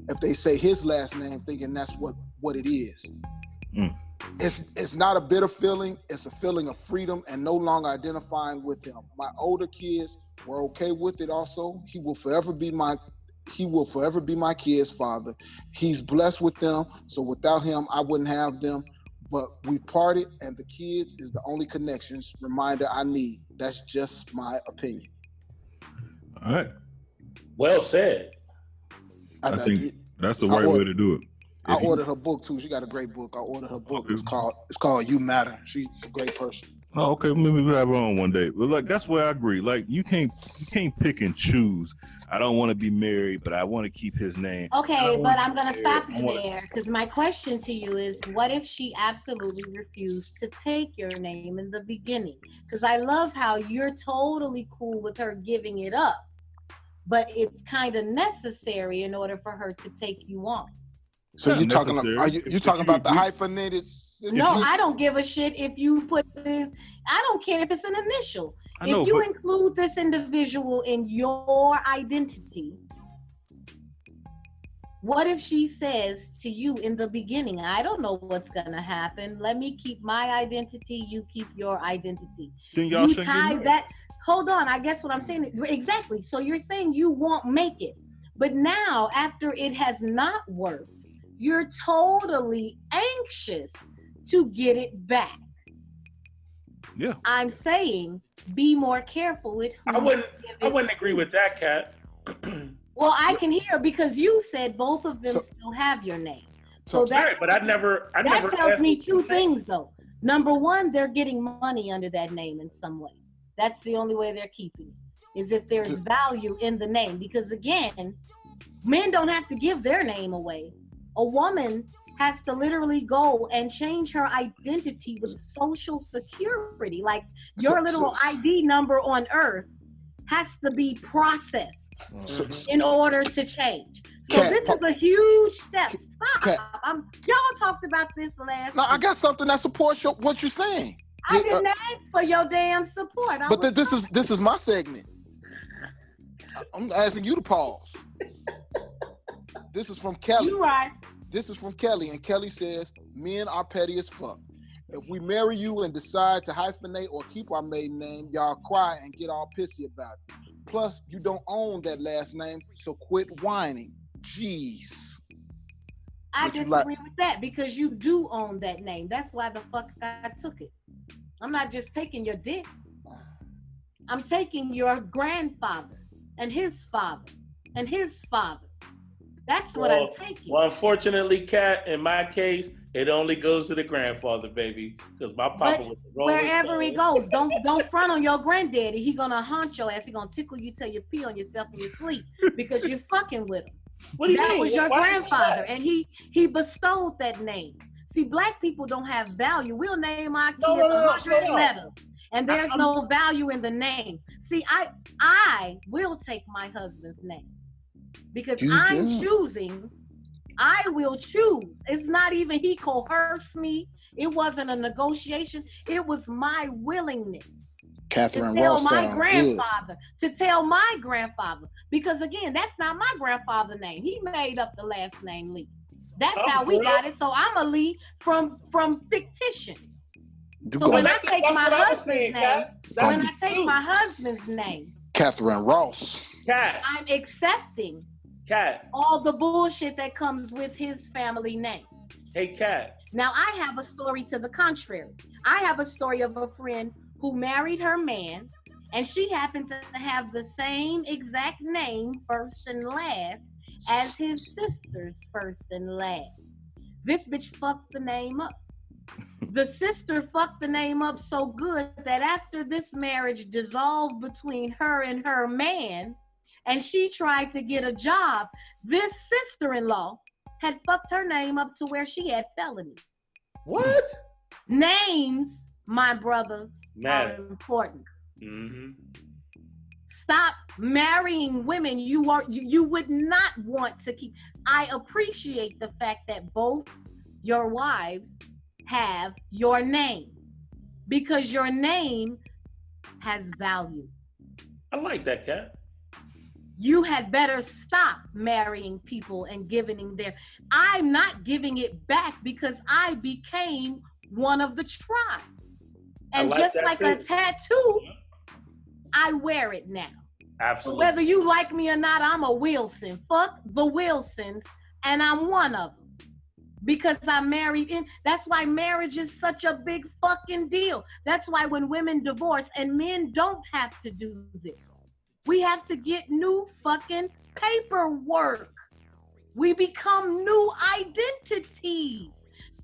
if they say his last name thinking that's what what it is.
Mm.
it's it's not a bitter feeling. It's a feeling of freedom and no longer identifying with him. My older kids were okay with it also. He will forever be my he will forever be my kids father. He's blessed with them. So without him i wouldn't have them. But we parted and the kids is the only connections reminder i need. That's just my opinion.
All right.
Well said.
I think that's the
I
right way to do it.
I
If you-
ordered her book too. She got a great book. I ordered her book. It's called It's called You Matter. She's a great person.
Oh, okay, maybe we'll have her on one day. But like that's where I agree. Like you can't you can't pick and choose. I don't want to be married, but I want to keep his name.
Okay, but I'm gonna
married.
stop you
wanna-
there because my question to you is, what if she absolutely refused to take your name in the beginning? Because I love how you're totally cool with her giving it up, but it's kind of necessary in order for her to take you on.
So
Not
you talking?
necessary.
Are you, you
if
talking about the hyphenated?
No,
you-
I don't give a shit if you put this. I don't care if it's an initial.
I know,
if you
but-
include this individual in your identity, what if she says to you in the beginning, I don't know what's gonna happen. Let me keep my identity, you keep your identity.
Then y'all
you
shouldn't get
tie
married.
that hold on, I guess what I'm saying exactly. So you're saying you won't make it. But now after it has not worked, you're totally anxious to get it back.
Yeah.
I'm saying be more careful with who
I wouldn't.
you
I wouldn't agree with that, Kat.
Well, I can hear because you said both of them still have your name. So, that
Right, but I never. I
that
never.
tells me two things though. Number one, they're getting money under that name in some way. That's the only way they're keeping it. Is if there's value in the name. Because again, men don't have to give their name away. A woman has to literally go and change her identity with social security. Like your little ID number on earth has to be processed in order to change. So
Cat,
this is a huge step. Stop. I'm, y'all talked about this last.
No, I got something that supports your, what you're saying.
I
Yeah,
didn't
uh,
ask for your damn support. I
but th- this is this is my segment. I'm asking you to pause. This is from Kelly.
You right.
This is from Kelly, and Kelly says, "Men are petty as fuck. If we marry you and decide to hyphenate or keep our maiden name, y'all cry and get all pissy about it. Plus, you don't own that last name, so quit whining. Jeez.
I disagree
like-
with that because you do own that name. That's why the fuck I took it. I'm not just taking your dick. I'm taking your grandfather and his father and his father. That's what
Well,
I'm taking.
well, unfortunately, Cat, in my case, it only goes to the grandfather, baby, because my papa
But
was the
wherever he goes, don't don't front on your granddaddy. He gonna haunt your ass. He gonna tickle you till you pee on yourself in your sleep because you're fucking with him.
What do you
that
mean?
was your
Why
grandfather, and he he bestowed that name. See, black people don't have value. We'll name our kids
No, no, no, no,
a
slow
hundred
down.
letters, and there's
I'm-
no value in the name. See, I I will take my husband's name because
You
I'm
do.
choosing. I will choose. It's not even he coerced me. It wasn't a negotiation. It was my willingness
Catherine
to tell
Ross
my
sound good.
grandfather, to tell my grandfather, because again, that's not my grandfather's name. He made up the last name Lee. That's
Oh,
how we
for
got it. So I'm a Lee from from fictition.
You
So when I take my
what I was
husband's
saying,
name, when I take my husband's name,
Catherine Ross.
Cat,
I'm accepting
Cat,
all the bullshit that comes with his family name.
hey, Cat.
Now I have a story to the contrary. I have a story of a friend who married her man, and she happened to have the same exact name, first and last, as his sister's first and last. This bitch fucked the name up. The sister fucked the name up so good that after this marriage dissolved between her and her man, and she tried to get a job, this sister in law had fucked her name up to where she had felony.
What?
Names, my brothers,
Matter.
are important.
Mm-hmm.
Stop marrying women you are you, you would not want to keep. I appreciate the fact that both your wives have your name because your name has value.
I like that, Cat.
you had better stop marrying people and giving their i'm not giving it back because i became one of the tribe and
like
just like a tattoo i wear it now
Absolutely.
whether you like me or not i'm a wilson fuck the wilsons and i'm one of them because I'm married in. That's why marriage is such a big fucking deal. That's why when women divorce and men don't have to do this, we have to get new fucking paperwork. We become new identities.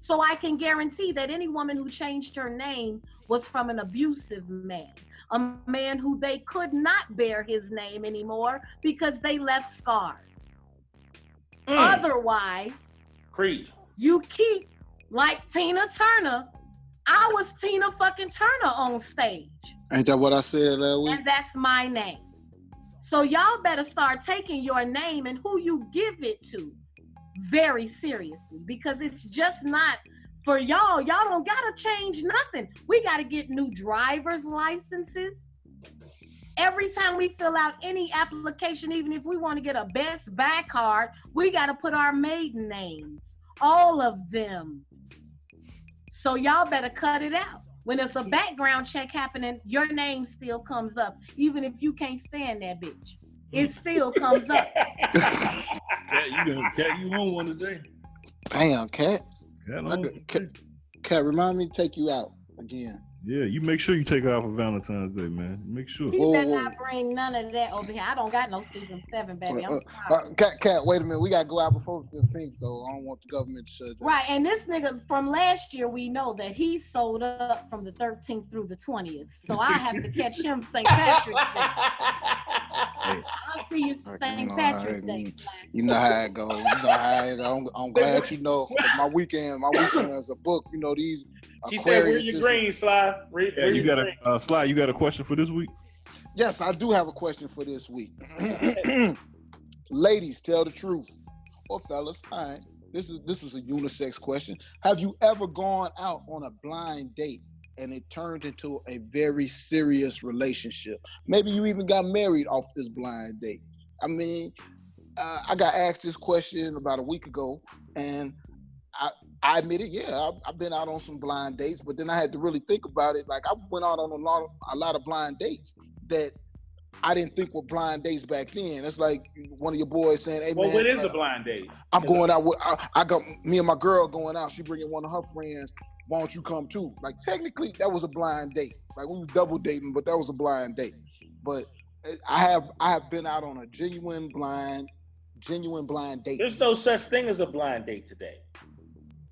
So I can guarantee that any woman who changed her name was from an abusive man, a man who they could not bear his name anymore because they left scars.
Mm.
Otherwise,
Creed.
you keep like Tina Turner. I was Tina fucking Turner on stage,
Ain't that what I said last week?
and that's my name. So y'all better start taking your name and who you give it to very seriously because it's just not for y'all. Y'all don't gotta change nothing. We gotta get new driver's licenses. Every time we fill out any application, even if we want to get a best buy card, we got to put our maiden names, all of them. So y'all better cut it out. When it's a background check happening, your name still comes up, even if you can't stand that bitch. It still comes up.
Cat, you gonna cat you on one today?
Damn, cat.
Cat
I
on.
got- cat, Cat, remind me to take you out again.
Yeah, you make sure you take her out for Valentine's Day, man. Make sure.
He better not bring none of that over here. I don't got no season seven, baby. I'm
Uh, uh, Cat, Cat, wait a minute. We gotta go out before the 15th, though. I don't want the government to shut down.
Right, and this nigga from last year, we know that he sold up from the 13th through the 20th. So I have to catch him St. Patrick's Day. I'll see you
You
St.
know,
Patrick's Day.
You know how it goes. You know how it goes. I'm, I'm glad you know my weekend, my weekend is a book. You know these.
She said, "Where's
Aquarius
your green, Sly? Where,
Yeah,
where
you
your
got a uh, slide. You got a question for this week?
Yes, I do have a question for this week. Ladies, tell the truth. Or fellas, all right. This is this is a unisex question. Have you ever gone out on a blind date and it turned into a very serious relationship? Maybe you even got married off this blind date. I mean, uh, I got asked this question about a week ago, and I, I admitted, yeah, I've, I've been out on some blind dates, but then I had to really think about it. Like I went out on a lot of a lot of blind dates that I didn't think were blind dates back then. It's like one of your boys saying, "Hey
Well,
man,
what is
uh,
a blind date?
I'm going out with I, I got me and my girl going out. She bringing one of her friends. Why don't you come too? Like technically, that was a blind date. Like we were double dating, but that was a blind date. But uh, I have I have been out on a genuine blind, genuine blind date.
There's no such thing as a blind date today.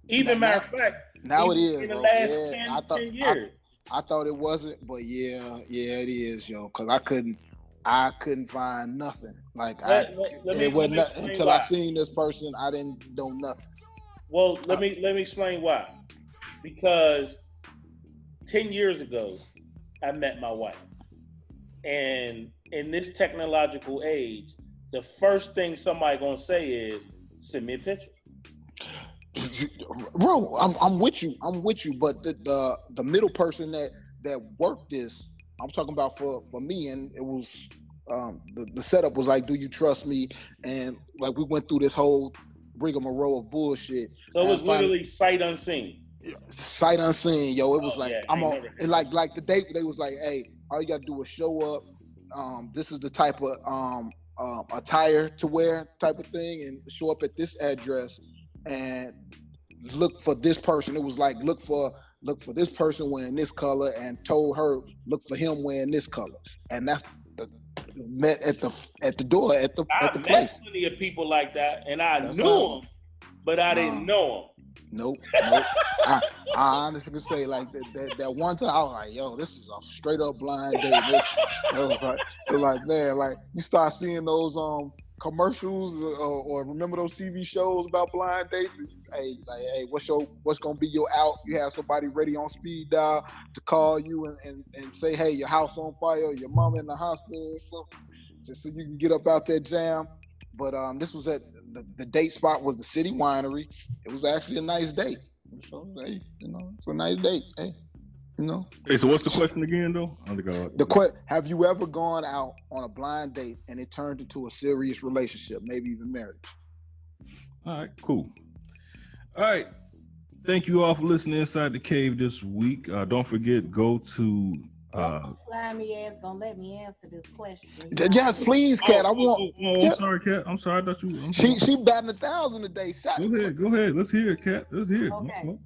Even
Now-
matter of fact,
Now it is.
in the
bro.
last
yeah,
10,
I thought
10 years.
I thought it wasn't, but yeah, yeah, it is, yo. Cause I couldn't, I couldn't find nothing. Like
Let-
I,
let- let
it
me
no-
explain
until I seen this person, I didn't know nothing.
Well, let me let me explain why. Because ten years ago, I met my wife, and in this technological age, the first thing somebody gonna say is, "Send me a picture."
bro i'm, I'm with you i'm with you but the, the the middle person that that worked this i'm talking about for for me and it was um the, the setup was like do you trust me and like we went through this whole rigmarole of bullshit
So it was
finally-
literally sight unseen.
Sight unseen, yo. It was
Oh,
like
yeah,
I'm on, and like like the date they was like, hey, all you gotta do is show up. Um, this is the type of um, um attire to wear, type of thing, and show up at this address and look for this person. It was like look for look for this person wearing this color, and told her look for him wearing this color, and that's the met at the at the door at the
I
at the
met
place.
plenty of people like that, and I
That's
knew them, but I didn't know them.
Nope. nope. I, I honestly can say like that, that that one time I was like, yo, this is a straight up blind date. It, it was like like man, like you start seeing those um commercials or, or remember those TV shows about blind dates. Hey, like hey, what's your what's gonna be your out? You have somebody ready on speed dial to call you and, and, and say, hey, your house on fire, your mom in the hospital or something, just so you can get up out that jam. But um, this was at the, the date spot was the City Winery. It was actually a nice date. So hey, you know, it's a nice date. Hey, you know.
Hey, so what's the question again, though? Think I-
The que- Have you ever gone out on a blind date and it turned into a serious relationship, maybe even marriage?
All right, cool. All right. Thank you all for listening inside the cave this week. Uh, don't forget, go to uh
Slimy ass gonna let me answer this question.
Yes, please, Cat. I want.
oh, I'm sorry, Cat. I'm sorry. I thought you. I'm
She
sorry.
she batting a thousand today. Shot-
Go ahead. Go ahead. Let's hear it, Cat. Let's hear it.
Okay.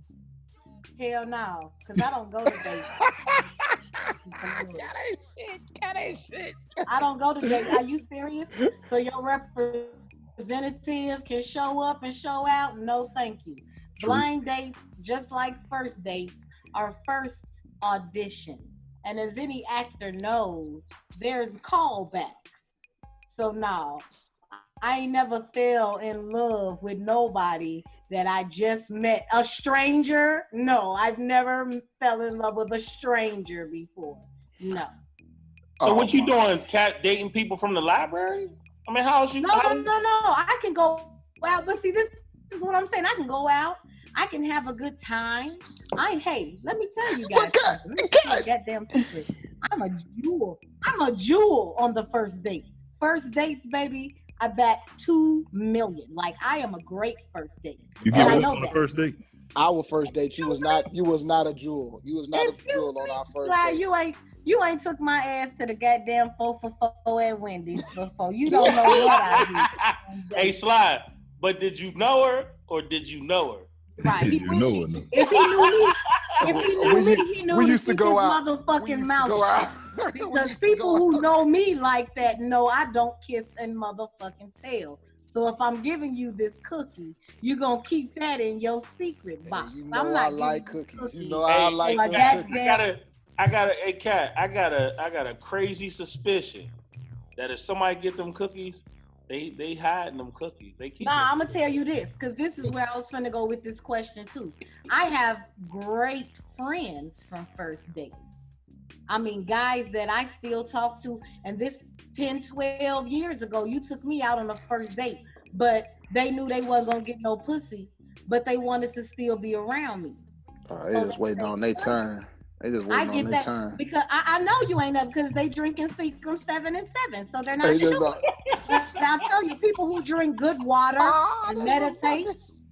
Hell no, because I don't go to dates. I don't go to dates. Are you serious? So your representative can show up and show out? No, thank you.
True.
Blind dates, just like first dates, are first auditions. And as any actor knows, there's callbacks. So no, I ain't never fell in love with nobody that I just met. A stranger? No, I've never fell in love with a stranger before. No.
So what you doing? Cat dating people from the library? I mean, how's you?
No, no, no, no. I can go out, but see, this, this is what I'm saying. I can go out. I can have a good time. I hey, let me tell you guys something. Let me tell you a goddamn secret. I'm a jewel. I'm a jewel on the first date. First dates, baby. I bet two million. Like I am a great first date.
You
And
get
I
off
know
on the
that.
first date.
Our first date, you was not you was not a jewel. You was not a jewel on our first
Sly,
date.
you ain't you ain't took my ass to the goddamn four for four at Wendy's before. You don't know what I do.
hey, Sly, but did you know her or did you know her?
Right. He
You
wish
know
he-
it, no.
if he knew me, if he knew
We
me, he knew
we used to
keep
go
his
out.
motherfucking mouth
go out.
Because people who know me like that know I don't kiss and motherfucking tell. So if I'm giving you this cookie, you're gonna keep that in your secret box.
You
I'm
know
not
I like
you
cookies. You
cookies
know I
Hey,
like
for
hey,
them
that
Cat, I
cookies.
got a, I got a, hey, cat, I got a, I got a crazy suspicion that if somebody get them cookies, they they hiding them cookies. They keep.
Nah, I'm gonna tell you this, because this is where I was gonna go with this question too. I have great friends from first dates. I mean, guys that I still talk to, and this 10, 12 years ago, you took me out on a first date, but they knew they wasn't gonna get no pussy, but they wanted to still be around me.
Oh, they just waiting on their turn. They just
I
waiting on
get
their
that
turn.
because I, I know you ain't up because they drinking Seagram seven and seven, so they're not
They just
sure. But I'll tell you, people who drink good water oh, and meditate,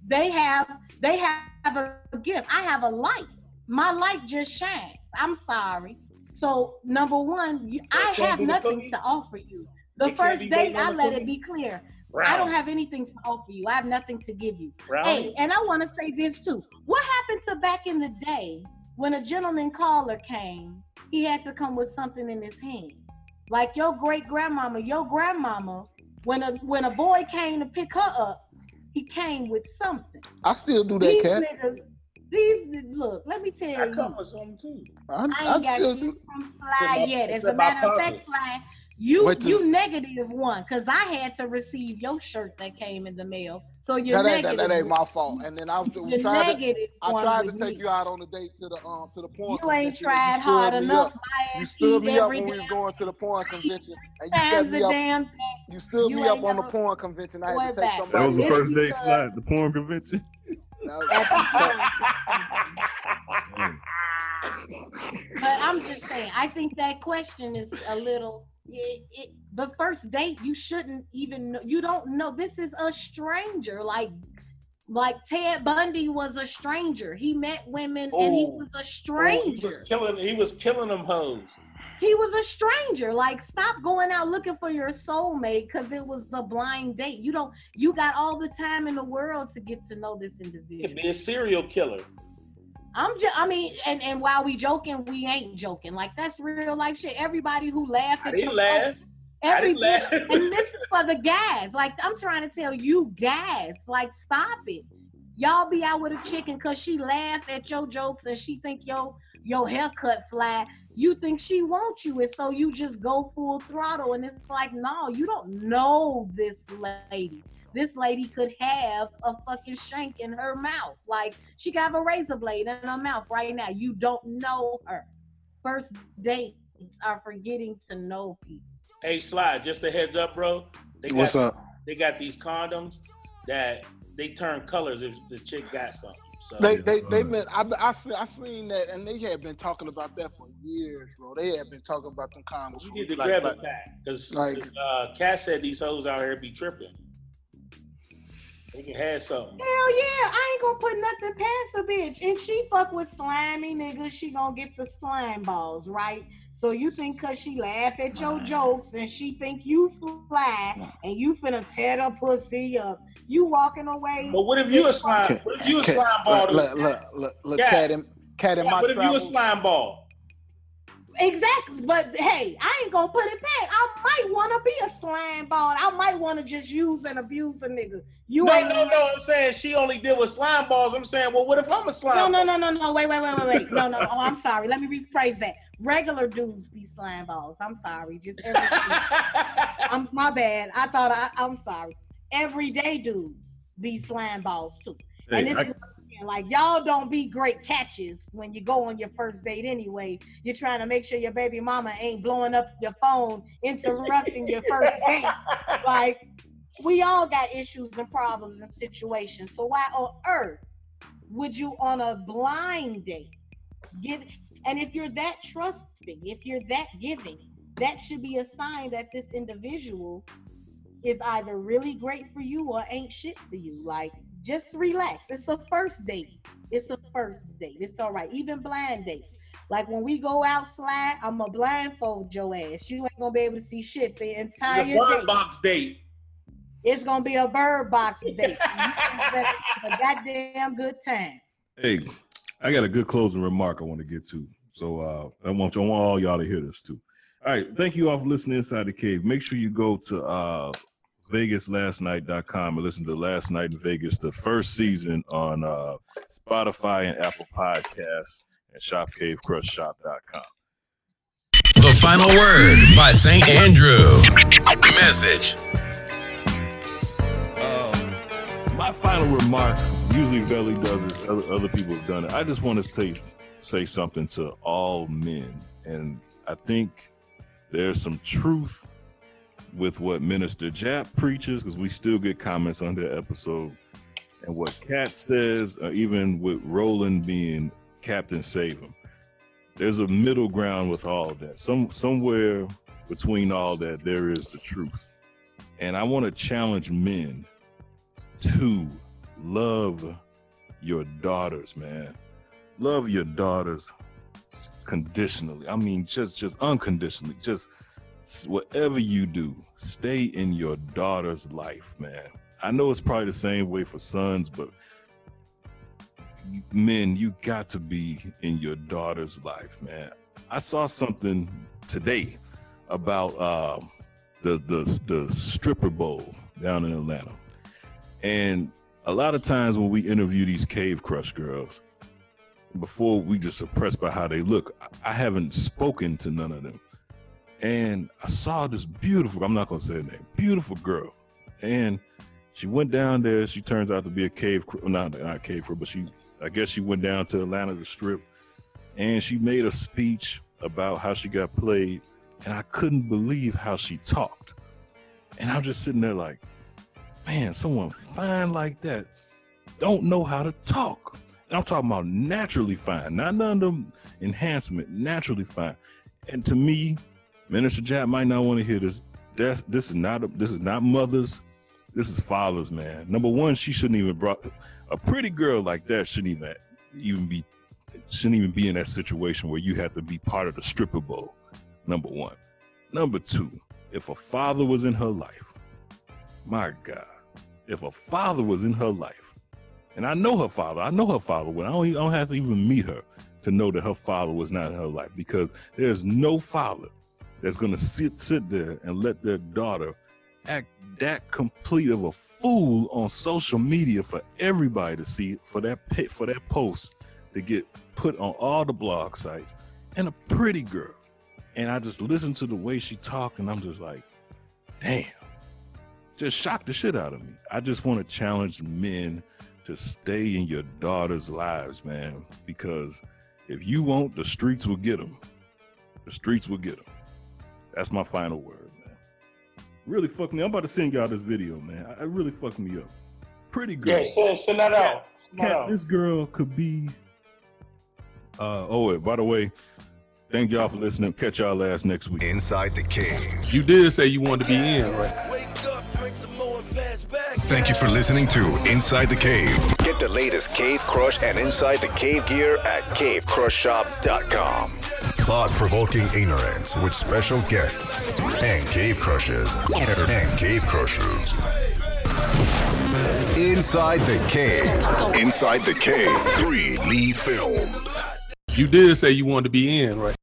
they have they have a gift. I have a light. My light just shines. I'm sorry. So number one, you, I have nothing to offer you. The
They can't
first
be
date, I
on the
let it be clear. I don't have anything to offer you. I have nothing to give you.
Brownie?
Hey, and I want to say this too. What happened to back in the day when a gentleman caller came? He had to come with something in his hand. Like your great grandmama, your grandmama, when a when a boy came to pick her up, he came with something.
I still do that,
These
cat.
niggas, these look, let me tell
I
you.
come with something too.
I,
I
I
ain't got
still
shit
do.
from Sly
my-
yet.
it's
As a matter of fact. Sly, you you negative one because I had to receive your shirt that came in the mail. So you're
That ain't, that,
negative.
that ain't my fault. And then I was
You're
trying to, I tried to
with
take you out on a date to the um to the porn
You ain't
convention. and
tried
you
hard enough.
up.
My
You stood me up
every
when we was going to the porn convention, and you set
times
me up.
damn.
You stood me up on the
never-
porn convention. I had to take
back.
somebody.
That was the first date
because-
slide, the porn convention.
But I'm just saying, I think that question is a little. It, it, the first date, you shouldn't even. Know, you don't know. This is a stranger. Like, like Ted Bundy was a stranger. He met women and he
Oh.
was a
Oh, he
stranger.
was killing. He was killing them hoes.
He was a stranger. Like, stop going out looking for your soulmate because it was a blind date. You don't. You got all the time in the world to get to know this individual.
could be a serial killer.
I'm just, I mean, and and while we joking, we ain't joking. Like that's real life shit. Everybody who laugh at your
laugh.
Oh,
I
every
laugh.
and this is for the guys. Like I'm trying to tell you guys, like stop it. Y'all be out with a chicken cause she laugh at your jokes and she think your your haircut fly. You think she wants you, and so you just go full throttle. And it's like, no, you don't know this lady. This lady could have a fucking shank in her mouth. Like she got a razor blade in her mouth right now. You don't know her. First dates are forgetting to know people.
Hey, Slide, just a heads up, bro. They got,
What's up?
They got these condoms that they turn colors if the chick got something. So
They they they been I I see- I seen that and they had been talking about that for years, bro. They had been talking about them condoms.
you need to
like-
grab
like-
a pack because
like-
uh, Cass said these hoes out here be tripping. They can have something.
Hell yeah, I ain't gonna put nothing past a bitch. If she fuck with slimy niggas, she gonna get the slime balls, right? So you think cause she laugh at your jokes and she think you fly and you finna tear the pussy up. You walking away.
But what if you a slime? What if you a
Cat-
slime ball?
Look, look, look, look, look
Yeah.
cat in cat in
Yeah,
my
what if you a slime ball?
Exactly, but hey, I ain't gonna put it back. I might wanna be a slime ball. I might wanna just use and abuse a nigga. You
no,
ain't
no, no. I'm saying she only did with slime balls. I'm saying, well, what if I'm a slime?
No, no,
ball?
no, no, no. Wait, wait, wait, wait, wait. No, no. Oh, I'm sorry. Let me rephrase that. Regular dudes be slime balls. I'm sorry. Just every I'm my bad. I thought I, I'm sorry. Everyday dudes be slime balls too. and this
I-
is what I'm saying. like y'all don't be great catches when you go on your first date anyway. You're trying to make sure your baby mama ain't blowing up your phone, interrupting your first date. Like we all got issues and problems and situations. So why on earth would you on a blind date give and if you're that trusting, if you're that giving, that should be a sign that this individual is either really great for you or ain't shit for you. Like just relax. It's a first date. It's a first date. It's all right. Even blind dates. Like when we go out slide, I'm a blindfold your ass. You ain't gonna be able to see shit the entire
The bird box date.
It's gonna be a bird box date. You can bet a goddamn good time.
Hey, I got a good closing remark I want to get to. So uh, I want you, I want all y'all to hear this too. All right, thank you all for listening inside the cave. Make sure you go to uh, VegasLastNight.com and listen to Last Night in Vegas, the first season on uh, Spotify and Apple Podcasts and ShopCaveCrushShop.com.
The final word by St. Andrew. Message.
My final remark usually Belly does it other, other people have done it. I just want to say say something to all men. And i think there's some truth with what minister jap preaches because we still get comments on that episode. And what cat says or even with roland being captain save him there's a middle ground with all that. Some somewhere between all that there is the truth. And i want to challenge men to love your daughters, man. Love your daughters conditionally. I mean, just just unconditionally. Just whatever you do, stay in your daughter's life, man. I know it's probably the same way for sons, but men, you got to be in your daughter's life, man. I saw something today about uh, the the the stripper bowl down in Atlanta. And a lot of times when we interview these cave crush girls, before we just suppressed by how they look, I haven't spoken to none of them. And I saw this beautiful, I'm not gonna say her name, beautiful girl. And she went down there. She turns out to be a cave, not not cave crew, but she, I guess she went down to the Atlanta to strip, and she made a speech about how she got played, and I couldn't believe how she talked. And I'm just sitting there like, man, someone fine like that don't know how to talk. And I'm talking about naturally fine, not none of them enhancement, naturally fine. And to me, Minister Jack might not want to hear this. That's, this is not a, this is not mothers. This is fathers, man. Number one, she shouldn't even brought a pretty girl like that shouldn't even even be shouldn't even be in that situation where you have to be part of the stripper bowl. Number one. Number two, if a father was in her life, my God, if a father was in her life, and I know her father, I know her father. When I don't, I don't have to even meet her to know that her father was not in her life, because there's no father that's gonna sit sit there and let their daughter act that complete of a fool on social media for everybody to see for that for that post to get put on all the blog sites and a pretty girl and i just listened to the way she talked and i'm just like damn just shocked the shit out of me i just want to challenge men to stay in your daughter's lives man because if you won't the streets will get them the streets will get them that's my final word man. really fucked me. I'm about to send y'all this video, man. I, it really fucked me up. Pretty girl.
Yeah, send, send that out. Send that
Cat,
out.
this girl could be. Uh, oh, wait, by the way, thank y'all for listening. Catch y'all last next week.
Inside the cave.
You did say you wanted to be in, right?
Thank you for listening to Inside the Cave. Get the latest Cave Crush and Inside the Cave gear at cavecrushshop.com. Thought provoking ignorance with special guests and cave crushes. And cave crushes. Inside the Cave. Inside the Cave. 3 Lee Films.
You did say you wanted to be in, right?